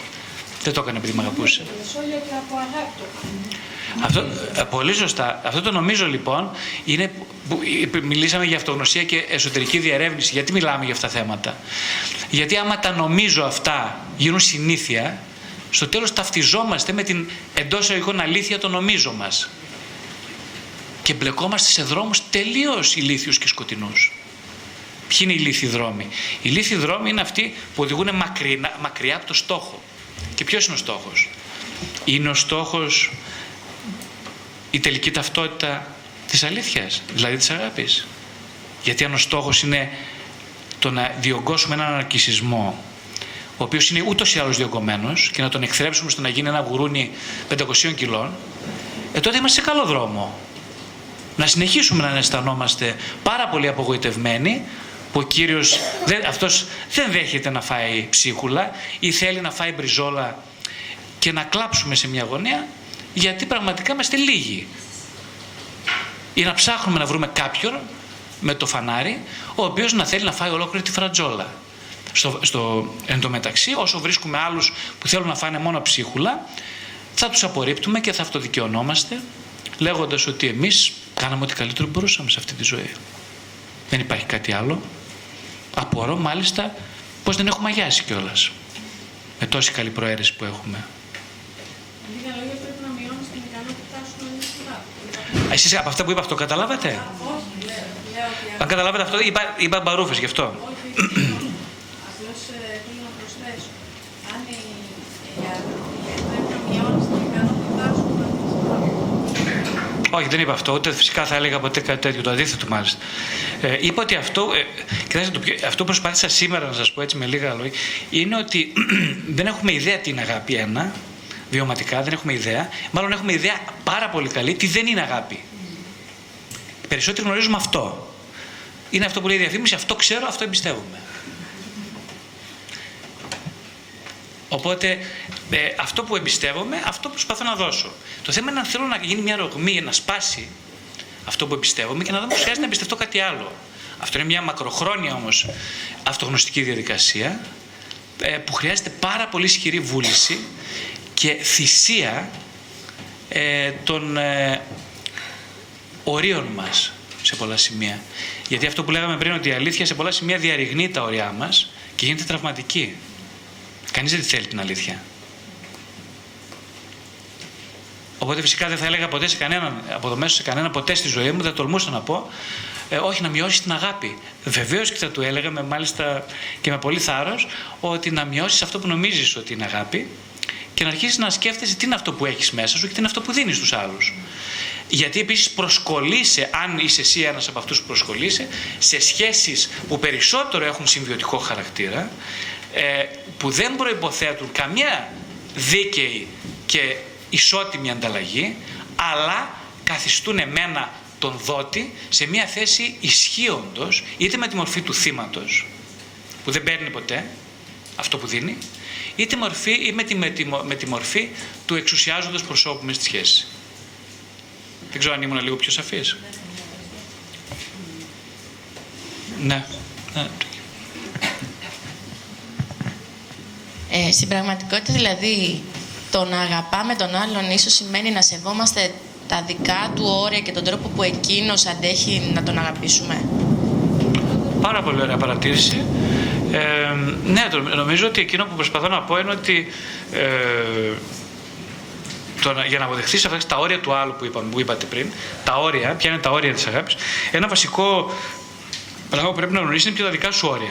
Δεν το έκανε επειδή με αγαπούσε. Αυτό, ε, πολύ σωστά. Αυτό το νομίζω λοιπόν είναι που μιλήσαμε για αυτογνωσία και εσωτερική διερεύνηση. Γιατί μιλάμε για αυτά τα θέματα; Γιατί άμα τα νομίζω αυτά γίνουν συνήθεια, στο τέλος ταυτιζόμαστε με την εντός εγωγικών αλήθεια το νομίζω μας. Και μπλεκόμαστε σε δρόμους τελείως ηλίθιους και σκοτεινούς. Ποιοι είναι οι λύθοι δρόμοι; Οι λύθοι δρόμοι είναι αυτοί που οδηγούν μακριά, μακριά από το στόχο. Και ποιος είναι ο στόχος; Είναι ο στόχος η τελική ταυτότητα της αλήθειας, δηλαδή της αγάπης. Γιατί αν ο στόχος είναι το να διωγγώσουμε έναν αρκισισμό, ο οποίος είναι ούτως ή άλλως διωγγωμένος, και να τον εκθρέψουμε στο να γίνει ένα γουρούνι 500 κιλών, ε, τότε είμαστε σε καλό δρόμο. Να συνεχίσουμε να αισθανόμαστε πάρα πολύ απογοητευμένοι που ο Κύριος δεν, αυτός δεν δέχεται να φάει ψίχουλα ή θέλει να φάει μπριζόλα και να κλάψουμε σε μια γωνία γιατί πραγματικά είμαστε λίγοι. Ή να ψάχνουμε να βρούμε κάποιον με το φανάρι ο οποίος να θέλει να φάει ολόκληρη τη φρατζόλα. Στο, στο, εν τω μεταξύ, όσο βρίσκουμε άλλους που θέλουν να φάνε μόνο ψίχουλα, θα τους απορρίπτουμε και θα αυτοδικαιωνόμαστε λέγοντας ότι εμείς κάναμε ό,τι καλύτερο μπορούσαμε σε αυτή τη ζωή. Δεν υπάρχει κάτι άλλο. Απορώ μάλιστα πως δεν έχουμε αγιάσει κιόλας. Με τόση καλή προαίρεση που έχουμε. Λίγα λόγια πρέπει να μειώνει την ικανότητά σου να είσαι Εσείς από αυτά που είπα αυτό καταλάβατε; Όχι, λέω, λέω ότι Αν καταλάβατε αυτό, είπα, είπα μπαρούφες γι' αυτό. Απλώς θέλω να προσθέσω. Αν η πρέπει να μειώνει την ικανότητά σου να είσαι Όχι, δεν είπα αυτό. Ούτε φυσικά θα έλεγα ποτέ κάτι τέτοιο. Το αντίθετο μάλιστα. Ε, είπα ότι αυτό, ε, κοιτάξτε, το πιο, αυτό που προσπάθησα σήμερα να σας πω έτσι με λίγα λόγια, είναι ότι δεν έχουμε ιδέα τι είναι αγάπη. Ένα, βιωματικά δεν έχουμε ιδέα. Μάλλον έχουμε ιδέα πάρα πολύ καλή τι δεν είναι αγάπη. Περισσότεροι γνωρίζουμε αυτό. Είναι αυτό που λέει η διαφήμιση, αυτό ξέρω, αυτό εμπιστεύομαι. Οπότε ε, αυτό που εμπιστεύομαι, αυτό προσπαθώ να δώσω. Το θέμα είναι αν θέλω να γίνει μια ρογμή, να σπάσει αυτό που εμπιστεύομαι και να δω πως χρειάζεται να εμπιστευτώ κάτι άλλο. Αυτό είναι μια μακροχρόνια όμως αυτογνωστική διαδικασία ε, που χρειάζεται πάρα πολύ ισχυρή βούληση και θυσία ε, των ε, ορίων μας σε πολλά σημεία. Γιατί αυτό που λέγαμε πριν ότι η αλήθεια σε πολλά σημεία διαρριγνύει τα ωριά μας και γίνεται τραυματική. Κανείς δεν θέλει την αλήθεια. Οπότε φυσικά δεν θα έλεγα ποτέ σε κανέναν, από το μέσο σε κανέναν ποτέ στη ζωή μου, δεν τολμούσα να πω, ε, όχι να μειώσει την αγάπη. Βεβαίως και θα του έλεγα με, μάλιστα και με πολύ θάρρος ότι να μειώσεις αυτό που νομίζεις ότι είναι αγάπη και να αρχίσεις να σκέφτεσαι τι είναι αυτό που έχεις μέσα σου και τι είναι αυτό που δίνεις στους άλλους. Γιατί επίσης προσκολείσαι, αν είσαι εσύ ένας από αυτούς που προσκολείσαι, σε σχέσεις που περισσότερο έχουν συμβιωτικό χαρακτήρα, ε, που δεν προϋποθέτουν καμιά δίκαιη και ισότιμη ανταλλαγή, αλλά καθιστούν εμένα τον δότη σε μια θέση ισχύοντος, είτε με τη μορφή του θύματος, που δεν παίρνει ποτέ αυτό που δίνει, είτε μορφή, ή με τη, με, τη, με τη μορφή του εξουσιάζοντος προσώπου μες στη σχέση. Δεν ξέρω αν ήμουν λίγο πιο σαφής. Ναι. ναι. Ε, στην πραγματικότητα δηλαδή το να αγαπάμε τον άλλον ίσως σημαίνει να σεβόμαστε τα δικά του όρια και τον τρόπο που εκείνος αντέχει να τον αγαπήσουμε. Πάρα πολύ ωραία παρατήρηση. Ε, ναι, νομίζω ότι εκείνο που προσπαθώ να πω είναι ότι ε, το, για να αποδεχθείς αυτά τα όρια του άλλου που, είπαμε, που είπατε πριν, τα όρια, ποια είναι τα όρια της αγάπης, ένα βασικό πράγμα που πρέπει να γνωρίσει είναι ποια τα δικά σου όρια.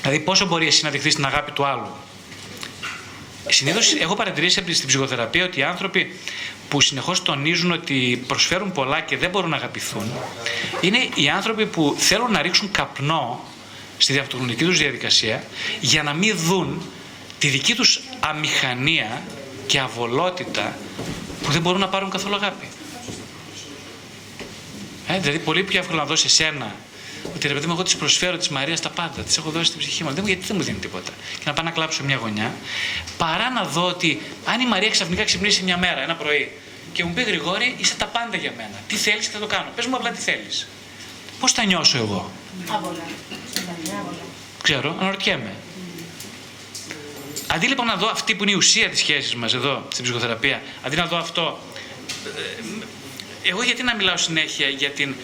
Δηλαδή, πόσο μπορεί εσύ να δεχθείς την αγάπη του άλλου. Συνήθως έχω παρατηρήσει στην ψυχοθεραπεία ότι οι άνθρωποι που συνεχώς τονίζουν ότι προσφέρουν πολλά και δεν μπορούν να αγαπηθούν, είναι οι άνθρωποι που θέλουν να ρίξουν καπνό στη αυτογνωτική τους διαδικασία για να μην δουν τη δική τους αμηχανία και αβολότητα που δεν μπορούν να πάρουν καθόλου αγάπη. Ε, δηλαδή, πολύ πιο εύκολο να δώσει εσένα ότι ρε παιδί μου, εγώ τη προσφέρω της Μαρίας τα πάντα, τη έχω δώσει την ψυχή μου. Δεν, γιατί δεν μου δίνει τίποτα. Και να πάω να κλάψω σε μια γωνιά, παρά να δω ότι αν η Μαρία ξαφνικά ξυπνήσει μια μέρα, ένα πρωί, και μου πει Γρηγόρη, είσαι τα πάντα για μένα. Τι θέλεις και θα το κάνω. Πες μου απλά τι θέλεις. Πώς θα νιώσω εγώ; Άβολα. Ξέρω, αναρωτιέμαι. Αντί λοιπόν να δω αυτή που είναι η ουσία της σχέσης μας εδώ στην ψυχοθεραπεία, αντί να δω αυτό, ε, εγώ γιατί να μιλάω συνέχεια για την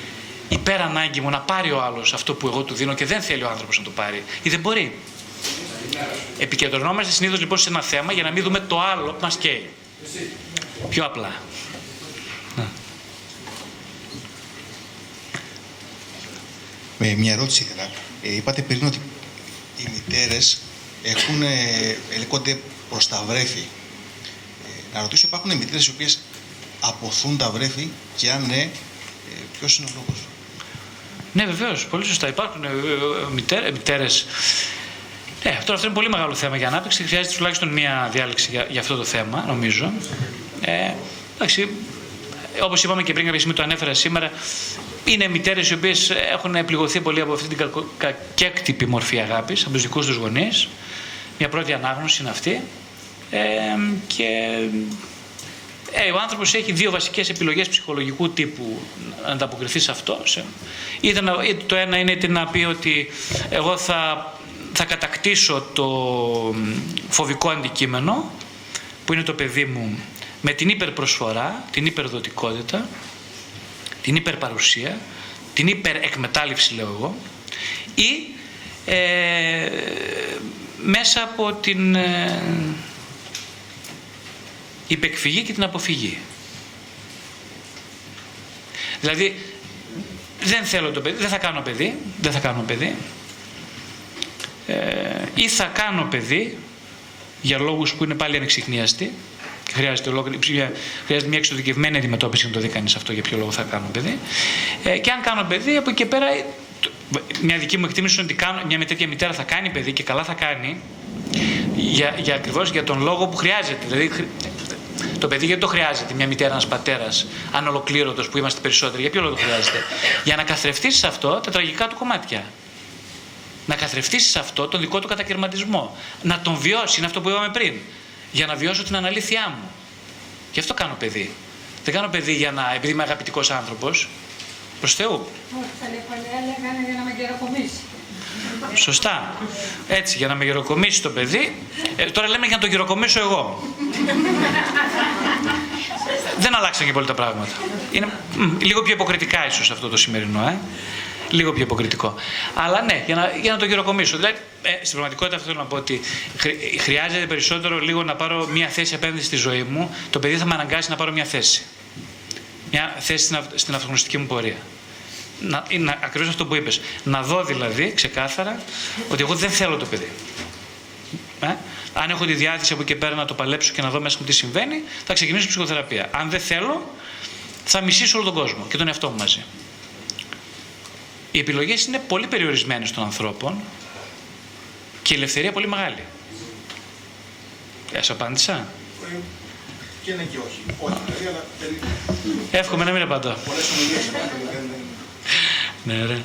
υπερανάγκη μου να πάρει ο άλλος αυτό που εγώ του δίνω και δεν θέλει ο άνθρωπος να το πάρει ή δεν μπορεί; Επικεντρωνόμαστε συνήθως λοιπόν σε ένα θέμα για να μην δούμε το άλλο που μας καίει. Πιο απλά. Με μια ερώτηση ήθελα. Ε, είπατε πριν ότι οι μητέρες έχουν, ε, ελέγχονται προς τα βρέφη. Ε, να ρωτήσω, υπάρχουν μητέρες οι οποίες αποθούν τα βρέφη και αν ναι, ε, ποιος είναι ο λόγος; Ναι, βεβαίως, πολύ σωστά. Υπάρχουν ε, ε, μητέρε. Ε, τώρα αυτό είναι πολύ μεγάλο θέμα για ανάπτυξη. Χρειάζεται τουλάχιστον μία διάλεξη για, για αυτό το θέμα, νομίζω. Ε, εντάξει, όπως είπαμε και πριν, κάποια στιγμή το ανέφερα σήμερα, είναι μητέρες οι οποίες έχουν πληγωθεί πολύ από αυτή την κακέκτυπη μορφή αγάπης από τους δικούς τους γονείς. Μια πρώτη ανάγνωση είναι αυτή. Ε, και ε, ο άνθρωπος έχει δύο βασικές επιλογές ψυχολογικού τύπου να ανταποκριθεί σε αυτό. Είτε, το ένα είναι είτε να πει ότι εγώ θα, θα κατακτήσω το φοβικό αντικείμενο που είναι το παιδί μου με την υπερπροσφορά, την υπερδοτικότητα, την υπερπαρουσία, την υπερεκμετάλλευση λέω εγώ ή ε, μέσα από την ε, υπεκφυγή και την αποφυγή. Δηλαδή, δεν θέλω το παιδί, δεν θα κάνω παιδί, δεν θα κάνω παιδί ε, ή θα κάνω παιδί για λόγους που είναι πάλι ανεξιχνίαστοι χρειάζεται, χρειάζεται μια εξοδικευμένη αντιμετώπιση να το δει κανείς αυτό για ποιο λόγο θα κάνω παιδί. Ε, και αν κάνω παιδί, από εκεί πέρα, μια δική μου εκτίμηση είναι ότι κάνω, μια τέτοια μητέρα θα κάνει παιδί και καλά θα κάνει για, για ακριβώς για τον λόγο που χρειάζεται. Δηλαδή, το παιδί γιατί το χρειάζεται, μια μητέρα, ένας πατέρας, ανολοκλήρωτο που είμαστε περισσότεροι, για ποιο λόγο το χρειάζεται; Για να καθρεφτείς αυτό τα τραγικά του κομμάτια. Να καθρεφτήσει αυτό τον δικό του κατακαιρματισμό. Να τον βιώσεις, είναι αυτό που είπαμε πριν για να βιώσω την αναλήθειά μου. Γι' αυτό κάνω παιδί. Δεν κάνω παιδί για να, επειδή είμαι αγαπητικός άνθρωπος. Προς Θεού. Όχι, τα παλιά λέγανε για να με γεροκομίσει. Σωστά. Έτσι, για να με γεροκομίσει το παιδί. Ε, τώρα λέμε για να το γεροκομίσω εγώ. Δεν αλλάξαν και πολύ τα πράγματα. Είναι μ, λίγο πιο υποκριτικά ίσως αυτό το σημερινό. Ε. Λίγο πιο υποκριτικό. Αλλά ναι, για να, για να το γυροκομίσω. Δηλαδή, ε, στην πραγματικότητα αυτό θέλω να πω ότι χρειάζεται περισσότερο λίγο να πάρω μια θέση απέναντι στη ζωή μου. Το παιδί θα με αναγκάσει να πάρω μια θέση. Μια θέση στην, στην αυτογνωστική μου πορεία. Να, να, ακριβώς αυτό που είπες. Να δω δηλαδή ξεκάθαρα ότι εγώ δεν θέλω το παιδί. Ε; Αν έχω τη διάθεση από εκεί πέρα να το παλέψω και να δω μέσα μου τι συμβαίνει, θα ξεκινήσω ψυχοθεραπεία. Αν δεν θέλω, θα μισήσω όλο τον κόσμο και τον εαυτό μου μαζί. Οι επιλογές είναι πολύ περιορισμένες των ανθρώπων και η ελευθερία πολύ μεγάλη. Σας απάντησα; Και ναι και όχι. Όχι, δηλαδή, αλλά Εύχομαι να μην απαντώ. Ναι, ρε.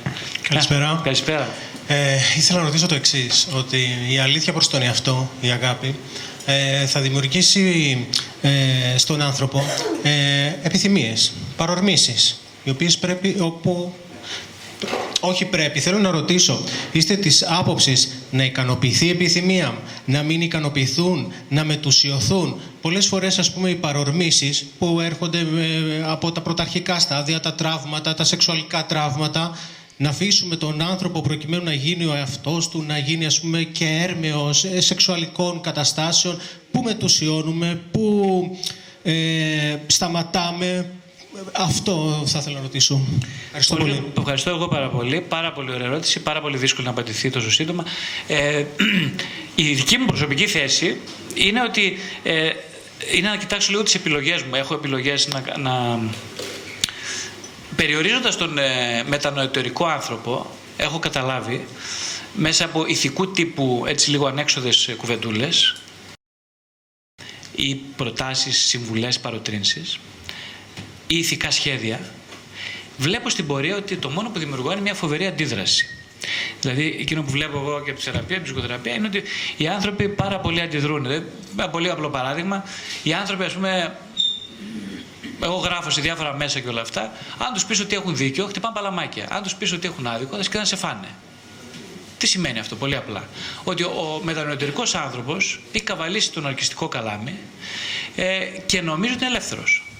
Καλησπέρα. Καλησπέρα. Ε, ήθελα να ρωτήσω το εξής, ότι η αλήθεια προς τον εαυτό, η αγάπη, ε, θα δημιουργήσει ε, στον άνθρωπο ε, επιθυμίες, παρορμήσεις, οι οποίες πρέπει, όπου όχι πρέπει. Θέλω να ρωτήσω, είστε της άποψης να ικανοποιηθεί η επιθυμία, να μην ικανοποιηθούν, να μετουσιωθούν; Πολλές φορές, ας πούμε, οι παρορμήσεις που έρχονται ε, από τα πρωταρχικά στάδια, τα τραύματα, τα σεξουαλικά τραύματα, να αφήσουμε τον άνθρωπο προκειμένου να γίνει ο εαυτός του, να γίνει ας πούμε και έρμεος ε, σεξουαλικών καταστάσεων, που μετουσιώνουμε, που ε, σταματάμε, αυτό θα ήθελα να ρωτήσω. Ευχαριστώ πολύ. πολύ. Ευχαριστώ εγώ πάρα πολύ. Πάρα πολύ ωραία ερώτηση. Πάρα πολύ δύσκολο να απαντηθεί τόσο σύντομα. Ε, η δική μου προσωπική θέση είναι ότι ε, είναι να κοιτάξω λίγο τις επιλογές μου. Έχω επιλογές να... να... Περιορίζοντας τον ε, μετανοητερικό άνθρωπο, έχω καταλάβει μέσα από ηθικού τύπου έτσι λίγο ανέξοδες κουβεντούλες ή προτάσεις, συμβουλές, παροτρύνσεις ή ηθικά σχέδια, βλέπω στην πορεία ότι το μόνο που δημιουργώ είναι μια φοβερή αντίδραση. Δηλαδή, εκείνο που βλέπω εγώ και από τη θεραπεία, από τη ψυχοθεραπεία, είναι ότι οι άνθρωποι πάρα πολύ αντιδρούν. Δηλαδή, ένα πολύ απλό παράδειγμα, οι άνθρωποι, ας πούμε, εγώ γράφω σε διάφορα μέσα και όλα αυτά, αν τους πεις ότι έχουν δίκιο, χτυπάνε παλαμάκια. Αν τους πεις ότι έχουν άδικο, θα να σε φάνε. Τι σημαίνει αυτό, πολύ απλά. Ότι ο μετανοητερικό άνθρωπος έχει καβαλήσει τον αρκιστικό καλάμι ε, και νομίζει ότι είναι ελεύθερος.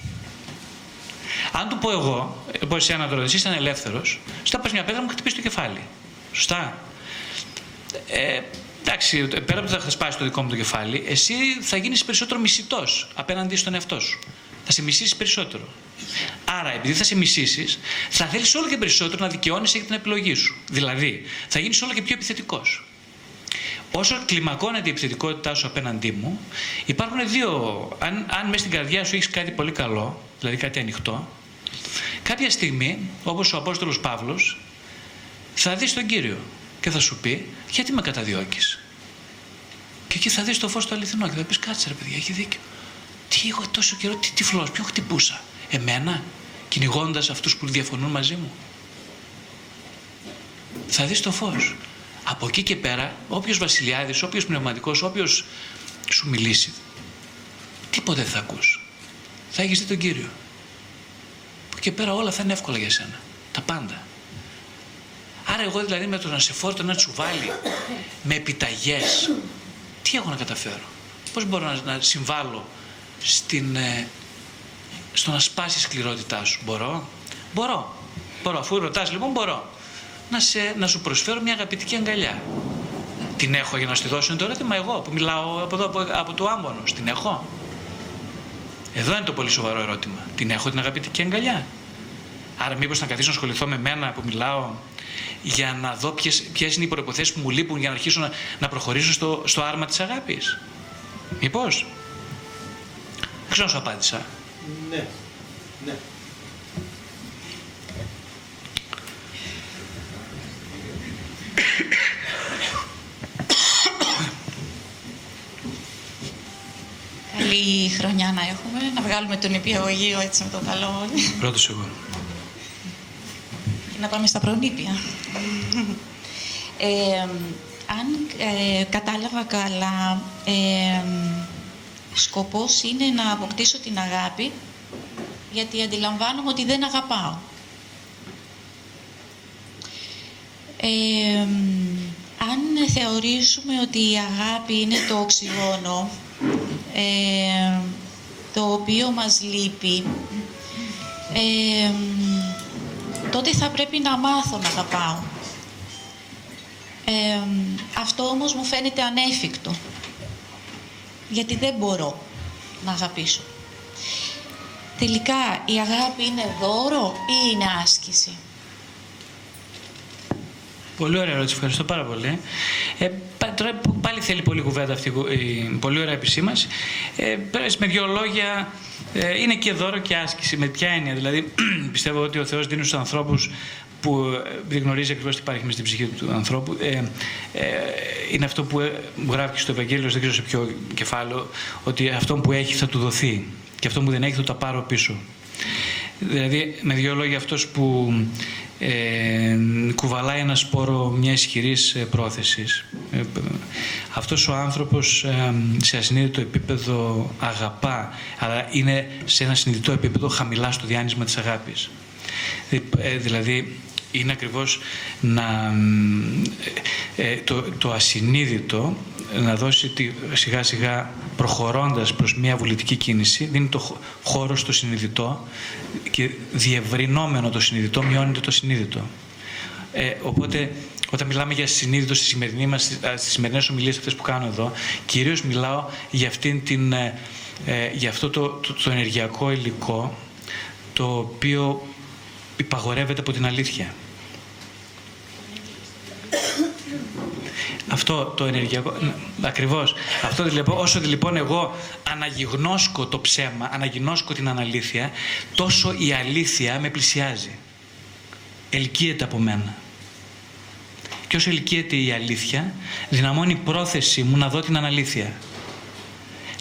Αν του πω εγώ, πω εσένα τώρα, εσύ είσαι ελεύθερος, σου πας μια πέτρα μου χτυπήσει το κεφάλι. Σωστά. Ε, εντάξει, πέρα από ότι θα χτυπάσεις το δικό μου το κεφάλι, εσύ θα γίνεις περισσότερο μισητός απέναντι στον εαυτό σου. Θα σε μισήσεις περισσότερο. Άρα, επειδή θα σε μισήσεις, θα θέλεις όλο και περισσότερο να δικαιώνει για την επιλογή σου. Δηλαδή, θα γίνεις όλο και πιο επιθετικός. Όσο κλιμακώνεται η επιθετικότητά σου απέναντί μου, υπάρχουν δύο. Αν, αν μέσα στην καρδιά σου έχεις κάτι πολύ καλό, δηλαδή κάτι ανοιχτό, κάποια στιγμή, όπως ο Απόστολος Παύλος, θα δεις τον κύριο και θα σου πει: Γιατί με καταδιώκεις; Και εκεί θα δεις το φως το αληθινό και θα πεις: Κάτσε ρε παιδιά, έχει δίκιο. Τι εγώ τόσο καιρό, τι τυφλό, ποιον χτυπούσα. Εμένα, κυνηγώντας αυτούς που διαφωνούν μαζί μου; Θα δεις το φως. Από εκεί και πέρα, όποιος βασιλιάδης, όποιος πνευματικός, όποιος σου μιλήσει, τίποτε δεν θα ακούς. Θα έχεις δει τον Κύριο. Από και πέρα όλα θα είναι εύκολα για σένα. Τα πάντα. Άρα εγώ δηλαδή με το να σε φόρτω ένα τσουβάλι με επιταγές, τι έχω να καταφέρω; Πώς μπορώ να, να συμβάλλω στην, ε, στο να σπάσει η σκληρότητά σου; Μπορώ; Μπορώ. Μπορώ. Αφού ρωτάς λοιπόν μπορώ. Να, σε, να σου προσφέρω μια αγαπητική αγκαλιά. Την έχω για να σου δώσω το ερώτημα εγώ που μιλάω από εδώ από, από το άμπονος. Την έχω; Εδώ είναι το πολύ σοβαρό ερώτημα. Την έχω την αγαπητική αγκαλιά. Άρα, μήπως να καθίσω να ασχοληθώ με μένα που μιλάω για να δω ποιες είναι οι προποθέσει που μου λείπουν για να αρχίσω να, να προχωρήσω στο, στο άρμα της αγάπης. Μήπως; Δεν ξέρω αν σου απάντησα. Ναι. ναι. Καλή χρονιά να έχουμε, να βγάλουμε τον υπηαγωγείο έτσι με το καλό. Πρώτος εγώ. Και να πάμε στα προνήπια. Ε, αν ε, κατάλαβα καλά, ε, σκοπός είναι να αποκτήσω την αγάπη, γιατί αντιλαμβάνομαι ότι δεν αγαπάω. Ε, αν θεωρήσουμε ότι η αγάπη είναι το οξυγόνο, ε, το οποίο μας λείπει, ε, τότε θα πρέπει να μάθω να αγαπάω. Ε, αυτό όμως μου φαίνεται ανέφικτο, γιατί δεν μπορώ να αγαπήσω. Τελικά, η αγάπη είναι δώρο ή είναι άσκηση; Πολύ ωραία ερώτηση, ευχαριστώ πάρα πολύ. Ε, τώρα πάλι θέλει πολύ κουβέντα αυτή η πολύ ωραία επισήμαση. Ε, με δύο λόγια, ε, είναι και δώρο και άσκηση. Με ποια έννοια, δηλαδή πιστεύω ότι ο Θεός δίνει στους ανθρώπους που ε, δεν γνωρίζει ακριβώς τι υπάρχει με στην ψυχή του ανθρώπου. Ε, ε, είναι αυτό που ε, γράφει στο Ευαγγέλιο, δεν ξέρω σε ποιο κεφάλαιο, ότι αυτό που έχει θα του δοθεί και αυτό που δεν έχει θα τα πάρω πίσω. Δηλαδή, με δύο λόγια, αυτός που ε, κουβαλάει ένα σπόρο μια ισχυρής ε, πρόθεσης. Ε, αυτός ο άνθρωπος ε, σε ασυνείδητο επίπεδο αγαπά, αλλά είναι σε ένα συνειδητό επίπεδο χαμηλά στο διάνυσμα της αγάπης. δηλαδή, είναι ακριβώς να, το, το ασυνείδητο να δώσει τη, σιγά σιγά προχωρώντας προς μια βουλητική κίνηση, δίνει το χώρο στο συνειδητό και διευρυνόμενο το συνειδητό μειώνεται το συνείδητο. Ε, οπότε όταν μιλάμε για συνείδητο στη σημερινή μας, στις σημερινές ομιλίες αυτές που κάνω εδώ, κυρίως μιλάω για, αυτήν την, ε, ε, για αυτό το, το, το ενεργειακό υλικό το οποίο υπαγορεύεται από την αλήθεια. Αυτό το ενεργειακό. Ακριβώς. Αυτό λοιπόν, όσο λοιπόν εγώ αναγυγνώσκω το ψέμα, αναγυγνώσκω την αναλήθεια, τόσο η αλήθεια με πλησιάζει. Ελκύεται από μένα. Και όσο ελκύεται η αλήθεια, δυναμώνει η πρόθεση μου να δω την αναλήθεια.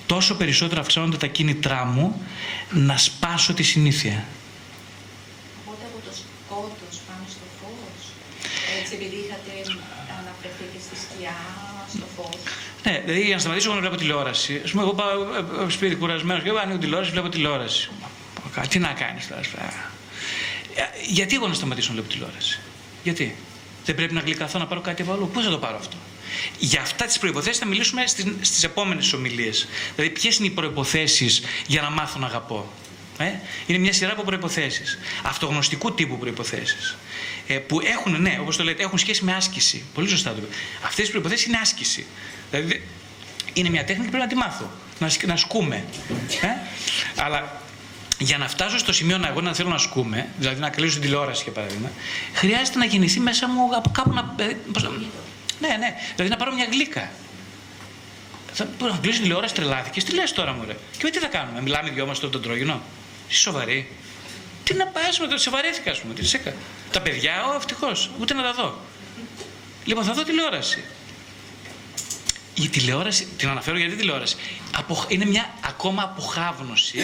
Τόσο περισσότερο αυξάνονται τα κίνητρά μου να σπάσω τη συνήθεια. Οπότε από το σκότος πάνω στο φως, έτσι επειδή είχατε ναι, δηλαδή για να σταματήσω να βλέπω τηλεόραση. Α πούμε, εγώ πάω ε, ε, σπίτι κουρασμένος και ανοίγω τηλεόραση, βλέπω τηλεόραση. Τι να κάνεις τώρα. Ε, γιατί εγώ να σταματήσω να βλέπω τηλεόραση; Γιατί; Δεν πρέπει να γλυκαθώ να πάρω κάτι από αλλού; Πώ θα το πάρω αυτό; Για αυτά τις προποθέσει θα μιλήσουμε στις επόμενες ομιλίες. Δηλαδή, ποιες είναι οι προποθέσει για να μάθω να αγαπώ; Ε; Είναι μια σειρά από προποθέσει. Αυτογνωστικού τύπου προποθέσει. Ε, που έχουν, ναι, όπως το λέτε, έχουν σχέση με άσκηση. Πολύ σωστά το λέτε. Αυτές οι προποθέσει είναι άσκηση. Δηλαδή, είναι μια τέχνη και πρέπει να τη μάθω. Να, να σκούμε. Ε; Αλλά για να φτάσω στο σημείο να εγώ να θέλω να σκούμε, δηλαδή να κλείσω την τηλεόραση για παράδειγμα, χρειάζεται να γεννηθεί μέσα μου από κάπου να. Ε, ναι, ναι. Δηλαδή να πάρω μια γλύκα. Θα να κλείσω τηλεόραση, τρελάθηκε. Τι λες τώρα, μου ρε. Και τι θα κάνουμε, μιλάμε δυο μας τον τρόγινο; Είσαι σοβαρή. Τι να με το σοβαρέθηκα, ας πούμε. Τι σε Τα παιδιά, ο ευτυχώς, ούτε να τα δω. Λοιπόν, θα δω τηλεόραση. Η τηλεόραση, την αναφέρω γιατί τηλεόραση, είναι μια ακόμα αποχάβνωση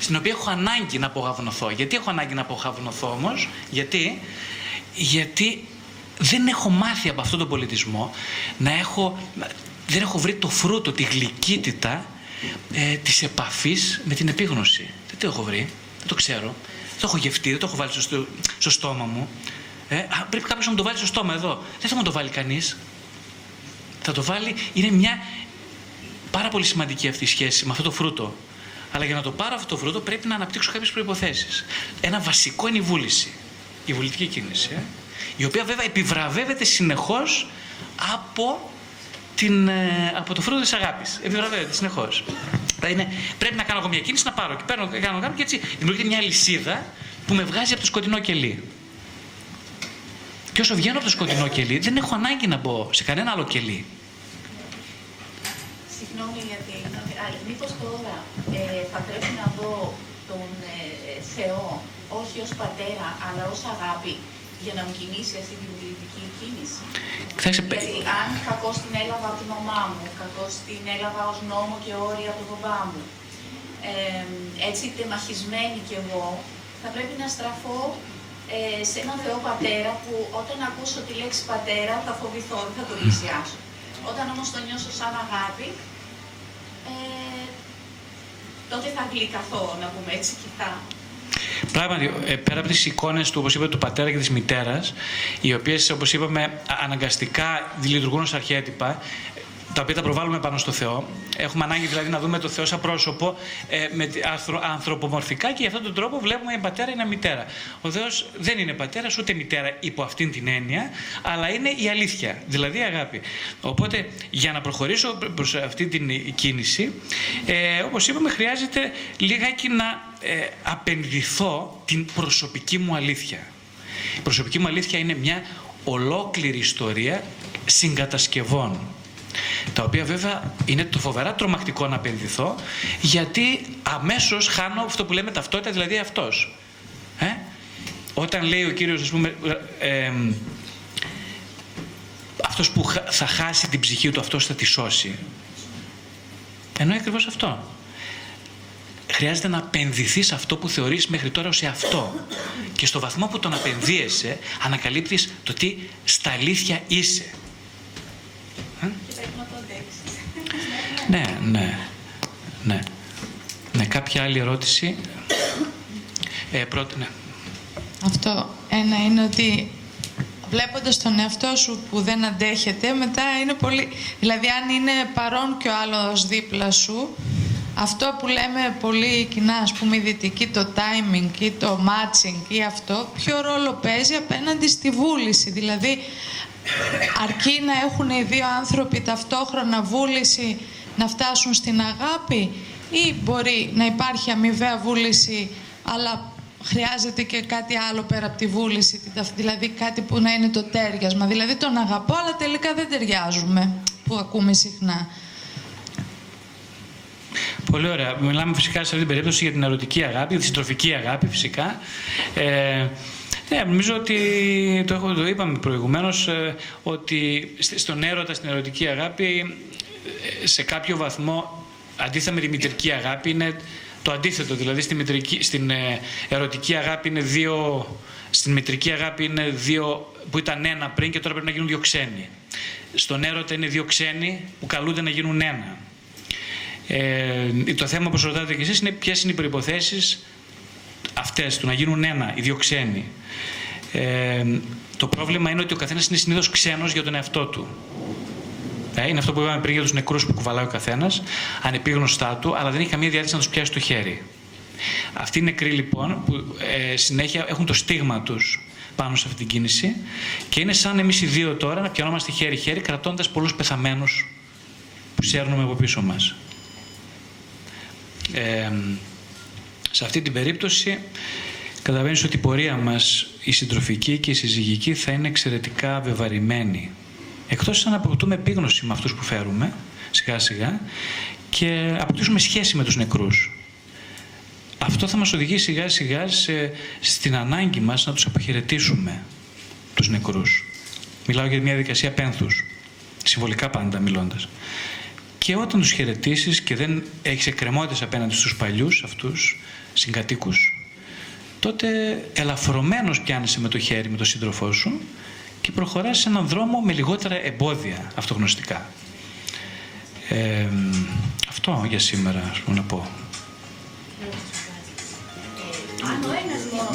στην οποία έχω ανάγκη να αποχαυνοθώ. Γιατί έχω ανάγκη να αποχαυνοθώ όμως, γιατί, γιατί δεν έχω μάθει από αυτόν τον πολιτισμό να έχω, δεν έχω βρει το φρούτο, τη γλυκύτητα ε, της επαφής με την επίγνωση. Δεν το έχω βρει, δεν το ξέρω. Δεν το έχω γευτεί, δεν το έχω βάλει στο, στο στόμα μου. Ε, πρέπει κάποιος να μου το βάλει στο στόμα εδώ. Δεν θα μου το βάλει κανείς. Θα το βάλει, είναι μια πάρα πολύ σημαντική αυτή η σχέση με αυτό το φρούτο. Αλλά για να το πάρω αυτό το φρούτο πρέπει να αναπτύξω κάποιες προποθέσει. Ένα βασικό είναι η βούληση. Η βουλητική κίνηση. Ε, η οποία βέβαια επιβραβεύεται συνεχώς από, την, ε, από το φρούτο της αγάπης. Επιβραβεύεται συνεχώς. Δηλαδή πρέπει να κάνω εγώ μια κίνηση, να πάρω και παίρνω, κάνω, κάνω και έτσι δημιουργείται μια λυσίδα που με βγάζει από το σκοτεινό κελί. Και όσο βγαίνω από το σκοτεινό κελί, δεν έχω ανάγκη να μπω σε κανένα άλλο κελί. Συγγνώμη γιατί, αλλά μήπως τώρα ε, θα πρέπει να δω τον ε, Θεό όχι ως πατέρα, αλλά ως αγάπη για να μου κινήσει αυτή την πολιτική κίνηση; Θα Δηλαδή, αν κακώ την έλαβα από την μαμά μου, κακώς την έλαβα ως νόμο και όρια από τον μπαμπά μου, ε, έτσι τεμαχισμένη κι εγώ, θα πρέπει να στραφώ ε, σε έναν Θεό Πατέρα που όταν ακούσω τη λέξη Πατέρα θα φοβηθώ, δεν θα το πλησιάσω. Όταν όμως το νιώσω σαν αγάπη, ε, τότε θα γλυκαθώ, να πούμε έτσι, κοιτά. Πράγματι, ε, πέρα από τις εικόνες του, όπως είπα, του πατέρα και της μητέρας, οι οποίες, όπως είπαμε, αναγκαστικά λειτουργούν ως αρχέτυπα, τα οποία τα προβάλλουμε πάνω στο Θεό. Έχουμε ανάγκη δηλαδή να δούμε το Θεό σαν πρόσωπο ε, με, ανθρωπομορφικά και για αυτόν τον τρόπο βλέπουμε η πατέρα είναι μητέρα. Ο Θεός δεν είναι πατέρας ούτε μητέρα υπό αυτήν την έννοια, αλλά είναι η αλήθεια, δηλαδή η αγάπη. Οπότε για να προχωρήσω προς αυτή την κίνηση, ε, όπως είπαμε, χρειάζεται λιγάκι να ε, απενδυθώ την προσωπική μου αλήθεια. Η προσωπική μου αλήθεια είναι μια ολόκληρη ιστορία συγκατασκευών τα οποία βέβαια είναι το φοβερά τρομακτικό να επενδυθώ, γιατί αμέσως χάνω αυτό που λέμε ταυτότητα, δηλαδή αυτός. Ε; Όταν λέει ο Κύριος, ας πούμε, ε, αυτός που θα χάσει την ψυχή του, αυτός θα τη σώσει. Εννοεί ακριβώς αυτό. Χρειάζεται να επενδυθείς σε αυτό που θεωρείς μέχρι τώρα ως αυτό. Και στο βαθμό που τον απενδύεσαι, ανακαλύπτεις το τι στα αλήθεια είσαι. Ναι, ναι, ναι. Ναι, κάποια άλλη ερώτηση. Ε, πρώτη, ναι. Αυτό ένα είναι ότι βλέποντας τον εαυτό σου που δεν αντέχεται, μετά είναι πολύ... Δηλαδή, αν είναι παρόν και ο άλλος δίπλα σου, αυτό που λέμε πολύ κοινά, ας πούμε, η δυτική, το timing ή το matching ή αυτό, ποιο ρόλο παίζει απέναντι στη βούληση. Δηλαδή, αρκεί να έχουν οι δύο άνθρωποι ταυτόχρονα βούληση να φτάσουν στην αγάπη ή μπορεί να υπάρχει αμοιβαία βούληση αλλά χρειάζεται και κάτι άλλο πέρα από τη βούληση, δηλαδή κάτι που να είναι το τέριασμα. Δηλαδή τον αγαπώ αλλά τελικά δεν ταιριάζουμε, που ακούμε συχνά. Πολύ ωραία. Μιλάμε φυσικά σε αυτή την περίπτωση για την ερωτική αγάπη, τη συντροφική αγάπη φυσικά. Ε, ναι, νομίζω ότι το, έχω, το είπαμε προηγουμένως ε, ότι στον έρωτα, στην ερωτική αγάπη σε κάποιο βαθμό, αντίθετα με τη μητρική αγάπη, είναι το αντίθετο. Δηλαδή, στη μητρική, στην ε, ερωτική αγάπη είναι δύο... Στην μητρική αγάπη είναι δύο που ήταν ένα πριν και τώρα πρέπει να γίνουν δύο ξένοι. Στον έρωτα είναι δύο ξένοι που καλούνται να γίνουν ένα. Ε, το θέμα που ρωτάτε και εσείς είναι ποιες είναι οι προϋποθέσεις αυτές του να γίνουν ένα, οι δύο ξένοι. Ε, το πρόβλημα είναι ότι ο καθένας είναι συνήθως ξένος για τον εαυτό του. Ε, είναι αυτό που είπαμε πριν για τους νεκρούς που κουβαλάει ο καθένας, ανεπίγνωστά του, αλλά δεν έχει καμία διάθεση να τους πιάσει το χέρι. Αυτοί οι νεκροί λοιπόν που ε, συνέχεια έχουν το στίγμα τους πάνω σε αυτή την κίνηση και είναι σαν εμείς οι δύο τώρα να πιανόμαστε χέρι-χέρι κρατώντας πολλούς πεθαμένους που σέρνουμε από πίσω μας. Ε, σε αυτή την περίπτωση καταλαβαίνεις ότι η πορεία μας η συντροφική και η συζυγική θα είναι εξαιρετικά βεβαρημένη Εκτός αν αποκτούμε επίγνωση με αυτούς που φέρουμε, σιγά σιγά, και αποκτήσουμε σχέση με τους νεκρούς. Αυτό θα μας οδηγήσει σιγά σιγά σε, στην ανάγκη μας να τους αποχαιρετήσουμε, τους νεκρούς. Μιλάω για μια διαδικασία πένθους, συμβολικά πάντα μιλώντας. και όταν τους χαιρετήσεις και δεν έχεις εκκρεμότητες απέναντι στους παλιούς αυτούς συγκατοίκους, τότε ελαφρωμένος πιάνεσαι με το χέρι με τον σύντροφό σου και προχωράς σε έναν δρόμο με λιγότερα εμπόδια αυτογνωστικά. Ε, αυτό για σήμερα, ας πούμε, να πω.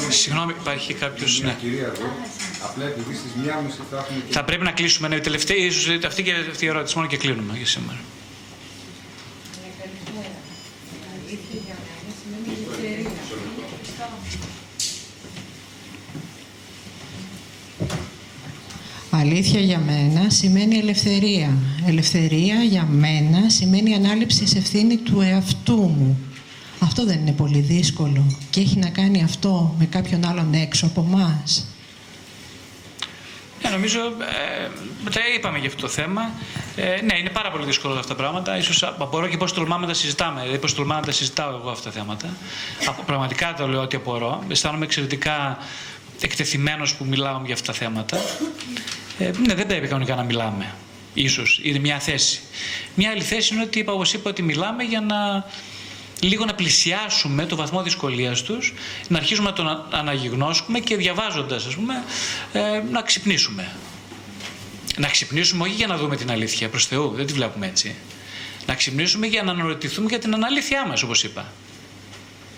Συγγνώμη, υπάρχει κάποιος. Ναι. Απλά επειδή στις μία θα Θα πρέπει να κλείσουμε. Ναι, τελευταία, ίσως, αυτή και αυτή η ερώτηση μόνο και κλείνουμε για σήμερα. Αλήθεια για μένα σημαίνει ελευθερία. Ελευθερία για μένα σημαίνει ανάληψη σε ευθύνη του εαυτού μου. Αυτό δεν είναι πολύ δύσκολο και έχει να κάνει αυτό με κάποιον άλλον έξω από εμά. Ε, νομίζω, ε, τα είπαμε για αυτό το θέμα. Ε, ναι, είναι πάρα πολύ δύσκολο αυτά τα πράγματα. Ίσως απορώ και πώς τολμάμε να τα συζητάμε. Δηλαδή, πώς τολμάμε να τα συζητάω εγώ αυτά τα θέματα. Πραγματικά το λέω ότι απορώ. Αισθάνομαι εξαιρετικά εκτεθειμένος που μιλάω για αυτά τα θέματα. Ε, ναι, δεν πρέπει κανονικά να μιλάμε. Ίσως είναι μια θέση. Μια άλλη θέση είναι ότι είπα, όπως είπα, ότι μιλάμε για να λίγο να πλησιάσουμε το βαθμό δυσκολίας τους, να αρχίσουμε να τον αναγυγνώσουμε και διαβάζοντας, ας πούμε, ε, να ξυπνήσουμε. Να ξυπνήσουμε όχι για να δούμε την αλήθεια, προς Θεού, δεν τη βλέπουμε έτσι. Να ξυπνήσουμε για να αναρωτηθούμε για την αναλήθειά μας, όπως είπα.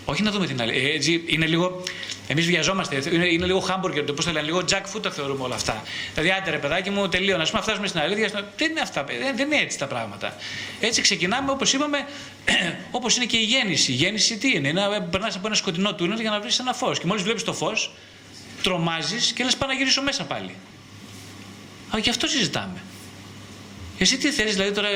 Όχι να δούμε την αλήθεια. Έτσι, είναι λίγο. Εμείς βιαζόμαστε. Είναι, είναι λίγο hamburger, πώς θα λένε, λίγο jack food τα θεωρούμε όλα αυτά. Δηλαδή, άντε ρε παιδάκι μου, τελείω. Να φτάσουμε στην αλήθεια. Δεν είναι, αυτά, δεν, δεν είναι έτσι τα πράγματα. Έτσι ξεκινάμε, όπως είπαμε, όπως είναι και η γέννηση. Η γέννηση τι είναι, να περνάς από ένα σκοτεινό τούνελ για να βρεις ένα φως. Και μόλις βλέπεις το φως, τρομάζεις και λες πάω να γυρίσω μέσα πάλι. Αλλά γι' αυτό συζητάμε. Εσύ τι θέλεις, δηλαδή τώρα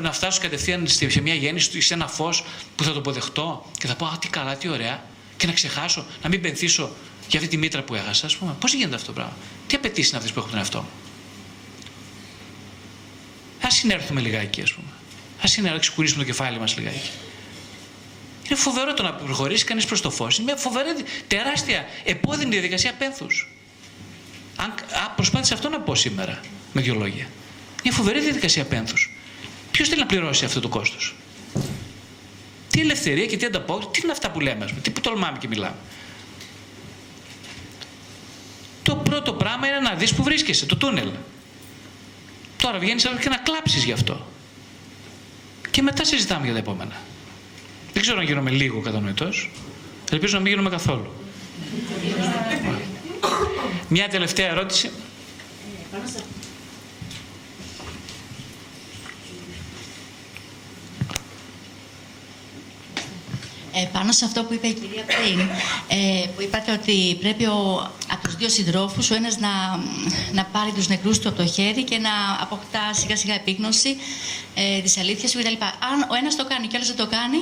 να φτάσω κατευθείαν σε μια γέννηση, σε ένα φως που θα το αποδεχτώ και θα πω Α, τι καλά, τι ωραία, και να ξεχάσω, να μην πενθήσω για αυτή τη μήτρα που έχασα, ας πούμε. Πώς γίνεται αυτό το πράγμα, Τι απαιτήσεις είναι αυτές που έχω τον εαυτό μου; Α συνέρθουμε λιγάκι, ας πούμε. Α συνέρθουμε, να ξεκουρίσουμε το κεφάλι μας λιγάκι. Είναι φοβερό το να προχωρήσει κανείς προς το φως. Είναι μια φοβερή, τεράστια, επώδυνη διαδικασία πένθους. Αν, προσπάθησα αυτό να πω σήμερα με δύο λόγια. Μια φοβερή διαδικασία πένθους. Ποιος θέλει να πληρώσει αυτό το κόστος; Τι ελευθερία και τι ανταπόκριση, τι είναι αυτά που λέμε, πούμε, τι που τολμάμε και μιλάμε. Το πρώτο πράγμα είναι να δεις που βρίσκεσαι, το τούνελ. Τώρα βγαίνεις και να κλάψεις γι' αυτό. Και μετά συζητάμε για τα επόμενα. Δεν ξέρω αν γίνομαι λίγο κατανοητός. Ελπίζω να μην γίνομαι καθόλου. Μια τελευταία ερώτηση. Ε, πάνω σε αυτό που είπε η κυρία πριν, ε, που είπατε ότι πρέπει ο, από τους δύο συντρόφους ο ένας να, να πάρει τους νεκρούς του από το χέρι και να αποκτά σιγά σιγά επίγνωση ε, της αλήθειας του κτλ. Αν ο ένας το κάνει και ο άλλος δεν το κάνει,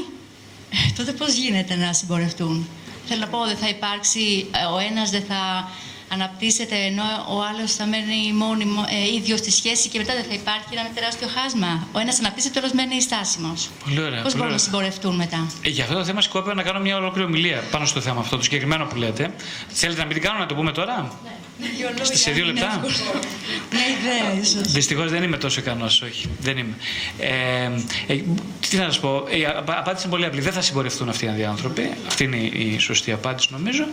ε, τότε πώς γίνεται να συμπορευτούν; Θέλω να πω, δεν θα υπάρξει, ε, ο ένας δεν θα αναπτύσσεται ενώ ο άλλος θα μένει μόνιμο, ε, ίδιος στη σχέση και μετά δεν θα υπάρχει ένα τεράστιο χάσμα. Ο ένας αναπτύσσεται, ο άλλος μένει στάσιμος. Πολύ ωραία. Πώς μπορούν να συμπορευτούν μετά; Ε, για αυτό το θέμα σκόπευα να κάνω μια ολόκληρη ομιλία πάνω στο θέμα αυτό, το συγκεκριμένο που λέτε. Θέλετε να μην την κάνω, να το πούμε τώρα; Ναι. Σε δύο λεπτά; Μια ιδέα, ίσως. Δυστυχώς δεν είμαι τόσο ικανός, όχι. Δεν είμαι. Ε, ε, τι να σας πω, η απάντηση είναι πολύ απλή. Δεν θα συμπορευτούν αυτοί οι άνθρωποι. Αυτή είναι η σωστή απάντηση, νομίζω.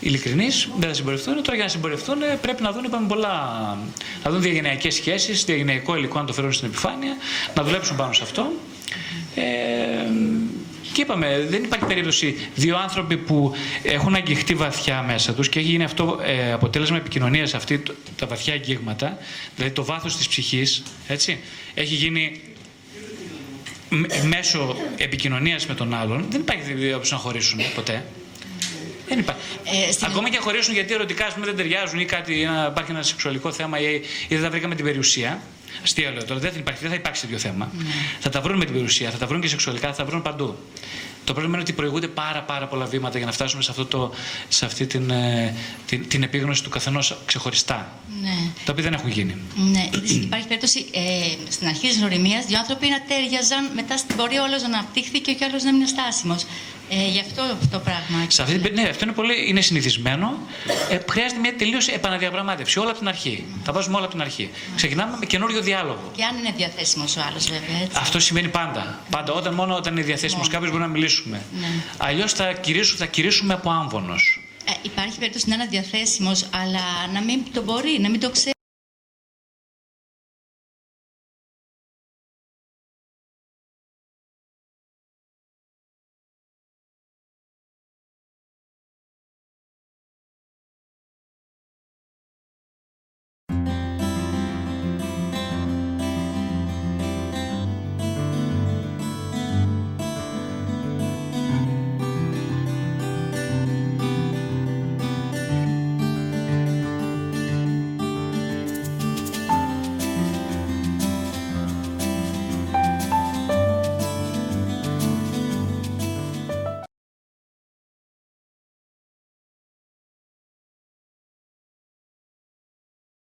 Ειλικρινής, δεν θα συμπορευτούν. Τώρα για να συμπορευτούν πρέπει να δουν, είπαμε, πολλά. Να δουν διαγενειακές σχέσεις, διαγενειακό υλικό να το φέρουν στην επιφάνεια, να δουλέψουν πάνω σε αυτό. Ε, και είπαμε, δεν υπάρχει περίπτωση δύο άνθρωποι που έχουν αγγιχτεί βαθιά μέσα τους και έχει γίνει αυτό ε, αποτέλεσμα επικοινωνίας αυτή, τα βαθιά αγγίγματα, δηλαδή το βάθος της ψυχής, έτσι, έχει γίνει μέσω επικοινωνίας με τον άλλον. Δεν υπάρχει δύο να χωρίσουν ποτέ. Δεν υπάρχει. Ε, στην... Ακόμα και χωρίσουν γιατί ερωτικά πούμε, δεν ταιριάζουν ή κάτι, υπάρχει ένα σεξουαλικό θέμα ή, ή δεν τα βρήκαμε την περιουσία. Αστεία λέω τώρα, δεν θα υπάρξει, δεν θα υπάρξει τέτοιο θέμα. Ναι. Θα τα βρουν με την περιουσία, θα τα βρουν και σεξουαλικά, θα τα βρουν παντού. Το πρόβλημα είναι ότι προηγούνται πάρα, πάρα πολλά βήματα για να φτάσουμε σε, αυτό το, σε αυτή την, ε, την, την επίγνωση του καθενός ξεχωριστά. Ναι. Τα οποία δεν έχουν γίνει. Ναι. Υπάρχει περίπτωση ε, στην αρχή της γνωριμία δύο άνθρωποι να τέριαζαν, μετά στην πορεία όλος να αναπτύχθηκε και ο άλλος να είναι στάσιμος. Ε, Ε, γι' αυτό αυτό το πράγμα. Σε αυτή την, περί- ναι, αυτό είναι πολύ είναι συνηθισμένο. Ε, χρειάζεται μια τελείως επαναδιαπραγμάτευση. Όλα από την αρχή. Τα βάζουμε όλα από την αρχή. Ξεκινάμε με καινούριο διάλογο. Και αν είναι διαθέσιμος ο άλλος, βέβαια. Έτσι. Αυτό σημαίνει πάντα. Πάντα. Όταν μόνο όταν είναι διαθέσιμος Μόνο. κάποιος μπορούμε να μιλήσουμε. Ναι. Αλλιώς θα, κηρύσουμε- θα κηρύσουμε από άμβονος. Ε, υπάρχει περίπτωση να είναι διαθέσιμος, αλλά να μην το μπορεί, να μην το ξέρει.